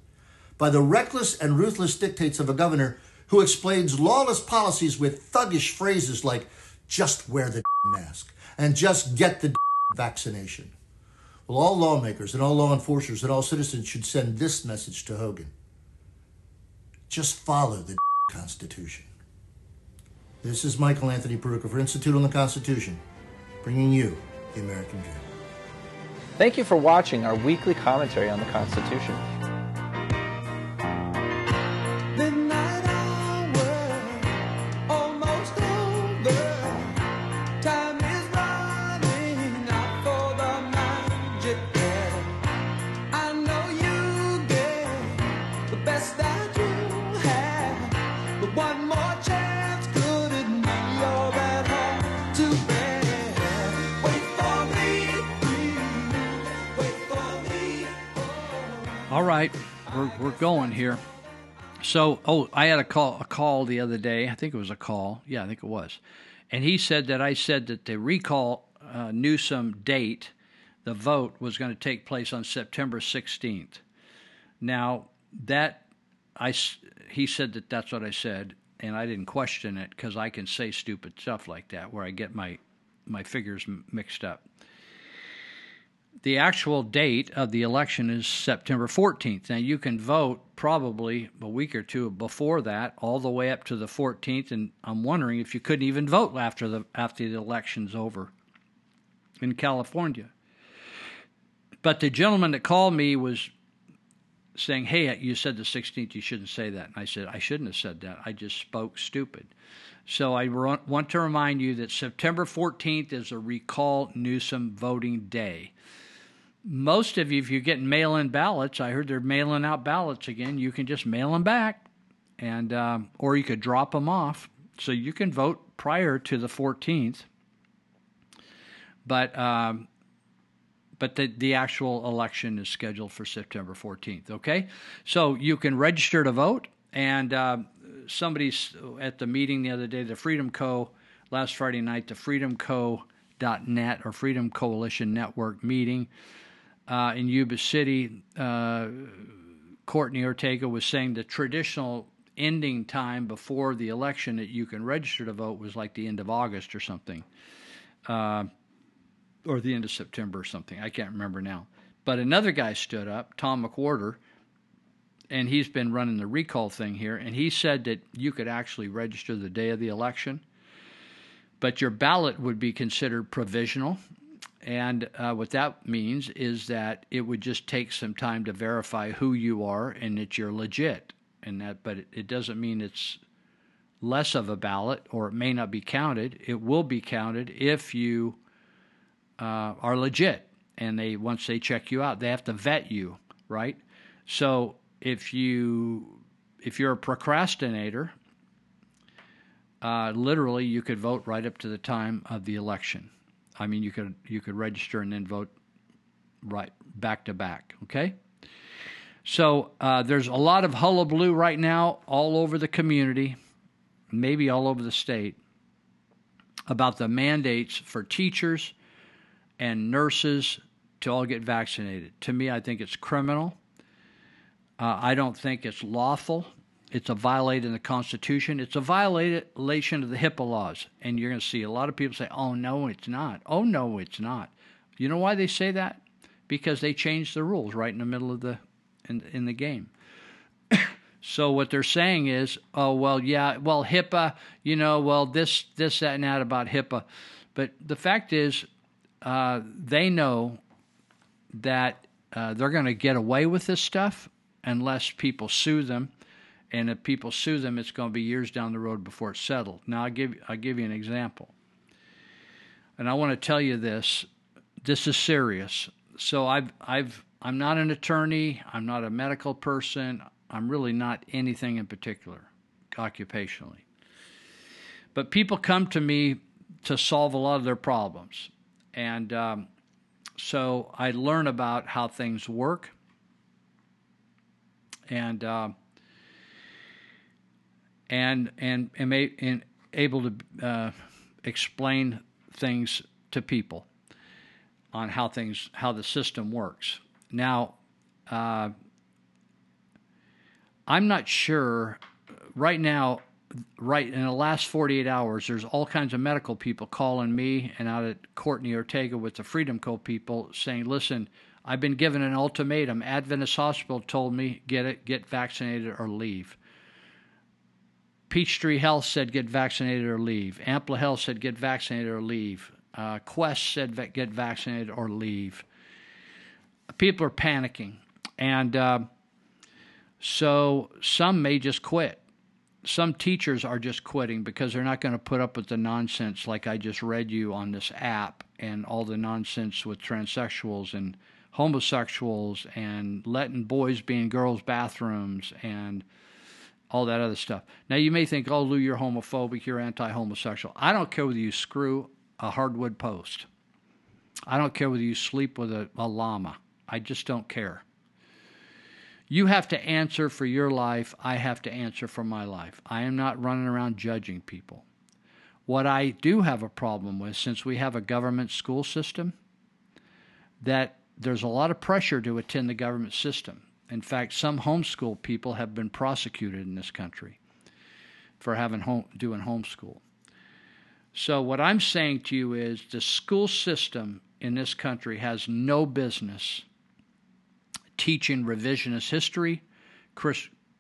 by the reckless and ruthless dictates of a governor who explains lawless policies with thuggish phrases like just wear the mask and just get the vaccination. Well, all lawmakers and all law enforcers and all citizens should send this message to Hogan. Just follow the Constitution. This is Michael Anthony Peroutka for Institute on the Constitution, bringing you the American dream. Thank you for watching our weekly commentary on the Constitution. Right, we're, we're going here. So, oh, I had a call a call the other day. I think it was a call. Yeah, I think it was. And he said that I said that the recall uh, Newsom date, the vote was going to take place on September 16th. Now, that I he said that that's what I said, and I didn't question it because I can say stupid stuff like that where I get my my figures mixed up the actual date of the election is September 14th. Now, you can vote probably a week or two before that, all the way up to the 14th, and I'm wondering if you couldn't even vote after the after the election's over in California. But the gentleman that called me was saying, "Hey, you said the 16th. You shouldn't say that." And I said, "I shouldn't have said that. I just spoke stupid." So I want to remind you that September 14th is a recall Newsom voting day most of you, if you're getting mail in ballots, I heard they're mailing out ballots again. You can just mail them back, and um, or you could drop them off. So you can vote prior to the 14th. But um, but the, the actual election is scheduled for September 14th. Okay, so you can register to vote. And uh, somebody's at the meeting the other day, the Freedom Co. last Friday night, the FreedomCo.net or Freedom Coalition Network meeting uh, in Yuba City. Uh, Courtney Ortega was saying the traditional ending time before the election that you can register to vote was like the end of August or something. Uh, or the end of September or something. I can't remember now. But another guy stood up, Tom McWhorter, and he's been running the recall thing here, and he said that you could actually register the day of the election, but your ballot would be considered provisional. And uh, what that means is that it would just take some time to verify who you are and that you're legit. And that, but it, doesn't mean it's less of a ballot or it may not be counted. It will be counted if you uh, are legit, and they once they check you out, they have to vet you, right? So if you if you're a procrastinator, uh, literally you could vote right up to the time of the election. I mean, you could you could register and then vote right back to back. Okay. So uh, there's a lot of hullabaloo right now all over the community, maybe all over the state, about the mandates for teachers and nurses to all get vaccinated. To me, I think it's criminal. Uh, I don't think it's lawful. It's a violation of the Constitution. It's a violation of the HIPAA laws. And you're going to see a lot of people say, oh, no, it's not. Oh, no, it's not. You know why they say that? Because they changed the rules right in the middle of the in, in the game. so what they're saying is, oh well, yeah, well HIPAA, you know, well this this that and that about HIPAA, but the fact is, uh, they know that uh, they're going to get away with this stuff unless people sue them, and if people sue them, it's going to be years down the road before it's settled. Now I'll give I'll give you an example, and I want to tell you this. This is serious. So I've I've I'm not an attorney. I'm not a medical person. I'm really not anything in particular, occupationally. But people come to me to solve a lot of their problems. And um, so I learn about how things work. And uh, and and and able to uh, explain things to people on how things how the system works. Now, uh, I'm not sure right now, right in the last 48 hours, there's all kinds of medical people calling me and out at Courtney Ortega with the Freedom Co. people saying, listen, I've been given an ultimatum. Adventist Hospital told me get it, get vaccinated or leave. Peachtree Health said get vaccinated or leave. Ampla Health said get vaccinated or leave. Uh, Quest said va- get vaccinated or leave. People are panicking. And uh, so some may just quit. Some teachers are just quitting because they're not going to put up with the nonsense like I just read you on this app and all the nonsense with transsexuals and homosexuals and letting boys be in girls' bathrooms and all that other stuff. Now you may think, "Oh, Lou, you're homophobic, you're anti-homosexual." I don't care whether you screw a hardwood post. I don't care whether you sleep with a, a llama. I just don't care. You have to answer for your life. I have to answer for my life. I am not running around judging people. What I do have a problem with, since we have a government school system, that there's a lot of pressure to attend the government system. In fact, some homeschool people have been prosecuted in this country for having home, doing homeschool. So what I'm saying to you is the school system in this country has no business teaching revisionist history,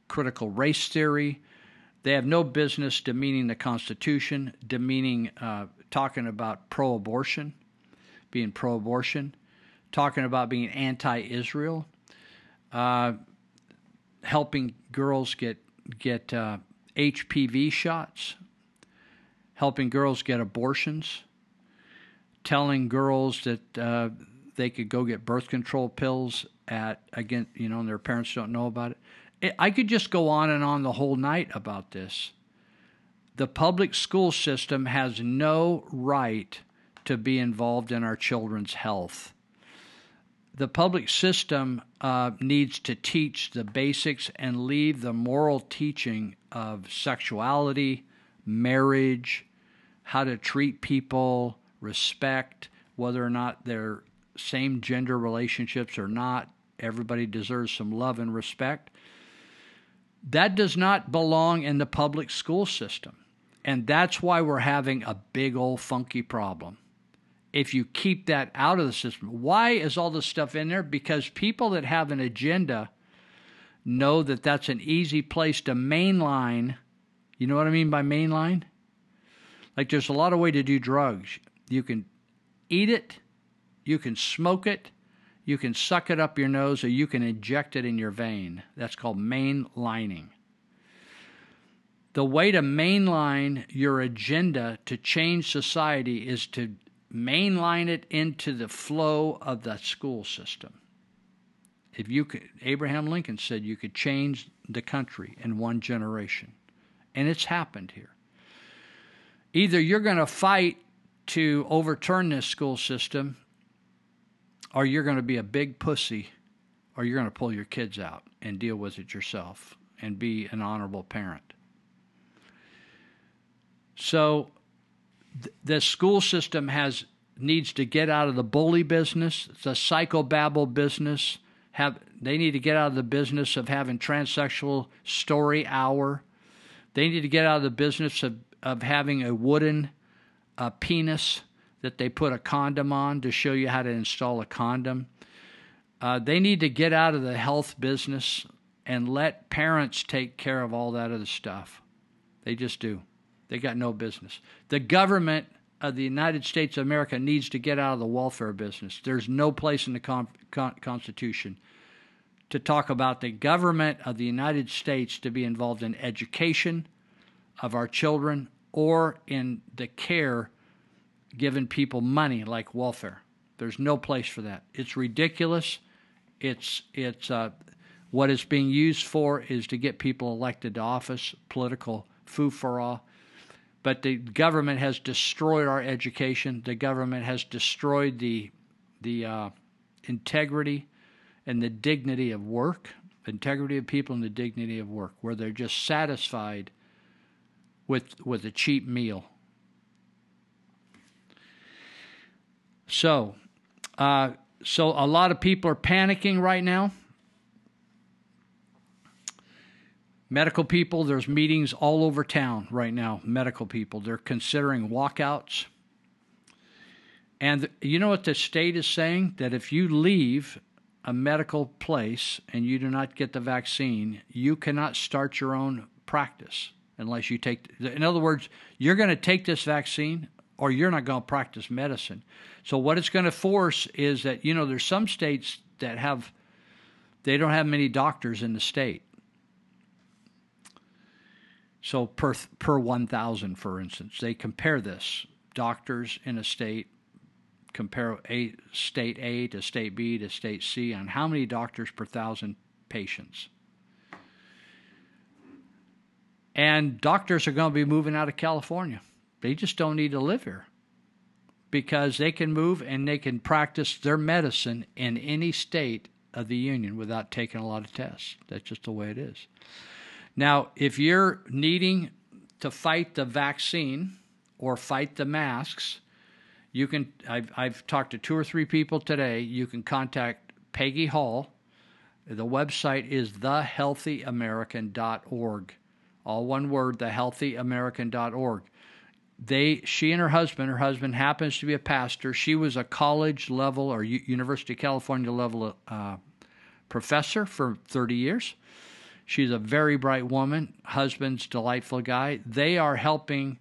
critical race theory. They have no business demeaning the Constitution, demeaning, uh, talking about pro abortion, being pro abortion, talking about being anti Israel, uh, helping girls get, get uh, HPV shots, helping girls get abortions, telling girls that uh, they could go get birth control pills at again, you know, and their parents don't know about it. it. I could just go on and on the whole night about this. The public school system has no right to be involved in our children's health. The public system uh, needs to teach the basics and leave the moral teaching of sexuality, marriage, how to treat people, respect, whether or not they're same gender relationships or not. Everybody deserves some love and respect. That does not belong in the public school system. And that's why we're having a big old funky problem. If you keep that out of the system, why is all this stuff in there? Because people that have an agenda know that that's an easy place to mainline. You know what I mean by mainline? Like there's a lot of way to do drugs. You can eat it, you can smoke it, you can suck it up your nose, or you can inject it in your vein. That's called mainlining. The way to mainline your agenda to change society is to mainline it into the flow of the school system. If you could, Abraham Lincoln said you could change the country in one generation, and it's happened here. Either you're going to fight to overturn this school system or you're going to be a big pussy, or you're going to pull your kids out and deal with it yourself and be an honorable parent. So th- the school system has needs to get out of the bully business, the psychobabble business. Have they need to get out of the business of having transsexual story hour. They need to get out of the business of, of having a wooden uh, penis that they put a condom on to show you how to install a condom. Uh, they need to get out of the health business and let parents take care of all that other stuff. They just do. They got no business. The government of the United States of America needs to get out of the welfare business. There's no place in the con- con- Constitution to talk about the government of the United States to be involved in education of our children or in the care giving people money like welfare. There's no place for that. It's ridiculous. It's it's uh, what it's being used for is to get people elected to office, political foo for all. But the government has destroyed our education. The government has destroyed the the uh, integrity and the dignity of work, integrity of people and the dignity of work, where they're just satisfied with with a cheap meal. So, uh, so a lot of people are panicking right now. Medical people, there's meetings all over town right now. Medical people, they're considering walkouts. And you know what the state is saying? That if you leave a medical place and you do not get the vaccine, you cannot start your own practice unless you take. In other words, you're going to take this vaccine or you're not going to practice medicine. So what it's going to force is that you know there's some states that have they don't have many doctors in the state. So per per 1,000, for instance, they compare this doctors in a state compare a state A to state B to state C on how many doctors per thousand patients. And doctors are going to be moving out of California. They just don't need to live here because they can move and they can practice their medicine in any state of the union without taking a lot of tests. That's just the way it is. Now, if you're needing to fight the vaccine or fight the masks, you can. I've, I've talked to two or three people today. You can contact Peggy Hall. The website is thehealthyamerican.org. All one word, thehealthyamerican.org. They, she and her husband, her husband happens to be a pastor. She was a college level or U- University of California level uh, professor for 30 years. She's a very bright woman. Husband's delightful guy. They are helping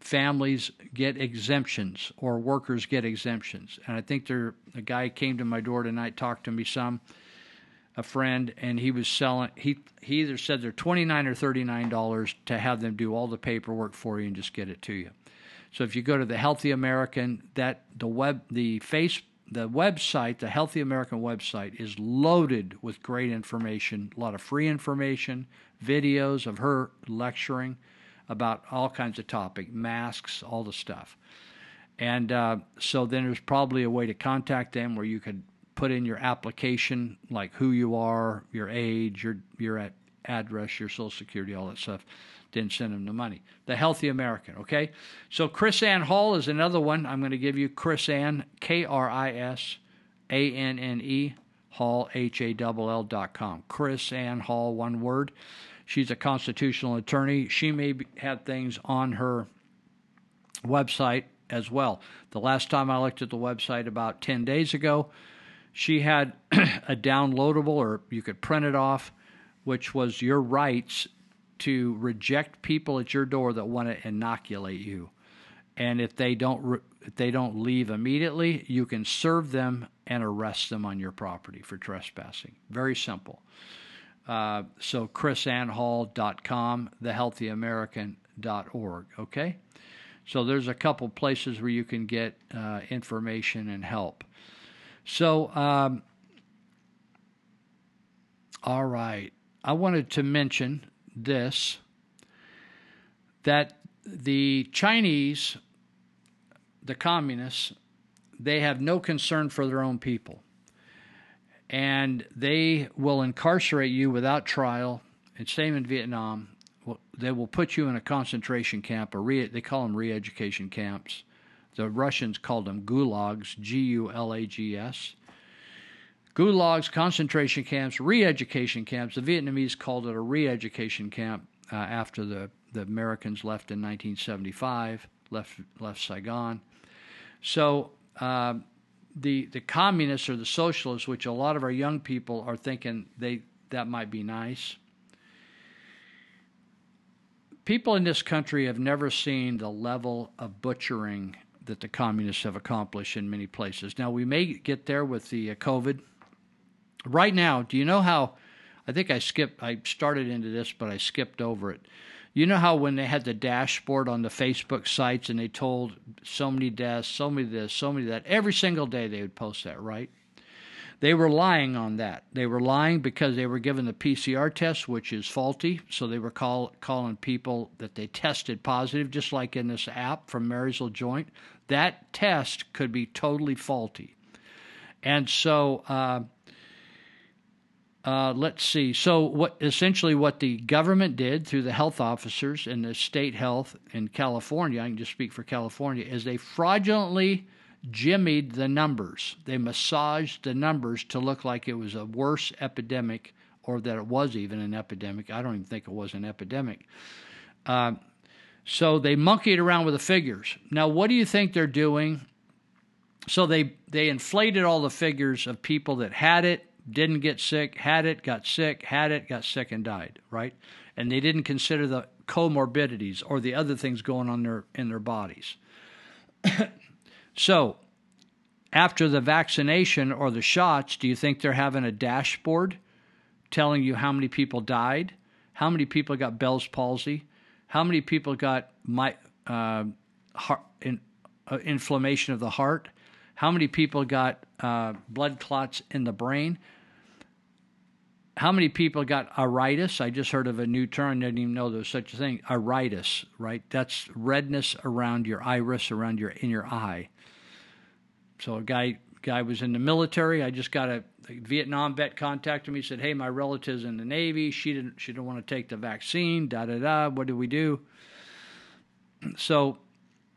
families get exemptions or workers get exemptions. And I think there a guy came to my door tonight, talked to me some, a friend, and he was selling he he either said they're twenty nine or thirty nine dollars to have them do all the paperwork for you and just get it to you. So if you go to the Healthy American, that the web the face the website, the Healthy American website, is loaded with great information, a lot of free information, videos of her lecturing about all kinds of topic, masks, all the stuff. And uh, so then there's probably a way to contact them where you could put in your application, like who you are, your age, your your address, your social security, all that stuff. Then send him the money. The Healthy American, okay? So KrisAnne Hall is another one. I'm going to give you KrisAnne, K R I S A N N E, Hall, H A L L dot com. KrisAnne Hall, one word. She's a constitutional attorney. She may have things on her website as well. The last time I looked at the website about 10 days ago, she had a downloadable, or you could print it off, which was your rights to reject people at your door that want to inoculate you. And if they don't re- if they don't leave immediately, you can serve them and arrest them on your property for trespassing. Very simple. Uh, so krisannehall.com, thehealthyamerican.org. Okay? So there's a couple places where you can get uh, information and help. So, um, all right. I wanted to mention this that the Chinese, the communists, they have no concern for their own people. And they will incarcerate you without trial. And same in Vietnam. They will put you in a concentration camp, or re- they call them re education camps. The Russians called them gulags, G U L A G S. Gulags, concentration camps, re education camps. The Vietnamese called it a re education camp uh, after the, the Americans left in 1975, left, left Saigon. So uh, the, the communists or the socialists, which a lot of our young people are thinking they, that might be nice. People in this country have never seen the level of butchering that the communists have accomplished in many places. Now, we may get there with the uh, COVID Right now, do you know how? I think I skipped. I started into this, but I skipped over it. You know how when they had the dashboard on the Facebook sites and they told so many deaths, so many this, so many that, every single day they would post that, right? They were lying on that. They were lying because they were given the PCR test, which is faulty. So they were call, calling people that they tested positive, just like in this app from Marysville Joint. That test could be totally faulty. And so uh, uh, let's see. So, what essentially what the government did through the health officers and the state health in California, I can just speak for California, is they fraudulently jimmied the numbers. They massaged the numbers to look like it was a worse epidemic or that it was even an epidemic. I don't even think it was an epidemic. Uh, so they monkeyed around with the figures. Now, what do you think they're doing? So they they inflated all the figures of people that had it, didn't get sick, had it, got sick, had it, got sick, and died. Right, and they didn't consider the comorbidities or the other things going on their in their bodies. so, after the vaccination or the shots, do you think they're having a dashboard telling you how many people died, how many people got Bell's palsy, how many people got my uh, heart in, uh, inflammation of the heart, how many people got uh, blood clots in the brain? How many people got iritis? I just heard of a new term. I didn't even know there was such a thing. Iritis, right? That's redness around your iris, around your in your eye. So a guy guy was in the military. I just got a, a Vietnam vet contacted me. Said, "Hey, my relative's in the Navy. She didn't she didn't want to take the vaccine. Da da da. What do we do?" So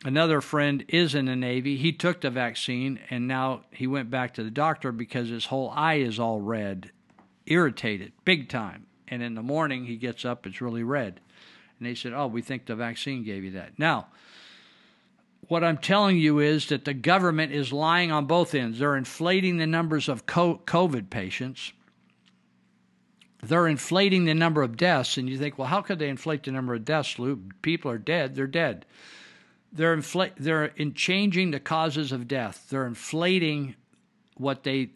another friend is in the Navy. He took the vaccine and now he went back to the doctor because his whole eye is all red, irritated, big time. And in the morning he gets up, it's really red. And they said, Oh, we think the vaccine gave you that. Now, what I'm telling you is that the government is lying on both ends. They're inflating the numbers of COVID patients. They're inflating the number of deaths, and you think, well, how could they inflate the number of deaths, Lou? People are dead. They're dead. They're infl- They're in changing the causes of death. They're inflating what they.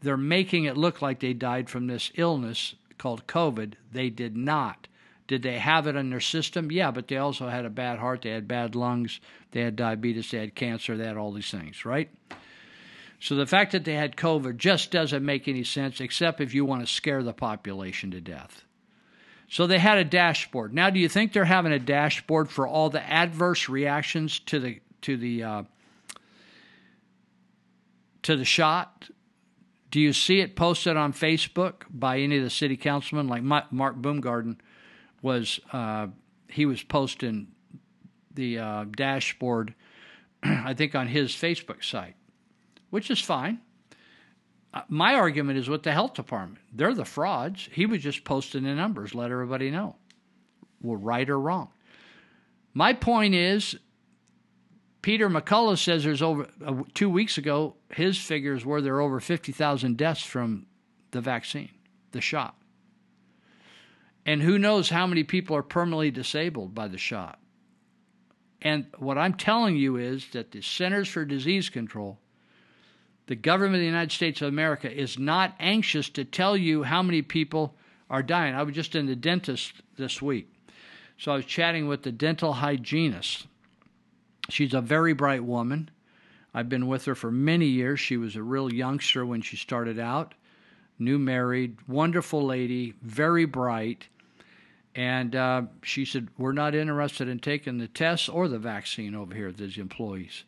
They're making it look like they died from this illness called COVID. They did not. Did they have it in their system? Yeah, but they also had a bad heart, they had bad lungs, they had diabetes, they had cancer, they had all these things, right? So the fact that they had COVID just doesn't make any sense, except if you want to scare the population to death. So they had a dashboard. Now, do you think they're having a dashboard for all the adverse reactions to the to the uh, to the shot? Do you see it posted on Facebook by any of the city councilmen, like Mark Boomgaarden was uh, he was posting the uh, dashboard, I think, on his Facebook site, which is fine. Uh, my argument is with the health department. They're the frauds. He was just posting the numbers, let everybody know. Well, right or wrong. My point is, Peter McCullough says there's over uh, two weeks ago, his figures were there over 50,000 deaths from the vaccine, the shot. And who knows how many people are permanently disabled by the shot. And what I'm telling you is that the Centers for Disease Control, the government of the United States of America, is not anxious to tell you how many people are dying. I was just in the dentist this week. So I was chatting with the dental hygienist. She's a very bright woman. I've been with her for many years. She was a real youngster when she started out, new married, wonderful lady, very bright. And uh, she said, We're not interested in taking the tests or the vaccine over here, these employees.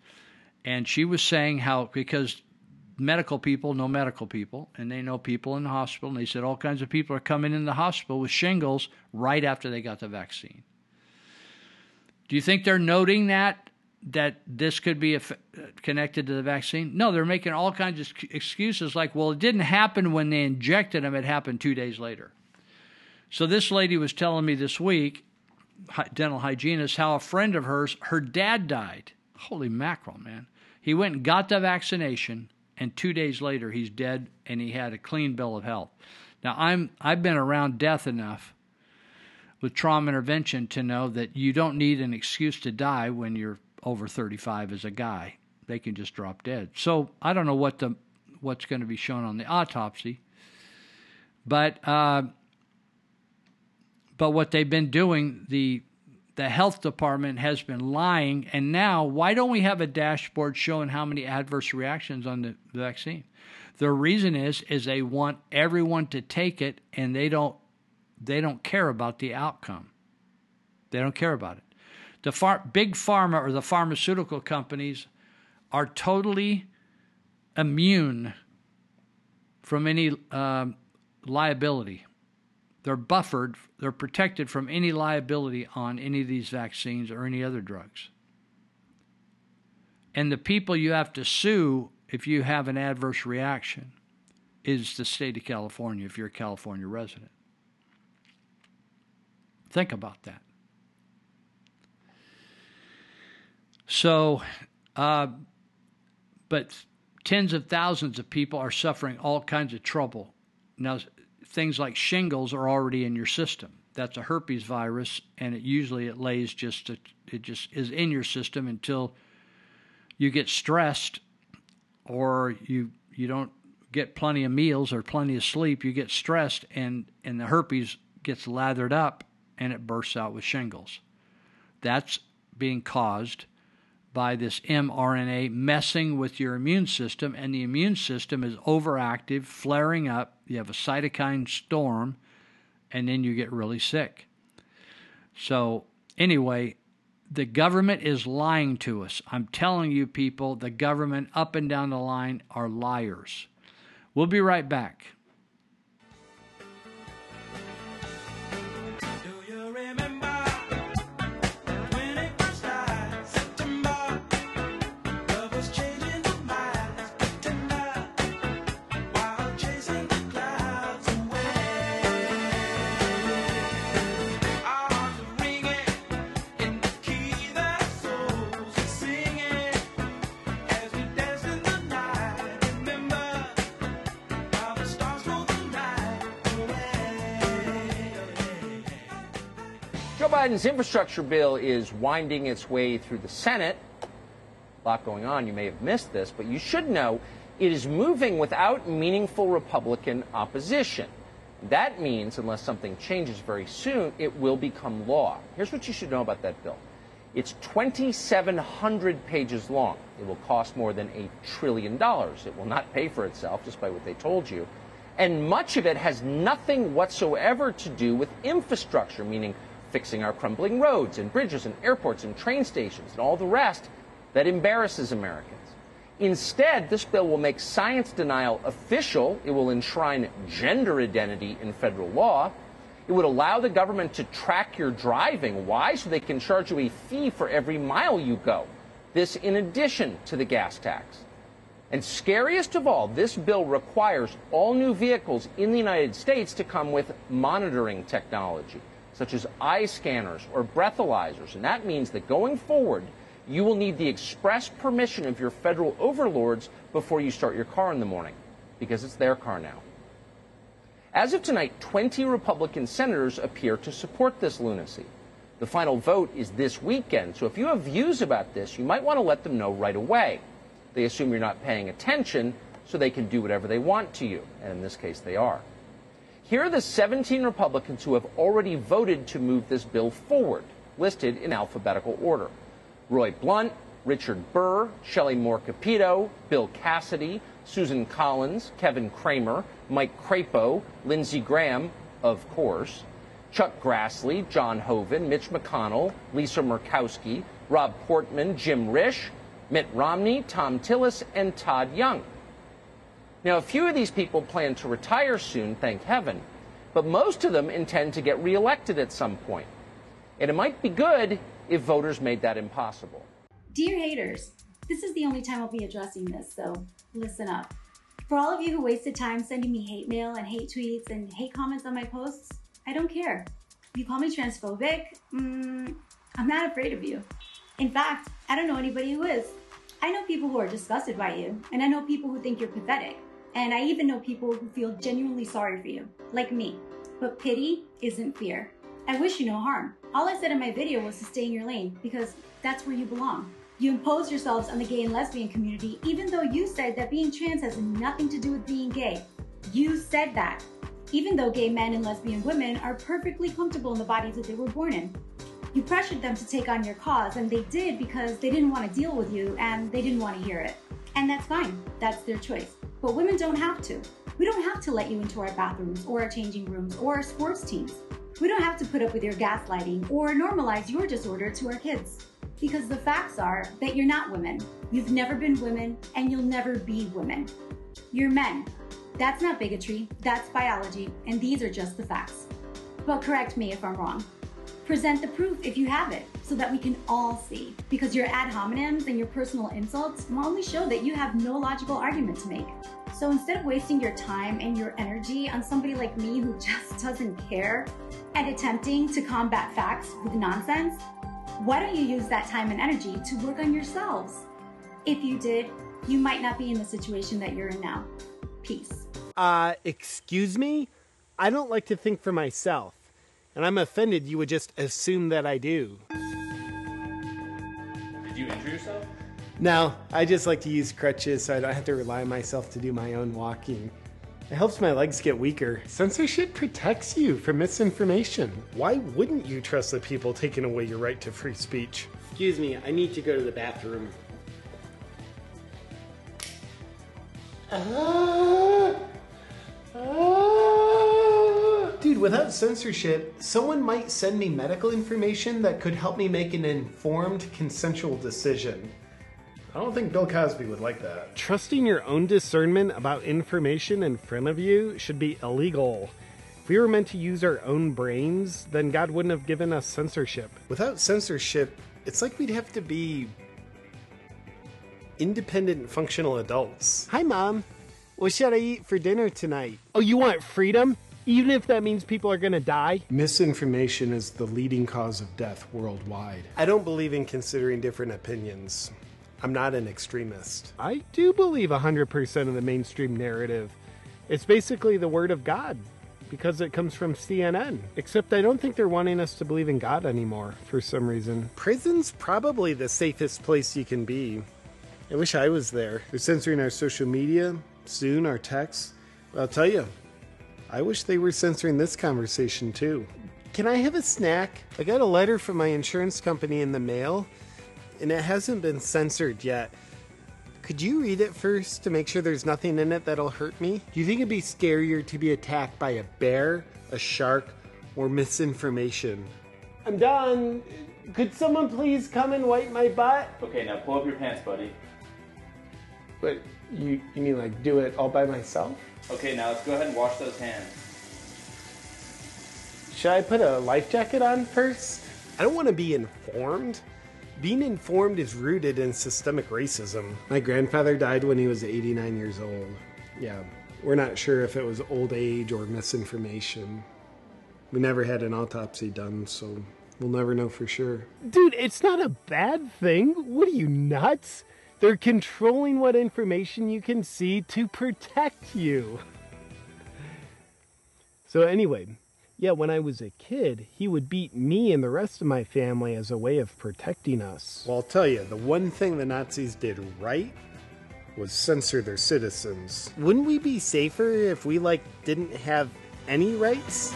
And she was saying how, because medical people know medical people, and they know people in the hospital, and they said all kinds of people are coming in the hospital with shingles right after they got the vaccine. Do you think they're noting that? That this could be connected to the vaccine? No, they're making all kinds of excuses like, well, it didn't happen when they injected them, it happened two days later. So this lady was telling me this week, dental hygienist, how a friend of hers, her dad died. Holy mackerel, man. He went and got the vaccination, and two days later he's dead and he had a clean bill of health. Now I'm I've been around death enough with trauma intervention to know that you don't need an excuse to die when you're over 35 as a guy. They can just drop dead. So I don't know what the what's going to be shown on the autopsy, but uh, but what they've been doing, the the health department has been lying, and now why don't we have a dashboard showing how many adverse reactions on the vaccine? The reason is is they want everyone to take it, and they don't they don't care about the outcome. They don't care about it. The far, big pharma or the pharmaceutical companies are totally immune from any uh, liability they're buffered, they're protected from any liability on any of these vaccines or any other drugs. And the people you have to sue if you have an adverse reaction is the state of California if you're a California resident. Think about that. So, uh, but tens of thousands of people are suffering all kinds of trouble. Now, things like shingles are already in your system. That's a herpes virus, and it usually it lays just it just is in your system until you get stressed or you you don't get plenty of meals or plenty of sleep. You get stressed, and and the herpes gets lathered up, and it bursts out with shingles. That's being caused by this mRNA messing with your immune system, and the immune system is overactive, flaring up. You have a cytokine storm, and then you get really sick. So, anyway, the government is lying to us. I'm telling you, people, the government up and down the line are liars. We'll be right back. Biden's infrastructure bill is winding its way through the Senate. A lot going on. You may have missed this, but you should know it is moving without meaningful Republican opposition. That means, unless something changes very soon, it will become law. Here's what you should know about that bill it's 2,700 pages long. It will cost more than a trillion dollars. It will not pay for itself, just by what they told you. And much of it has nothing whatsoever to do with infrastructure, meaning fixing our crumbling roads and bridges and airports and train stations and all the rest that embarrasses Americans. Instead, this bill will make science denial official. It will enshrine gender identity in federal law. It would allow the government to track your driving. Why? So they can charge you a fee for every mile you go. This in addition to the gas tax. And scariest of all, this bill requires all new vehicles in the United States to come with monitoring technology such as eye scanners or breathalyzers. And that means that going forward, you will need the express permission of your federal overlords before you start your car in the morning, because it's their car now. As of tonight, 20 Republican senators appear to support this lunacy. The final vote is this weekend, so if you have views about this, you might want to let them know right away. They assume you're not paying attention, so they can do whatever they want to you, and in this case, they are. Here are the 17 Republicans who have already voted to move this bill forward, listed in alphabetical order. Roy Blunt, Richard Burr, Shelley Moore Capito, Bill Cassidy, Susan Collins, Kevin Cramer, Mike Crapo, Lindsey Graham, of course, Chuck Grassley, John Hoeven, Mitch McConnell, Lisa Murkowski, Rob Portman, Jim Risch, Mitt Romney, Thom Tillis, and Todd Young. Now, a few of these people plan to retire soon, thank heaven, but most of them intend to get reelected at some point. And it might be good if voters made that impossible. Dear haters, this is the only time I'll be addressing this, so listen up. For all of you who wasted time sending me hate mail and hate tweets and hate comments on my posts, I don't care. You call me transphobic? Mm, I'm not afraid of you. In fact, I don't know anybody who is. I know people who are disgusted by you, and I know people who think you're pathetic. And I even know people who feel genuinely sorry for you, like me. But pity isn't fear. I wish you no harm. All I said in my video was to stay in your lane because that's where you belong. You impose yourselves on the gay and lesbian community even though you said that being trans has nothing to do with being gay. You said that. Even though gay men and lesbian women are perfectly comfortable in the bodies that they were born in. You pressured them to take on your cause, and they did because they didn't want to deal with you and they didn't want to hear it. And that's fine, that's their choice. But women don't have to. We don't have to let you into our bathrooms or our changing rooms or our sports teams. We don't have to put up with your gaslighting or normalize your disorder to our kids. Because the facts are that you're not women. You've never been women and you'll never be women. You're men. That's not bigotry, that's biology, and these are just the facts. But correct me if I'm wrong. Present the proof if you have it so that we can all see. Because your ad hominems and your personal insults will only show that you have no logical argument to make. So instead of wasting your time and your energy on somebody like me who just doesn't care and attempting to combat facts with nonsense, why don't you use that time and energy to work on yourselves? If you did, you might not be in the situation that you're in now. Peace. Uh, excuse me? I don't like to think for myself. And I'm offended you would just assume that I do. Did you injure yourself? No, I just like to use crutches so I don't have to rely on myself to do my own walking. It helps my legs get weaker. Censorship protects you from misinformation. Why wouldn't you trust the people taking away your right to free speech? Excuse me, I need to go to the bathroom. Ah! Ah! Dude, without censorship, someone might send me medical information that could help me make an informed, consensual decision. I don't think Bill Cosby would like that. Trusting your own discernment about information in front of you should be illegal. If we were meant to use our own brains, then God wouldn't have given us censorship. Without censorship, it's like we'd have to be independent, functional adults. Hi, Mom. What should I eat for dinner tonight? Oh, you want freedom? Even if that means people are gonna die? Misinformation is the leading cause of death worldwide. I don't believe in considering different opinions. I'm not an extremist. I do believe 100% of the mainstream narrative. It's basically the word of God because it comes from CNN. Except I don't think they're wanting us to believe in God anymore for some reason. Prison's probably the safest place you can be. I wish I was there. They're censoring our social media, soon our texts. I'll tell you, I wish they were censoring this conversation too. Can I have a snack? I got a letter from my insurance company in the mail, and it hasn't been censored yet. Could you read it first to make sure there's nothing in it that'll hurt me? Do you think it'd be scarier to be attacked by a bear, a shark, or misinformation? I'm done. Could someone please come and wipe my butt? Okay, now pull up your pants, buddy. But you you mean like do it all by myself? Okay, now let's go ahead and wash those hands. Should I put a life jacket on first? I don't want to be informed. Being informed is rooted in systemic racism. My grandfather died when he was 89 years old. Yeah, we're not sure if it was old age or misinformation. We never had an autopsy done, so we'll never know for sure. Dude, it's not a bad thing. What are you, nuts? They're controlling what information you can see to protect you. So, anyway, yeah, when I was a kid, he would beat me and the rest of my family as a way of protecting us. Well, I'll tell you, the one thing the Nazis did right was censor their citizens. Wouldn't we be safer if we, like, didn't have any rights?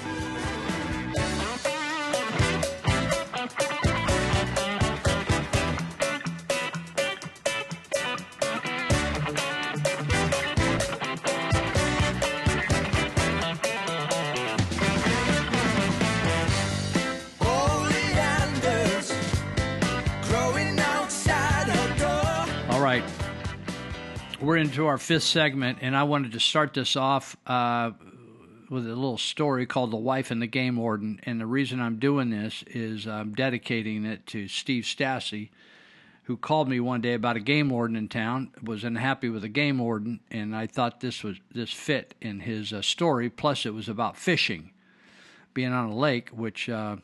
We're into our fifth segment, and I wanted to start this off uh, with a little story called The Wife and the Game Warden. And the reason I'm doing this is I'm dedicating it to Steve Stassi, who called me one day about a game warden in town, was unhappy with a game warden, and I thought this was this fit in his uh, story. Plus, it was about fishing, being on a lake, which uh,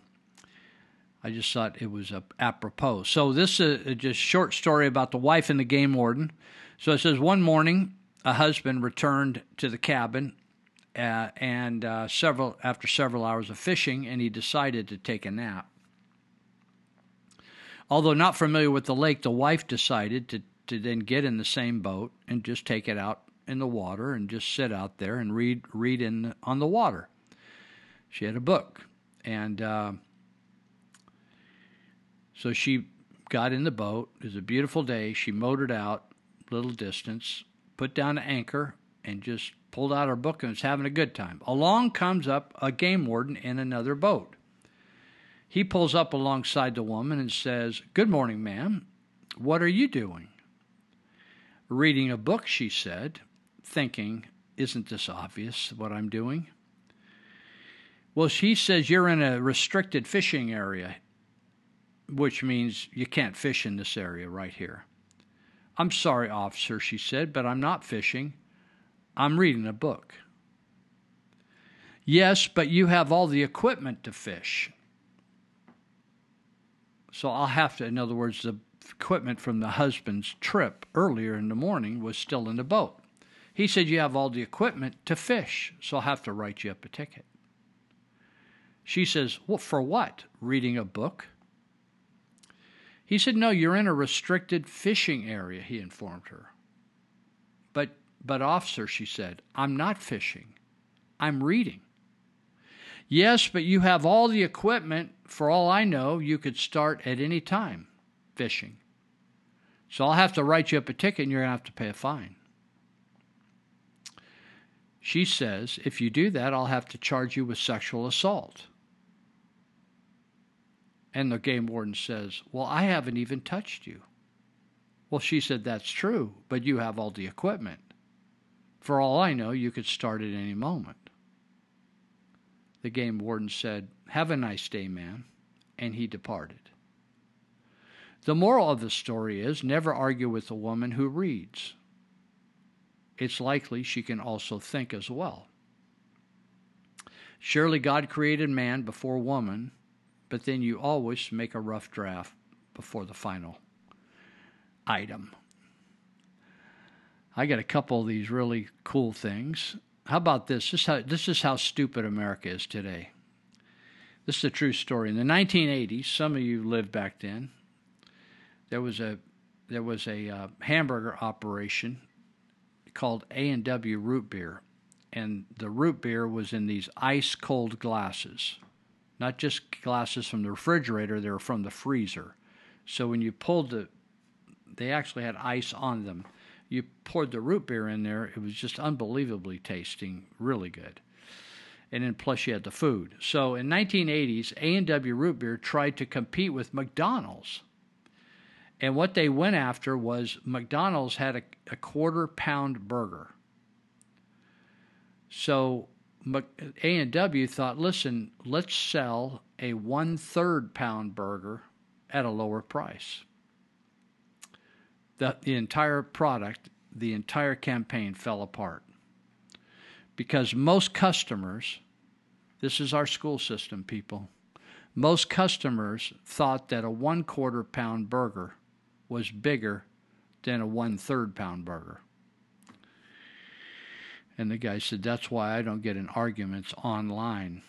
I just thought it was uh, apropos. So this is a just short story about the wife and the game warden. So it says one morning, a husband returned to the cabin, uh, and uh, several after several hours of fishing, and he decided to take a nap. Although not familiar with the lake, the wife decided to, to then get in the same boat and just take it out in the water and just sit out there and read read in on the water. She had a book, and uh, so she got in the boat. It was a beautiful day. She motored out little distance, put down an anchor, and just pulled out her book and was having a good time. Along comes up a game warden in another boat. He pulls up alongside the woman and says, Good morning, ma'am. What are you doing? Reading a book, she said, thinking, Isn't this obvious what I'm doing? Well, she says, You're in a restricted fishing area, which means you can't fish in this area right here. I'm sorry, officer, she said, but I'm not fishing. I'm reading a book. Yes, but you have all the equipment to fish. So I'll have to, in other words, the equipment from the husband's trip earlier in the morning was still in the boat. He said, You have all the equipment to fish, so I'll have to write you up a ticket. She says, Well, for what? Reading a book? He said, No, you're in a restricted fishing area, he informed her. But, but, officer, she said, I'm not fishing, I'm reading. Yes, but you have all the equipment. For all I know, you could start at any time fishing. So I'll have to write you up a ticket and you're going to have to pay a fine. She says, if you do that, I'll have to charge you with sexual assault. And the game warden says, Well, I haven't even touched you. Well, she said, That's true, but you have all the equipment. For all I know, you could start at any moment. The game warden said, Have a nice day, ma'am. And he departed. The moral of the story is never argue with a woman who reads. It's likely she can also think as well. Surely God created man before woman, but then you always make a rough draft before the final item. I got a couple of these really cool things. How about this? This is how, this is how stupid America is today. This is a true story. In the 1980s, some of you lived back then. There was a there was a uh, hamburger operation called A and W root beer, and the root beer was in these ice cold glasses, not just glasses from the refrigerator; they were from the freezer. So when you pulled the, they actually had ice on them you poured the root beer in there. It was just unbelievably tasting, really good. And then plus you had the food. So in 1980s, A&W Root Beer tried to compete with McDonald's. And what they went after was McDonald's had a, a quarter pound burger. So A&W thought, listen, let's sell a one third pound burger at a lower price the, the entire product, the entire campaign fell apart. Because most customers, this is our school system, people, most customers thought that a one quarter pound burger was bigger than a one third pound burger. And the guy said, That's why I don't get in arguments online.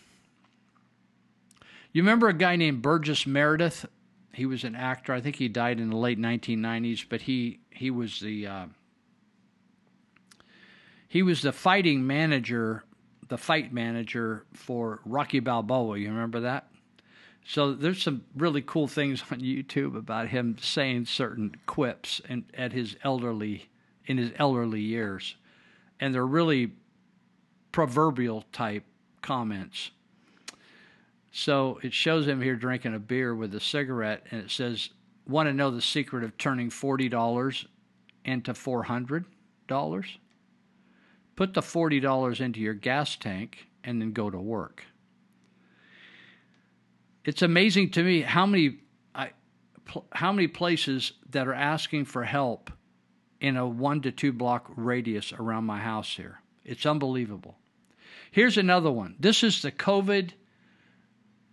You remember a guy named Burgess Meredith? he was an actor. I think he died in the late 1990s, but he he was the uh, he was the fighting manager, the fight manager for Rocky Balboa. You remember that? So there's some really cool things on YouTube about him saying certain quips and at his elderly in his elderly years, and they're really proverbial type comments. So it shows him here drinking a beer with a cigarette, and it says, "Want to know the secret of turning forty dollars into four hundred dollars? Put the forty dollars into your gas tank and then go to work." It's amazing to me how many I, how many places that are asking for help in a one to two block radius around my house here. It's unbelievable. Here's another one. This is the COVID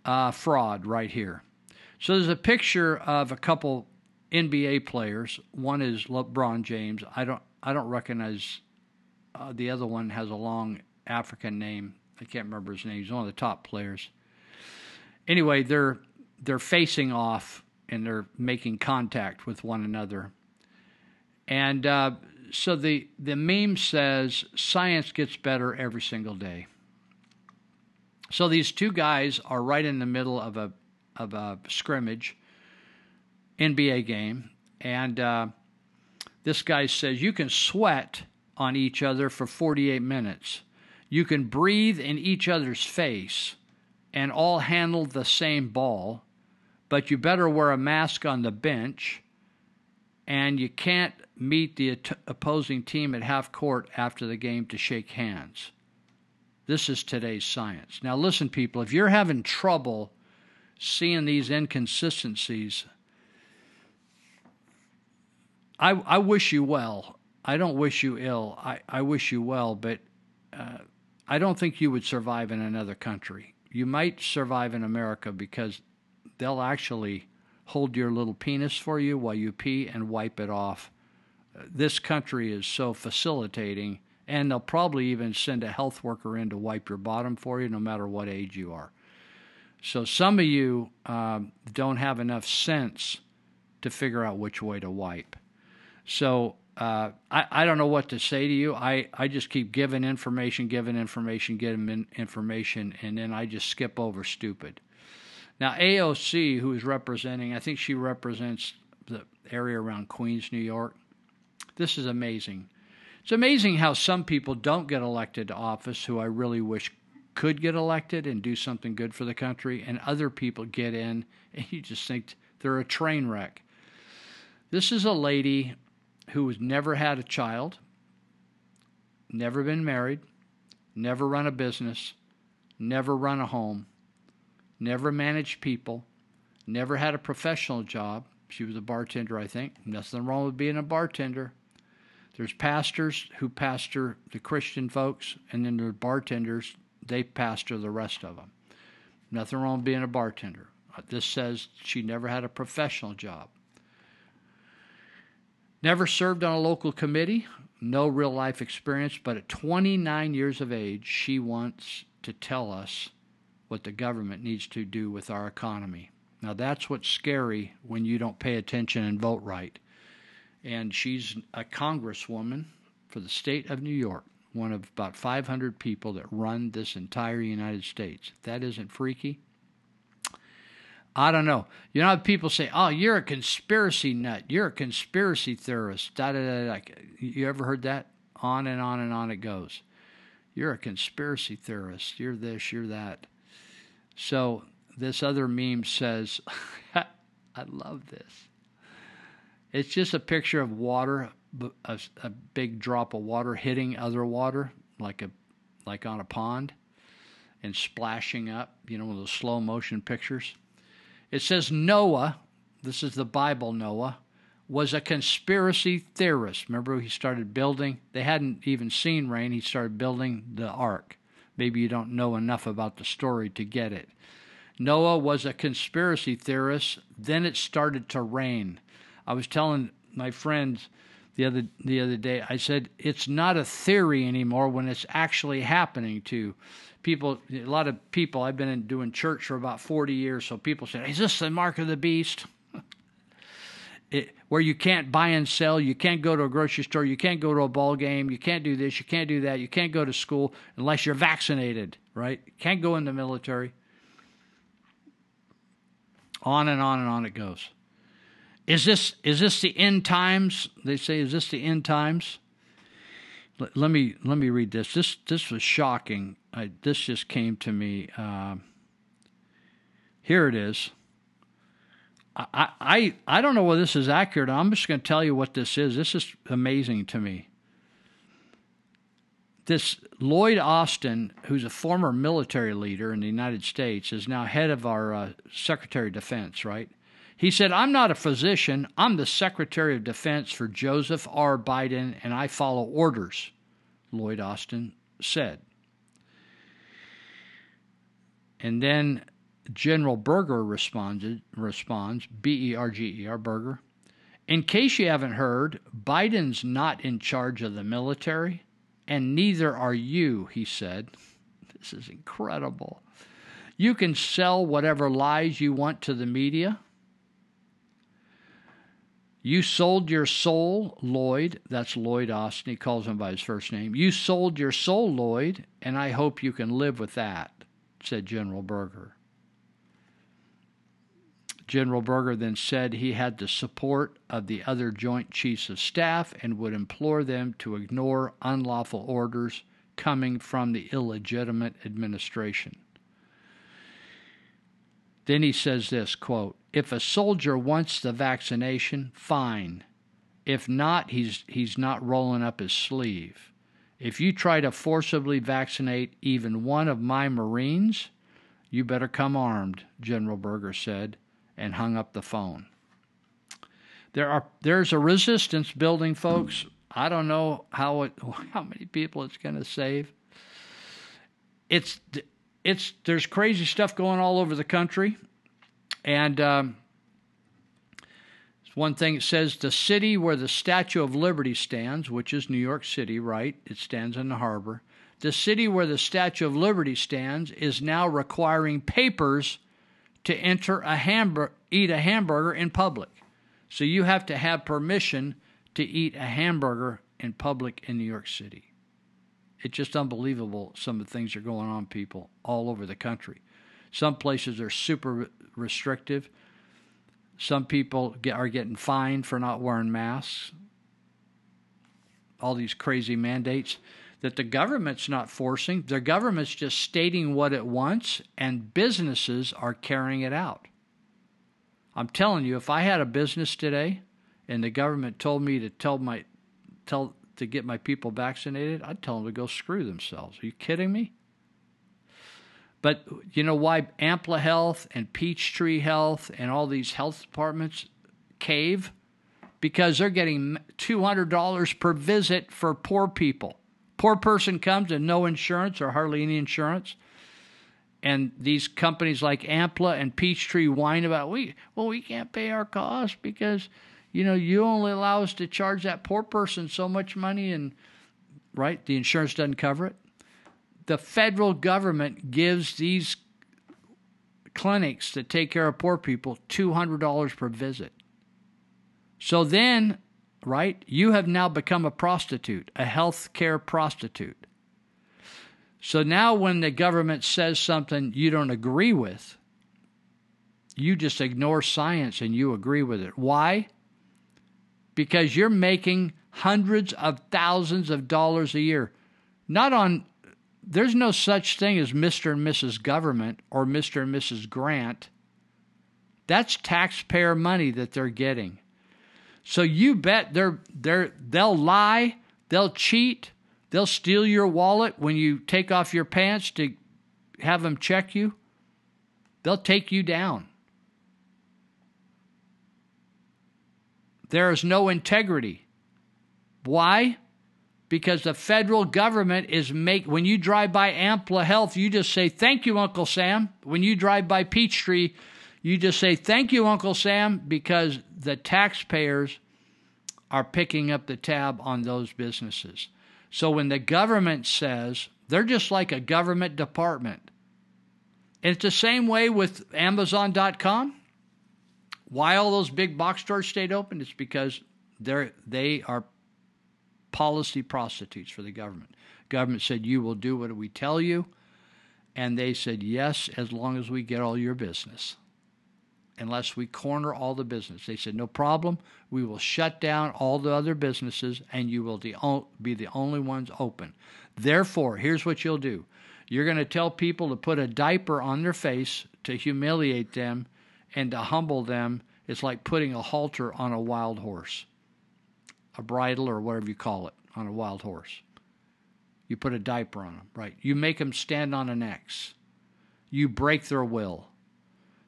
uh, fraud right here. So there's a picture of a couple NBA players. One is LeBron James. I don't I don't recognize. Uh, the other one has a long African name. I can't remember his name. He's one of the top players. Anyway, they're they're facing off and they're making contact with one another. And uh, so the the meme says science gets better every single day. So these two guys are right in the middle of a of a scrimmage NBA game, and uh, this guy says you can sweat on each other for 48 minutes. You can breathe in each other's face and all handle the same ball, but you better wear a mask on the bench, and you can't meet the opposing team at half court after the game to shake hands. This is today's science. Now, listen, people, if you're having trouble seeing these inconsistencies, I, I wish you well. I don't wish you ill. I, I wish you well, but uh, I don't think you would survive in another country. You might survive in America because they'll actually hold your little penis for you while you pee and wipe it off. This country is so facilitating, and they'll probably even send a health worker in to wipe your bottom for you, no matter what age you are. So some of you um, don't have enough sense to figure out which way to wipe. So uh, I, I don't know what to say to you. I, I just keep giving information, giving information, giving information, and then I just skip over stupid. Now, AOC, who is representing, I think she represents the area around Queens, New York. This is amazing. It's amazing how some people don't get elected to office who I really wish could get elected and do something good for the country, and other people get in and you just think they're a train wreck. This is a lady who has never had a child, never been married, never run a business, never run a home, never managed people, never had a professional job. She was a bartender, I think. Nothing wrong with being a bartender. There's pastors who pastor the Christian folks, and then there's bartenders, they pastor the rest of them. Nothing wrong with being a bartender. Uh, This says she never had a professional job. Never served on a local committee, no real life experience, but at 29 years of age, she wants to tell us what the government needs to do with our economy. Now, that's what's scary when you don't pay attention and vote right. And she's a congresswoman for the state of New York, one of about 500 people that run this entire United States. That isn't freaky, I don't know. You know how people say, "Oh, you're a conspiracy nut. You're a conspiracy theorist." Da da da. da. You ever heard that? On and on and on it goes. You're a conspiracy theorist. You're this. You're that. So this other meme says, "I love this." It's just a picture of water, a big drop of water hitting other water, like a like on a pond, and splashing up. You know, those slow motion pictures. It says Noah, this is the Bible Noah, was a conspiracy theorist. Remember, he started building, they hadn't even seen rain, he started building the ark. Maybe you don't know enough about the story to get it. Noah was a conspiracy theorist, then it started to rain. I was telling my friends the other the other day, I said it's not a theory anymore when it's actually happening to people a lot of people I've been in, doing church for about 40 years so people say is this the mark of the beast where you can't buy and sell you can't go to a grocery store you can't go to a ball game you can't do this you can't do that you can't go to school unless you're vaccinated right can't go in the military on and on and on it goes is this is this the end times they say is this the end times let, let me let me read this. This this was shocking. I, this just came to me. Uh, here it is. I, I I don't know whether this is accurate. I'm just going to tell you what this is. This is amazing to me. This Lloyd Austin, who's a former military leader in the United States, is now head of our uh, Secretary of Defense. Right? He said, "I'm not a physician. I'm the Secretary of Defense for Joseph R. Biden, and I follow orders." Lloyd Austin said. And then General Berger responded, responds, B E R G E R, Berger. In case you haven't heard, Biden's not in charge of the military, and neither are you, he said. This is incredible. You can sell whatever lies you want to the media. You sold your soul, Lloyd. That's Lloyd Austin. He calls him by his first name. You sold your soul, Lloyd, and I hope you can live with that, said General Berger. General Berger then said he had the support of the other Joint Chiefs of Staff and would implore them to ignore unlawful orders coming from the illegitimate administration. Then he says this quote, if a soldier wants the vaccination, fine. If not, he's he's not rolling up his sleeve. If you try to forcibly vaccinate even one of my Marines, you better come armed, General Berger said, and hung up the phone. There are there's a resistance building, folks. I don't know how it, how many people it's going to save. It's it's there's crazy stuff going all over the country, and um, one thing it says the city where the Statue of Liberty stands, which is New York City, right? It stands in the harbor. The city where the Statue of Liberty stands is now requiring papers to enter a hamburger, eat a hamburger in public. So you have to have permission to eat a hamburger in public in New York City. It's just unbelievable some of the things are going on, people, all over the country. Some places are super restrictive. Some people get, are getting fined for not wearing masks. All these crazy mandates that the government's not forcing. The government's just stating what it wants, and businesses are carrying it out. I'm telling you, if I had a business today and the government told me to tell my tell to get my people vaccinated, I'd tell them to go screw themselves. Are you kidding me? But you know why Ampla Health and Peachtree Health and all these health departments cave? Because they're getting $200 per visit for poor people. Poor person comes and no insurance or hardly any insurance. And these companies like Ampla and Peachtree whine about we well we can't pay our costs because you know you only allow us to charge that poor person so much money and right the insurance doesn't cover it. The federal government gives these clinics that take care of poor people $200 per visit. So then right? You have now become a prostitute, a health care prostitute. So now when the government says something you don't agree with, you just ignore science and you agree with it. Why? Because you're making hundreds of thousands of dollars a year. Not on, there's no such thing as Mr. and Mrs. Government or Mr. and Mrs. Grant. That's taxpayer money that they're getting. So you bet they're they're they'll lie, they'll cheat, they'll steal your wallet when you take off your pants to have them check you. They'll take you down. There is no integrity. Why? Because the federal government is make when you drive by Ampla Health, you just say thank you, Uncle Sam. When you drive by Peachtree, you just say, Thank you, Uncle Sam, because the taxpayers are picking up the tab on those businesses. So when the government says, they're just like a government department. And it's the same way with Amazon.com. Why all those big box stores stayed open? It's because they're they are policy prostitutes for the government. Government said you will do what we tell you, and they said yes as long as we get all your business unless we corner all the business. They said, no problem. We will shut down all the other businesses and you will be the only ones open. Therefore, here's what you'll do you're going to tell people to put a diaper on their face to humiliate them and to humble them. It's like putting a halter on a wild horse, a bridle or whatever you call it on a wild horse. You put a diaper on them, right? You make them stand on an X. You break their will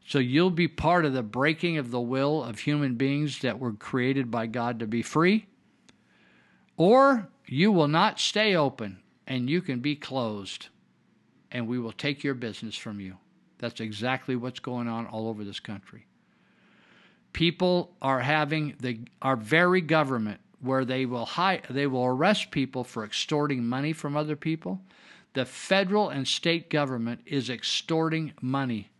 so you'll be part of the breaking of the will of human beings that were created by God to be free, or you will not stay open and you can be closed, and we will take your business from you. That's exactly what's going on all over this country. People are having the our very government where they will hire, they will arrest people for extorting money from other people. The federal and state government is extorting money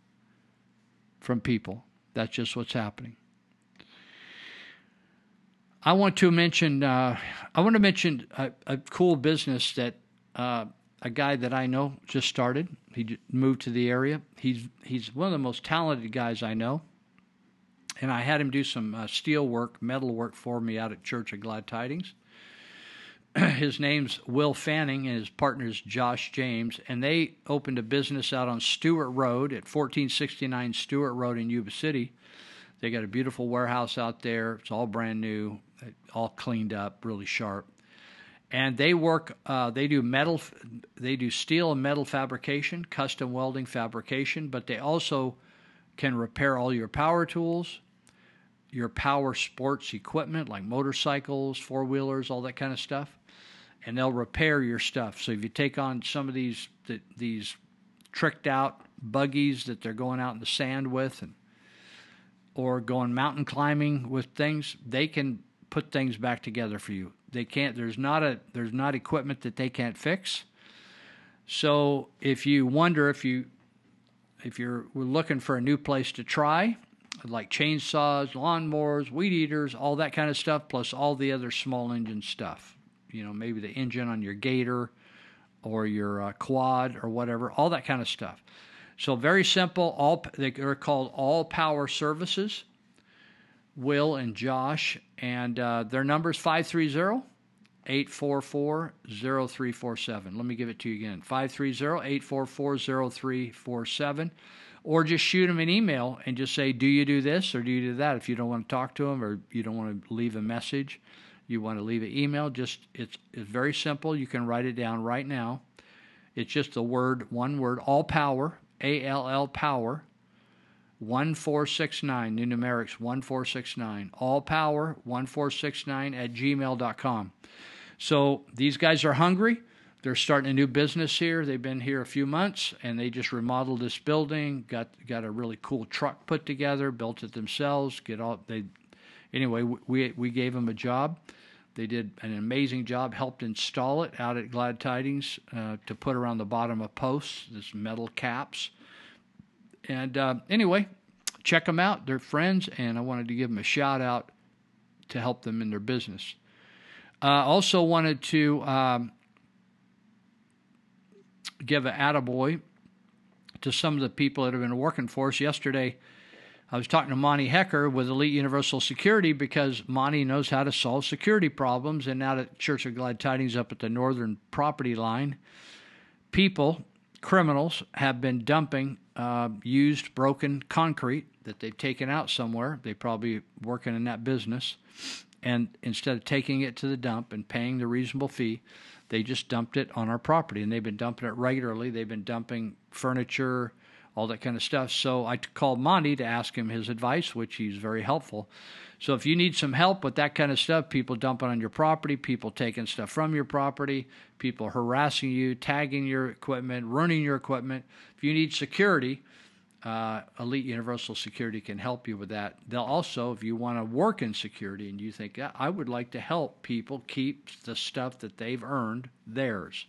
from people. That's just what's happening. I want to mention. Uh, I want to mention a, a cool business that uh, a guy that I know just started. He moved to the area. He's he's one of the most talented guys I know, and I had him do some uh, steel work, metal work for me out at Church of Glad Tidings. his name's Will Fanning and his partner's Josh James, and they opened a business out on Stewart Road at 1469 Stewart Road in Yuba City. They got a beautiful warehouse out there. It's all brand new, all cleaned up, really sharp. And they work. Uh, they do metal. They do steel and metal fabrication, custom welding fabrication, but they also can repair all your power tools, your power sports equipment like motorcycles, four wheelers, all that kind of stuff, and they'll repair your stuff. So if you take on some of these the, these tricked out buggies that they're going out in the sand with, and or going mountain climbing with things, they can put things back together for you. They can't. There's not a there's not equipment that they can't fix. So if you wonder if you if you're looking for a new place to try, like chainsaws, lawnmowers, weed eaters, all that kind of stuff, plus all the other small engine stuff. You know, maybe the engine on your Gator or your uh, quad or whatever, all that kind of stuff. So very simple. All they are called All Power Services. Will and Josh, and uh, their number is 530 844 0347. Let me give it to you again 530 844 0347. Or just shoot them an email and just say, Do you do this or do you do that? If you don't want to talk to them or you don't want to leave a message, you want to leave an email, just it's, it's very simple. You can write it down right now. It's just the word, one word, all power, A L L power, 1469, new numerics 1469, all power 1469 at gmail.com. So these guys are hungry. They're starting a new business here. They've been here a few months and they just remodeled this building, got got a really cool truck put together, built it themselves, get all they anyway, we we gave them a job. They did an amazing job, helped install it out at Glad Tidings uh, to put around the bottom of posts, this metal caps. And uh, anyway, check them out. They're friends, and I wanted to give them a shout out to help them in their business. Uh, also wanted to um, give an attaboy to some of the people that have been working for us. Yesterday, I was talking to Monty Hecker with Elite Universal Security because Monty knows how to solve security problems. And now that Church of Glad Tidings up at the northern property line, people, criminals, have been dumping uh, used broken concrete that they've taken out somewhere. They probably working in that business. And instead of taking it to the dump and paying the reasonable fee, they just dumped it on our property. And they've been dumping it regularly. They've been dumping furniture, all that kind of stuff. So I called Monty to ask him his advice, which he's very helpful. So if you need some help with that kind of stuff, people dumping on your property, people taking stuff from your property, people harassing you, tagging your equipment, ruining your equipment, if you need security, uh, Elite Universal Security can help you with that. They'll also, if you want to work in security and you think, I would like to help people keep the stuff that they've earned theirs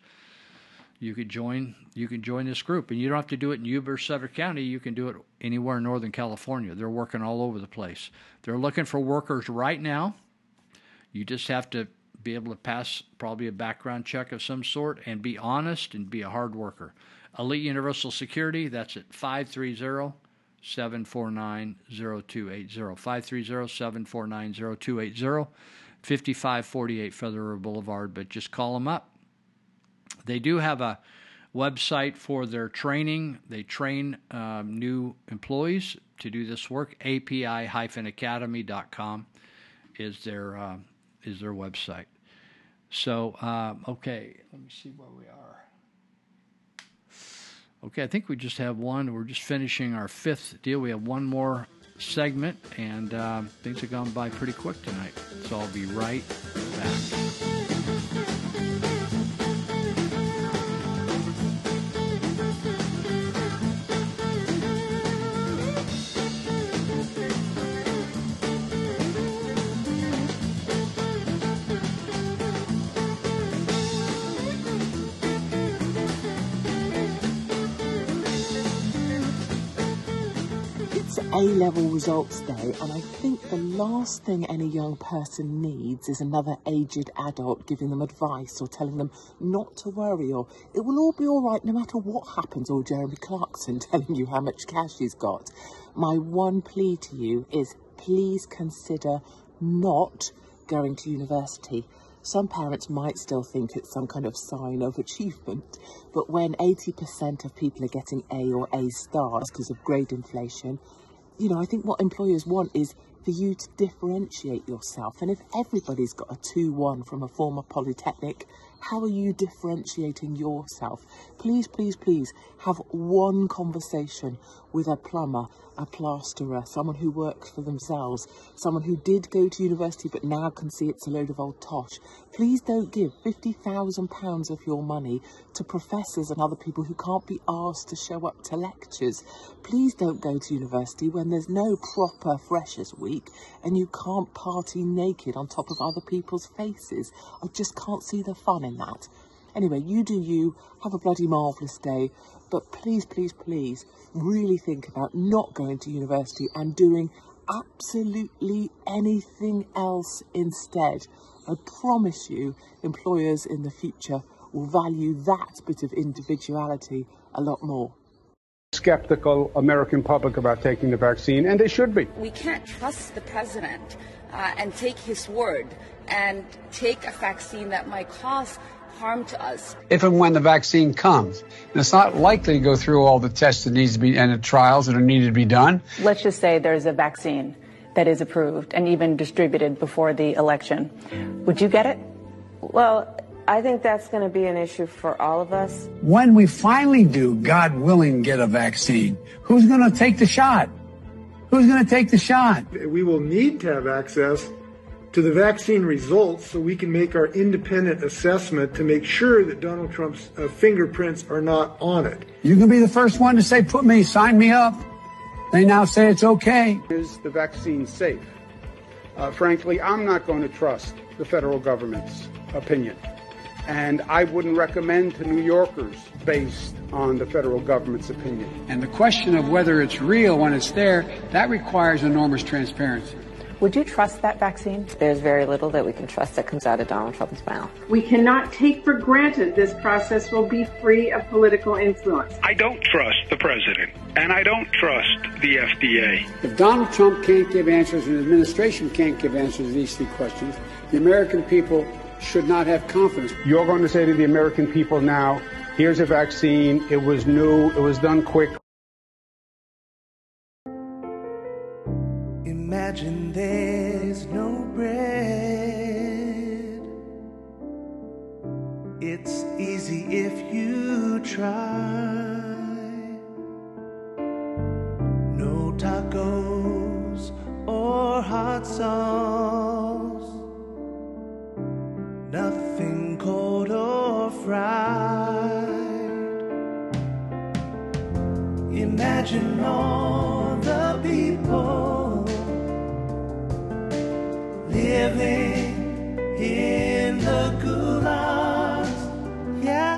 you could join you can join this group. And you don't have to do it in Yuba or Sutter County. You can do it anywhere in Northern California. They're working all over the place. They're looking for workers right now. You just have to be able to pass probably a background check of some sort and be honest and be a hard worker. Elite Universal Security that's at 530 749 0280 530 749 0280 5548 Feather Boulevard but just call them up they do have a website for their training. They train um, new employees to do this work. API-academy.com is their uh, is their website. So um, okay, let me see where we are. Okay, I think we just have one. We're just finishing our fifth deal. We have one more segment, and uh, things have gone by pretty quick tonight. So I'll be right back. A-level results day, and I think the last thing any young person needs is another aged adult giving them advice or telling them not to worry or it will all be all right no matter what happens or Jeremy Clarkson telling you how much cash he's got. My one plea to you is please consider not going to university. Some parents might still think it's some kind of sign of achievement, but when 80% of people are getting A or A stars because of grade inflation, you know, I think what employers want is for you to differentiate yourself. And if everybody's got a 2 1 from a former polytechnic, how are you differentiating yourself? Please, please, please have one conversation with a plumber a plasterer, someone who works for themselves, someone who did go to university but now can see it's a load of old tosh. Please don't give £50,000 of your money to professors and other people who can't be asked to show up to lectures. Please don't go to university when there's no proper Freshers Week and you can't party naked on top of other people's faces. I just can't see the fun in that. Anyway, you do you, have a bloody marvellous day, but please, please, please really think about not going to university and doing absolutely anything else instead. I promise you, employers in the future will value that bit of individuality a lot more. skeptical American public about taking the vaccine, and they should be. We can't trust the president uh, and take his word and take a vaccine that might cause harm to us. if and when the vaccine comes. And it's not likely to go through all the tests that needs to be and the trials that are needed to be done. Let's just say there's a vaccine that is approved and even distributed before the election. Would you get it? Well, I think that's going to be an issue for all of us. When we finally do, God willing, get a vaccine, who's going to take the shot? Who's going to take the shot? We will need to have access to the vaccine results so we can make our independent assessment to make sure that Donald Trump's uh, fingerprints are not on it. You can be the first one to say, put me, sign me up. They now say it's okay. Is the vaccine safe? Uh, frankly, I'm not going to trust the federal government's opinion. And I wouldn't recommend to New Yorkers based on the federal government's opinion. And the question of whether it's real when it's there, that requires enormous transparency. Would you trust that vaccine? There's very little that we can trust that comes out of Donald Trump's mouth. We cannot take for granted this process will be free of political influence. I don't trust the president, and I don't trust the FDA. If Donald Trump can't give answers and the administration can't give answers to these three questions, the American people should not have confidence. You're going to say to the American people now, here's a vaccine, it was new, it was done quick. Imagine there's no bread. It's easy if you try. No tacos or hot sauce. Nothing cold or fried. Imagine all the people living in the gulags. Yeah.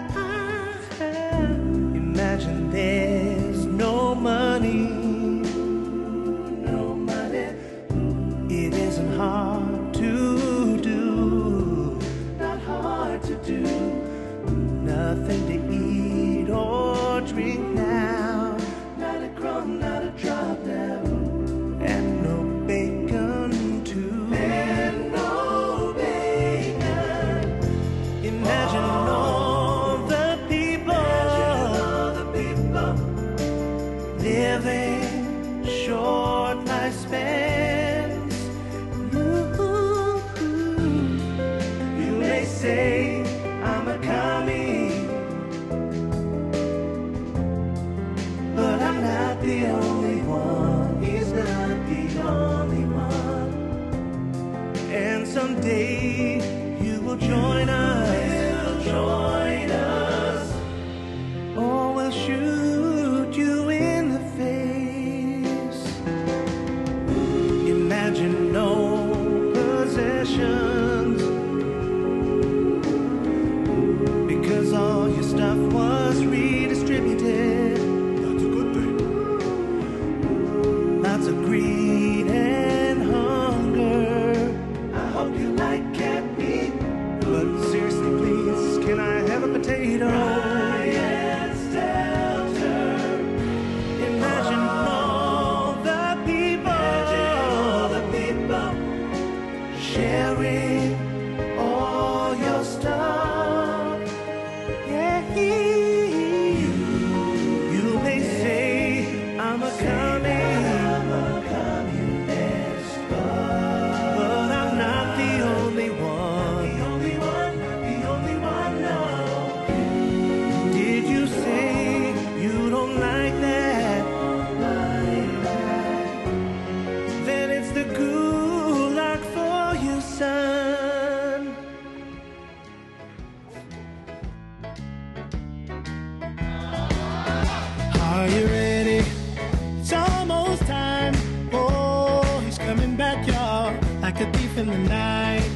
In the night.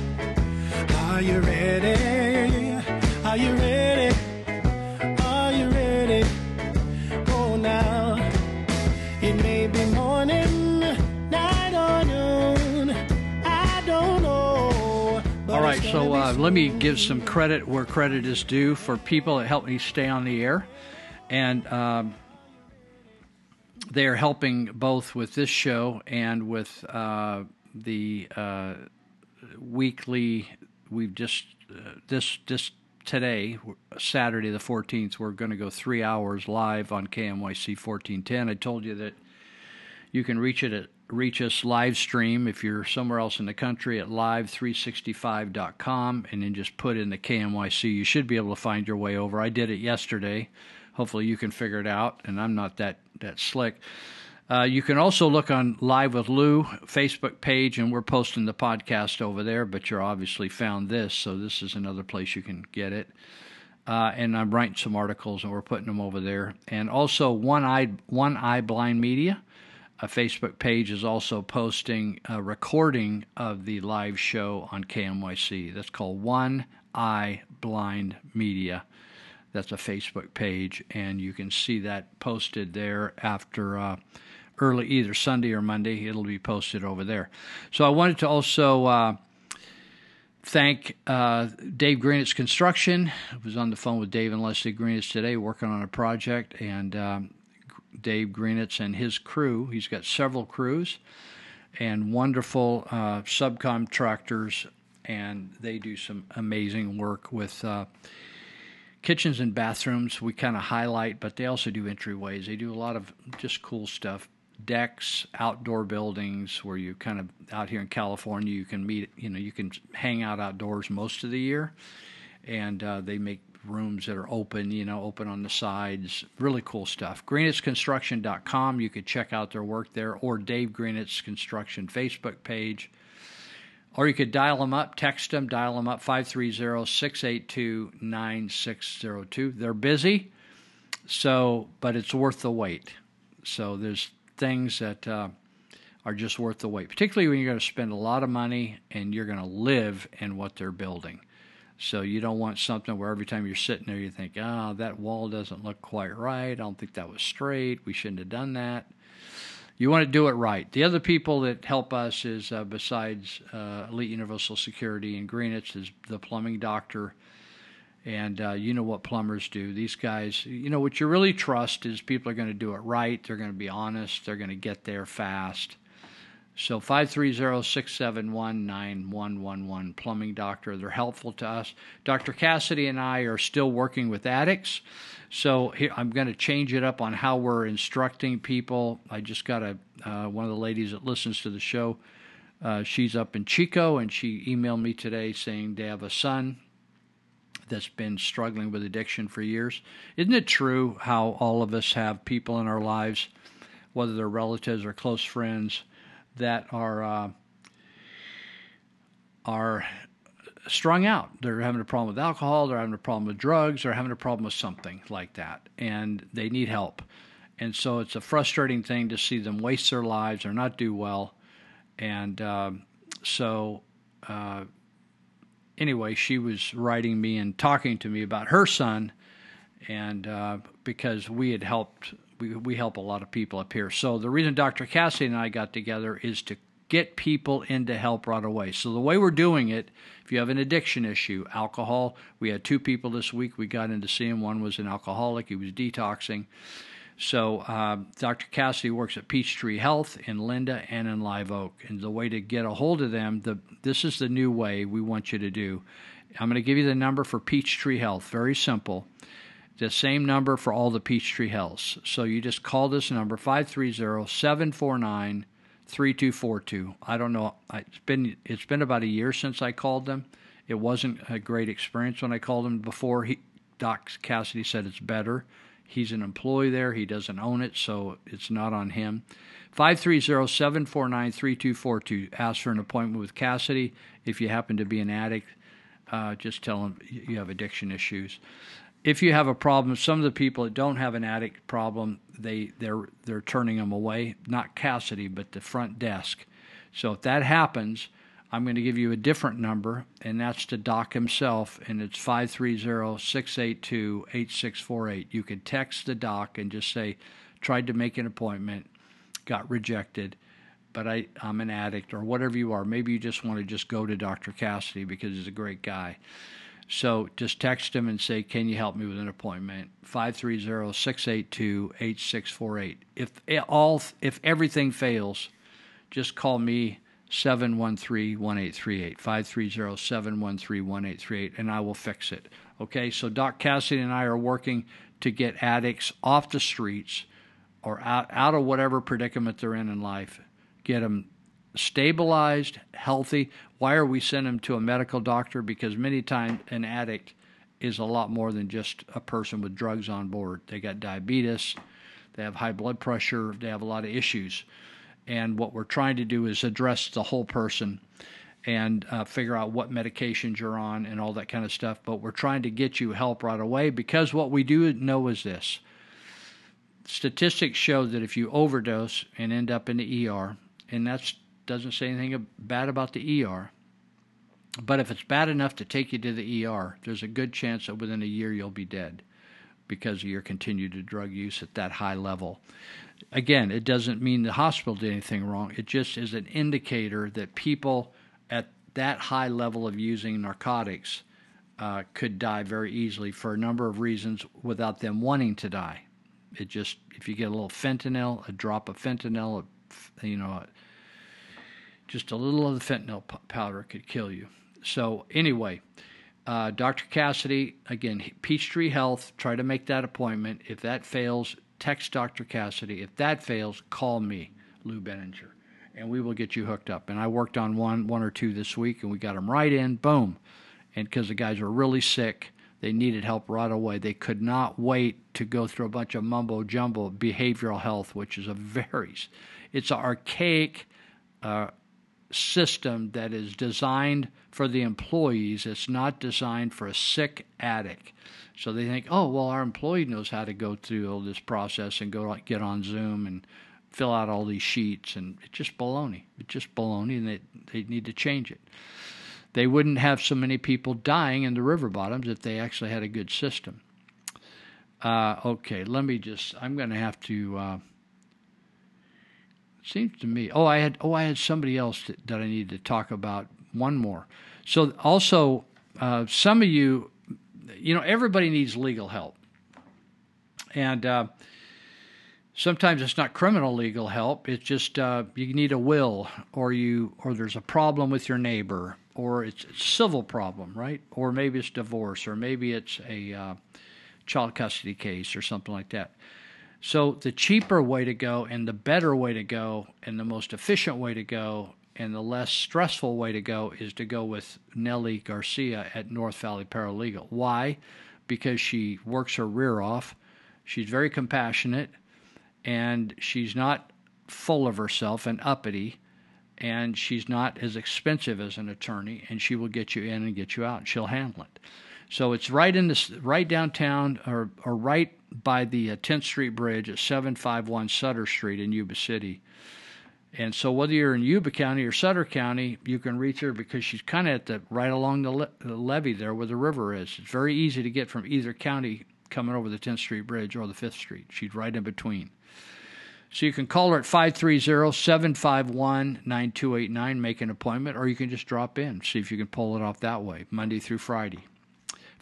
Are you ready? Are you ready? Are you ready? Oh, now it may be morning, night or noon. I don't know. All right, so uh, let me give some credit where credit is due for people that helped me stay on the air. And um, they are helping both with this show and with uh, the uh, weekly. We've just uh, this this today, Saturday the fourteenth. We're going to go three hours live on KMYC fourteen ten. I told you that you can reach it at reach us live stream if you're somewhere else in the country at live365.com and then just put in the KMYC. You should be able to find your way over. I did it yesterday. Hopefully you can figure it out, and I'm not that that slick. Uh, you can also look on Live with Luu Facebook page, and we're posting the podcast over there. But you're obviously found this, so this is another place you can get it. Uh, and I'm writing some articles, and we're putting them over there. And also, One Eye One Eye Blind Media, a Facebook page, is also posting a recording of the live show on KMYC. That's called One Eye Blind Media. That's a Facebook page, and you can see that posted there after uh, early either Sunday or Monday. It'll be posted over there. So I wanted to also uh, thank uh, Dave Greenitz Construction. I was on the phone with Dave and Leslie Greenitz today, working on a project, and um, Dave Greenitz and his crew. He's got several crews and wonderful uh, subcontractors, and they do some amazing work with uh, kitchens and bathrooms. We kind of highlight, but they also do entryways. They do a lot of just cool stuff. Decks, outdoor buildings, where you kind of out here in California, you can meet. You know, you can hang out outdoors most of the year, and uh, they make rooms that are open, you know, open on the sides. Really cool stuff. GreenitzConstruction.com. You could check out their work there, or Dave Greenitz Construction Facebook page. Or you could dial them up, text them, dial them up 530 682 9602. They're busy, so, but it's worth the wait. So there's things that uh, are just worth the wait, particularly when you're going to spend a lot of money and you're going to live in what they're building. So you don't want something where every time you're sitting there you think, oh, that wall doesn't look quite right. I don't think that was straight. We shouldn't have done that. You want to do it right. The other people that help us is uh, besides uh, Elite Universal Security and Greenitz is the plumbing doctor, and uh, you know what plumbers do. These guys, you know what you really trust is people are going to do it right. They're going to be honest. They're going to get there fast. So 530-671-9111 plumbing doctor. They're helpful to us. Dr. Cassidy and I are still working with addicts. So here, I'm going to change it up on how we're instructing people. I just got a uh, one of the ladies that listens to the show. Uh, she's up in Chico, and she emailed me today saying they have a son that's been struggling with addiction for years. Isn't it true how all of us have people in our lives, whether they're relatives or close friends, that are uh, are strung out. They're having a problem with alcohol, they're having a problem with drugs, they're having a problem with something like that, and they need help. And so it's a frustrating thing to see them waste their lives or not do well. And um, so, uh, anyway, she was writing me and talking to me about her son, and uh, because we had helped, we, we help a lot of people up here. So the reason Dr. Cassidy and I got together is to get people into help right away. So the way we're doing it, if you have an addiction issue, alcohol, we had two people this week we got in to see him. One was an alcoholic, he was detoxing. So uh, Dr. Cassidy works at Peachtree Health in Linda and in Live Oak. And the way to get a hold of them, the, this is the new way we want you to do. I'm going to give you the number for Peachtree Health. Very simple. The same number for all the Peachtree Healths. So you just call this number 530 749 3242. I don't know. It's been it's been about a year since I called them. It wasn't a great experience when I called them before. He, Doc Cassidy said it's better. He's an employee there. He doesn't own it, so it's not on him. 530-749-3242. Ask for an appointment with Cassidy. If you happen to be an addict, uh, just tell him you have addiction issues. If you have a problem, some of the people that don't have an addict problem, they they're they're turning them away. Not Cassidy, but the front desk. So if that happens, I'm going to give you a different number, and that's the doc himself, and it's 530 682 8648. You can text the doc and just say, tried to make an appointment, got rejected, but I, I'm an addict, or whatever you are. Maybe you just want to just go to Dr. Cassidy because he's a great guy. So just text him and say, Can you help me with an appointment? 530 682 8648. If all if everything fails, just call me 713-1838 530-713-1838 and I will fix it. Okay? So Doc Cassidy and I are working to get addicts off the streets or out out of whatever predicament they're in in life. Get them stabilized, healthy. Why are we sending them to a medical doctor? Because many times an addict is a lot more than just a person with drugs on board. They got diabetes, they have high blood pressure, they have a lot of issues and what we're trying to do is address the whole person and uh, figure out what medications you're on and all that kind of stuff. But we're trying to get you help right away because what we do know is this statistics show that if you overdose and end up in the ER, and that doesn't say anything bad about the ER, but if it's bad enough to take you to the ER, there's a good chance that within a year you'll be dead because of your continued drug use at that high level again, it doesn't mean the hospital did anything wrong. It just is an indicator that people at that high level of using narcotics uh, could die very easily for a number of reasons without them wanting to die. It just, if you get a little fentanyl, a drop of fentanyl, you know, just a little of the fentanyl powder could kill you. So, anyway, uh, Dr. Cassidy, again, Peachtree Health, try to make that appointment. If that fails, text Dr. Cassidy. If that fails, call me, Lou Benninger, and we will get you hooked up. And I worked on one, one or two this week, and we got them right in, boom. And because the guys were really sick, they needed help right away. They could not wait to go through a bunch of mumbo jumbo behavioral health, which is a very, it's an archaic uh, system that is designed for the employees. It's not designed for a sick addict. So they think, oh, well, our employee knows how to go through all this process and go get on Zoom and fill out all these sheets, and it's just baloney. It's just baloney, and they they need to change it. They wouldn't have so many people dying in the river bottoms if they actually had a good system. Uh, okay, let me just. I'm going to have to. Uh, seems to me. Oh, I had. Oh, I had somebody else that, that I needed to talk about. One more. So also, uh, some of you you know, everybody needs legal help. And uh, sometimes it's not criminal legal help. It's just uh, you need a will, or you, or there's a problem with your neighbor, or it's a civil problem, right? Or maybe it's divorce, or maybe it's a uh, child custody case, or something like that. So the cheaper way to go, and the better way to go, and the most efficient way to go and the less stressful way to go is to go with Nellie Garcia at North Valley Paralegal. Why? Because she works her rear off. She's very compassionate and she's not full of herself and uppity and she's not as expensive as an attorney and she will get you in and get you out. She'll handle it. So it's right in this right downtown or or right by the uh, 10th Street Bridge at 751 Sutter Street in Yuba City. And so, whether you're in Yuba County or Sutter County, you can reach her because she's kind of at the right along the, le- the levee there where the river is. It's very easy to get from either county coming over the 10th Street Bridge or the 5th Street. She's right in between. So you can call her at 530-751-9289, make an appointment, or you can just drop in, see if you can pull it off that way, Monday through Friday.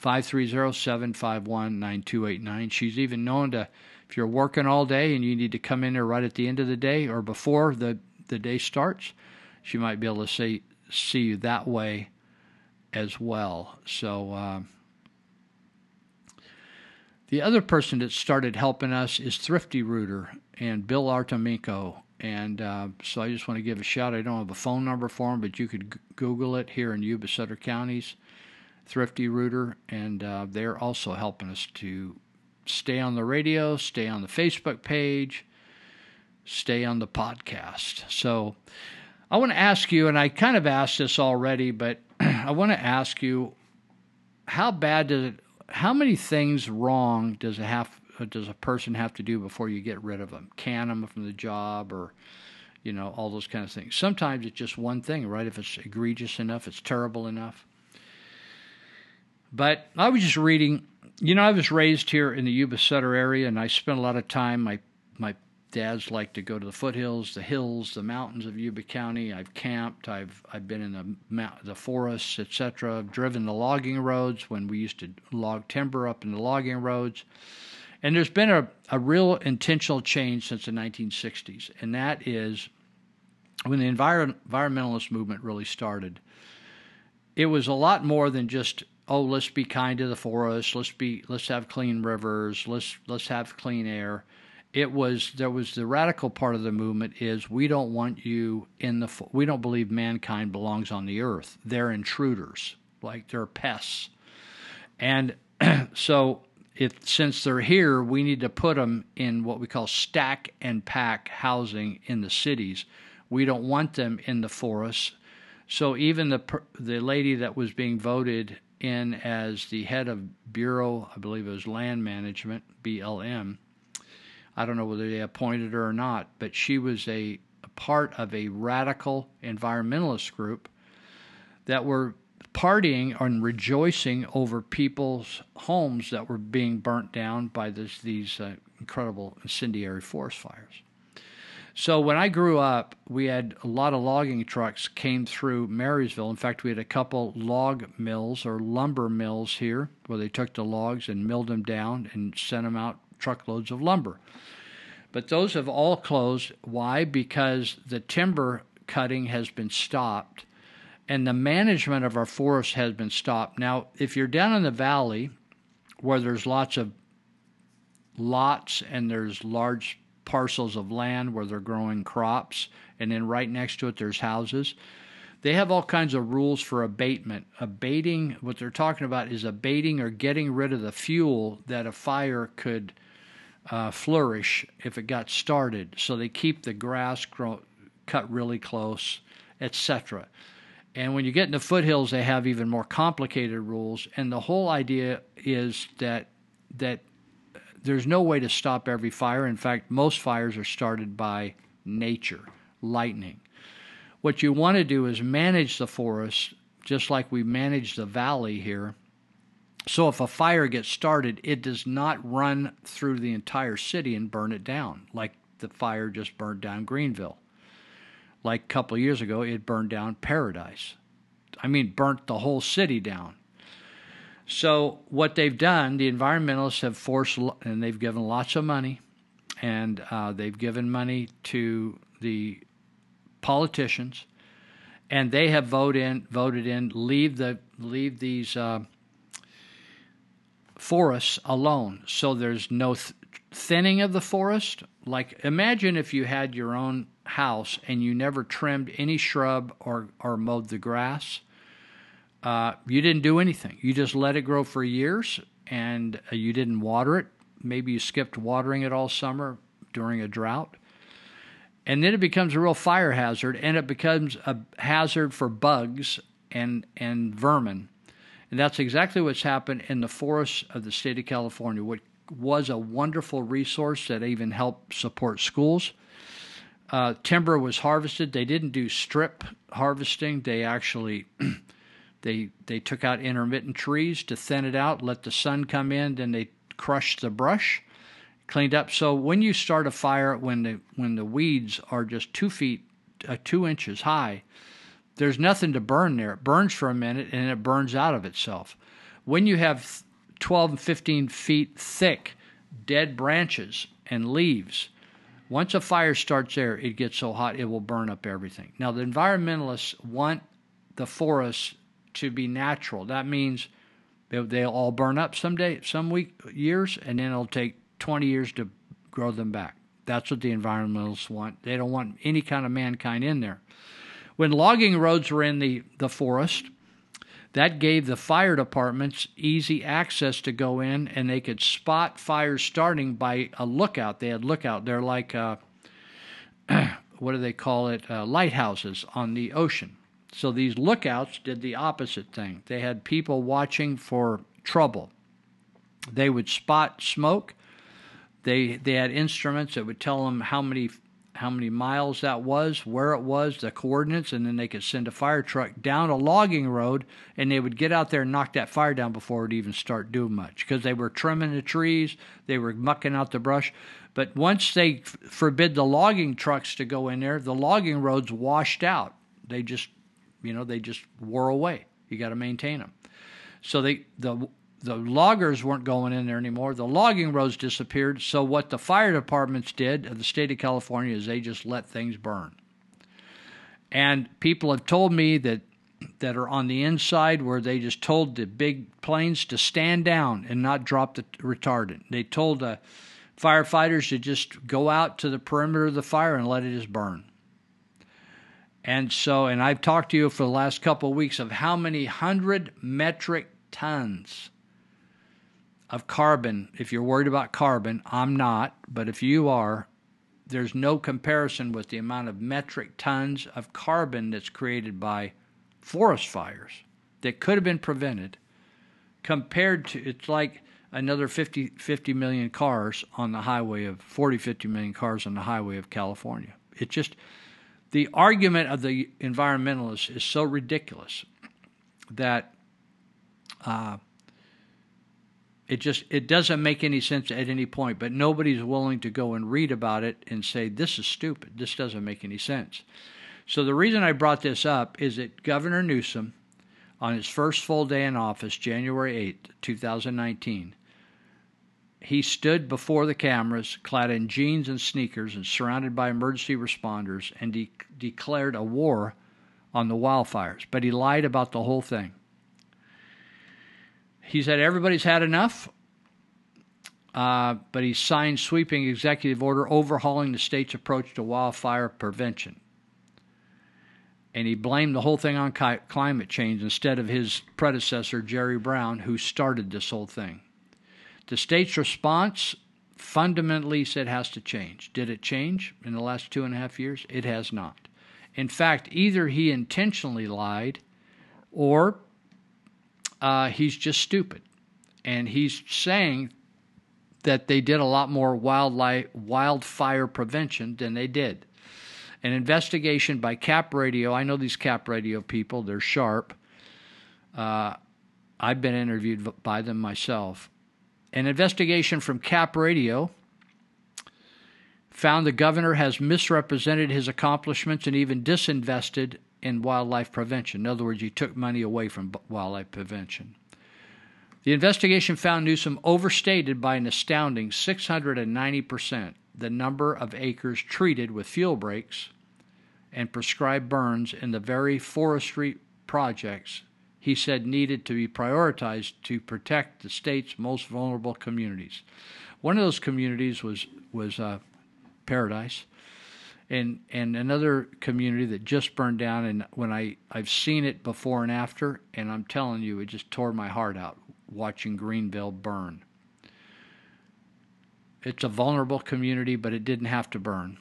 530-751-9289. She's even known to if you're working all day and you need to come in there right at the end of the day or before the, the day starts, she might be able to see, see you that way as well. So, uh, the other person that started helping us is Thrifty Rooter and Bill Artemico. And uh, so I just want to give a shout. I don't have a phone number for him, but you could g- Google it here in Yuba Sutter counties, Thrifty Rooter, and uh, they're also helping us to stay on the radio, stay on the Facebook page, stay on the podcast. So I want to ask you, and I kind of asked this already, but I want to ask you how bad does it, how many things wrong does it have, does a person have to do before you get rid of them? Can them from the job or, you know, all those kind of things. Sometimes it's just one thing, right? If it's egregious enough, it's terrible enough. But I was just reading, you know, I was raised here in the Yuba Sutter area, and I spent a lot of time. My my dad's like to go to the foothills, the hills, the mountains of Yuba County. I've camped. I've I've been in the the forests, etc. I've driven the logging roads when we used to log timber up in the logging roads. And there's been a, a real intentional change since the 1960s, and that is when the envir- environmentalist movement really started. It was a lot more than just oh let's be kind to the forest, let's be let's have clean rivers, let's let's have clean air. It was there was the radical part of the movement is we don't want you in the we don't believe mankind belongs on the earth. They're intruders, like they're pests, and so if since they're here, we need to put them in what we call stack and pack housing in the cities. We don't want them in the forests. So even the the lady that was being voted in as the head of Bureau, I believe it was Land Management (BLM). I don't know whether they appointed her or not, but she was a, a part of a radical environmentalist group that were partying and rejoicing over people's homes that were being burnt down by this, these uh, incredible incendiary forest fires. So when I grew up, we had a lot of logging trucks came through Marysville. In fact, we had a couple log mills or lumber mills here where they took the logs and milled them down and sent them out truckloads of lumber. But those have all closed. Why? Because the timber cutting has been stopped and the management of our forests has been stopped. Now, if you're down in the valley where there's lots of lots and there's large parcels of land where they're growing crops, and then right next to it there's houses, they have all kinds of rules for abatement. Abating, what they're talking about is abating or getting rid of the fuel that a fire could uh, flourish if it got started. So they keep the grass grow, cut really close, etc. And when you get in the foothills, they have even more complicated rules. And the whole idea is that that there's no way to stop every fire. In fact, most fires are started by nature, lightning. What you want to do is manage the forest just like we manage the valley here. So if a fire gets started, it does not run through the entire city and burn it down like the fire just burned down Greenville like a couple years ago, it burned down Paradise. I mean, burnt the whole city down. So, what they've done, the environmentalists have forced, and they've given lots of money, and uh, they've given money to the politicians, and they have voted in, voted in, leave the leave these uh, forests alone. So there's no th- thinning of the forest. Like, imagine if you had your own house and you never trimmed any shrub or, or mowed the grass. Uh, you didn't do anything. You just let it grow for years and uh, you didn't water it. Maybe you skipped watering it all summer during a drought. And then it becomes a real fire hazard and it becomes a hazard for bugs and, and vermin. And that's exactly what's happened in the forests of the state of California, what was a wonderful resource that even helped support schools uh, timber was harvested. They didn't do strip harvesting. They actually they they took out intermittent trees to thin it out, let the sun come in. Then they crushed the brush, cleaned up. So when you start a fire, when the when the weeds are just two feet, uh, two inches high, there's nothing to burn there. It burns for a minute and it burns out of itself. When you have 12 and 15 feet thick dead branches and leaves once a fire starts there, it gets so hot it will burn up everything. Now, the environmentalists want the forests to be natural. That means they'll all burn up someday, some week, years, and then it'll take 20 years to grow them back. That's what the environmentalists want. They don't want any kind of mankind in there. When logging roads were in the, the forest, that gave the fire departments easy access to go in and they could spot fires starting by a lookout. They had lookout. They're like, uh, what do they call it? Uh, lighthouses on the ocean. So these lookouts did the opposite thing. They had people watching for trouble. They would spot smoke. They they had instruments that would tell them how many how many miles that was, where it was, the coordinates, and then they could send a fire truck down a logging road and they would get out there and knock that fire down before it even start doing much because they were trimming the trees, they were mucking out the brush. But once they f- forbid the logging trucks to go in there, the logging roads washed out. They just, you know, they just wore away. You got to maintain them. So they the the loggers weren't going in there anymore. The logging roads disappeared. So what the fire departments did of the state of California is they just let things burn. And people have told me that that are on the inside where they just told the big planes to stand down and not drop the retardant. They told the firefighters to just go out to the perimeter of the fire and let it just burn. And so, and I've talked to you for the last couple of weeks of how many hundred metric tons of carbon. If you're worried about carbon, I'm not, but if you are, there's no comparison with the amount of metric tons of carbon that's created by forest fires that could have been prevented compared to it's like another 50, 50 million cars on the highway of 40 50 million cars on the highway of California. It just the argument of the environmentalists is so ridiculous that uh, it just it doesn't make any sense at any point but nobody's willing to go and read about it and say this is stupid. This doesn't make any sense. So the reason i brought this up is that governor newsom on his first full day in office january 8, 2019 he stood before the cameras clad in jeans and sneakers and surrounded by emergency responders and de- declared a war on the wildfires but he lied about the whole thing he said everybody's had enough, uh, but he signed sweeping executive order overhauling the state's approach to wildfire prevention. And he blamed the whole thing on climate change instead of his predecessor, Jerry Brown, who started this whole thing. The state's response fundamentally said has to change. Did it change in the last two and a half years? It has not. In fact, either he intentionally lied or uh, he's just stupid. And he's saying that they did a lot more wildlife wildfire prevention than they did. An investigation by Cap Radio. I know these Cap Radio people; they're sharp. Uh, I've been interviewed by them myself. An investigation from Cap Radio found the governor has misrepresented his accomplishments and even disinvested in wildlife prevention. In other words, he took money away from wildlife prevention. The investigation found Newsom overstated by an astounding 690% the number of acres treated with fuel breaks and prescribed burns in the very forestry projects he said needed to be prioritized to protect the state's most vulnerable communities. One of those communities was was uh, Paradise, and and another community that just burned down. And when I I've seen it before and after, and I'm telling you, it just tore my heart out watching Greenville burn. It's a vulnerable community, but it didn't have to burn.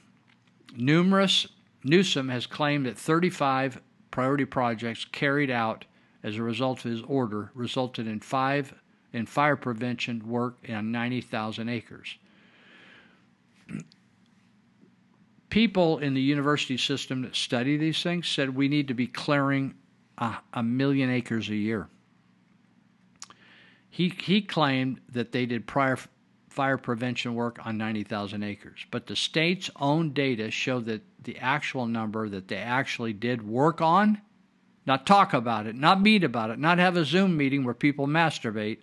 Numerous Newsom has claimed that 35 priority projects carried out as a result of his order resulted in five in fire prevention work on 90,000 acres people in the university system that study these things said we need to be clearing a, a million acres a year. He, he claimed that they did prior fire prevention work on 90,000 acres, but the state's own data show that the actual number that they actually did work on, not talk about it, not meet about it, not have a Zoom meeting where people masturbate,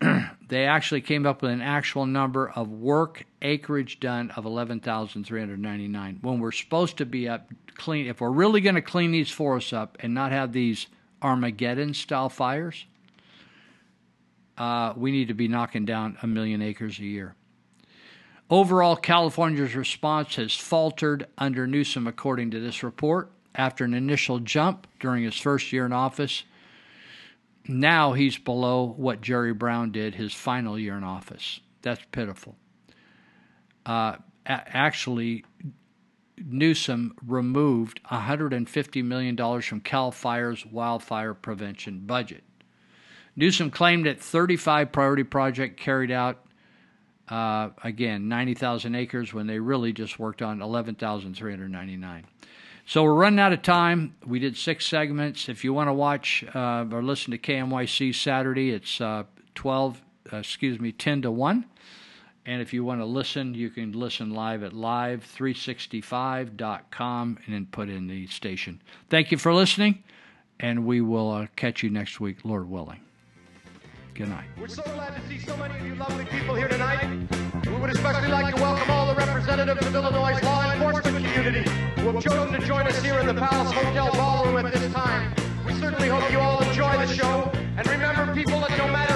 they actually came up with an actual number of work acreage done of 11,399 when we're supposed to be up clean if we're really going to clean these forests up and not have these armageddon style fires uh, we need to be knocking down a million acres a year. Overall california's response has faltered under newsom according to this report after an initial jump during his first year in office now he's below what Jerry Brown did his final year in office. That's pitiful. Uh, actually, Newsom removed $150 million from CAL FIRE's wildfire prevention budget. Newsom claimed that 35 priority projects carried out Uh, again, 90,000 acres when they really just worked on 11,399. So we're running out of time. We did six segments. If you want to watch uh, or listen to KMYC Saturday, it's uh, 12, uh, excuse me, 10 to 1. And if you want to listen, you can listen live at live365.com and then put in the station. Thank you for listening, and we will uh, catch you next week, Lord willing. Good night. We're so glad to see so many of you lovely people here tonight. We would especially like to welcome all the representatives of Illinois' law enforcement community who have chosen to join us here in the Palace Hotel Ballroom at this time. We certainly hope you all enjoy the show. And remember, people, that no matter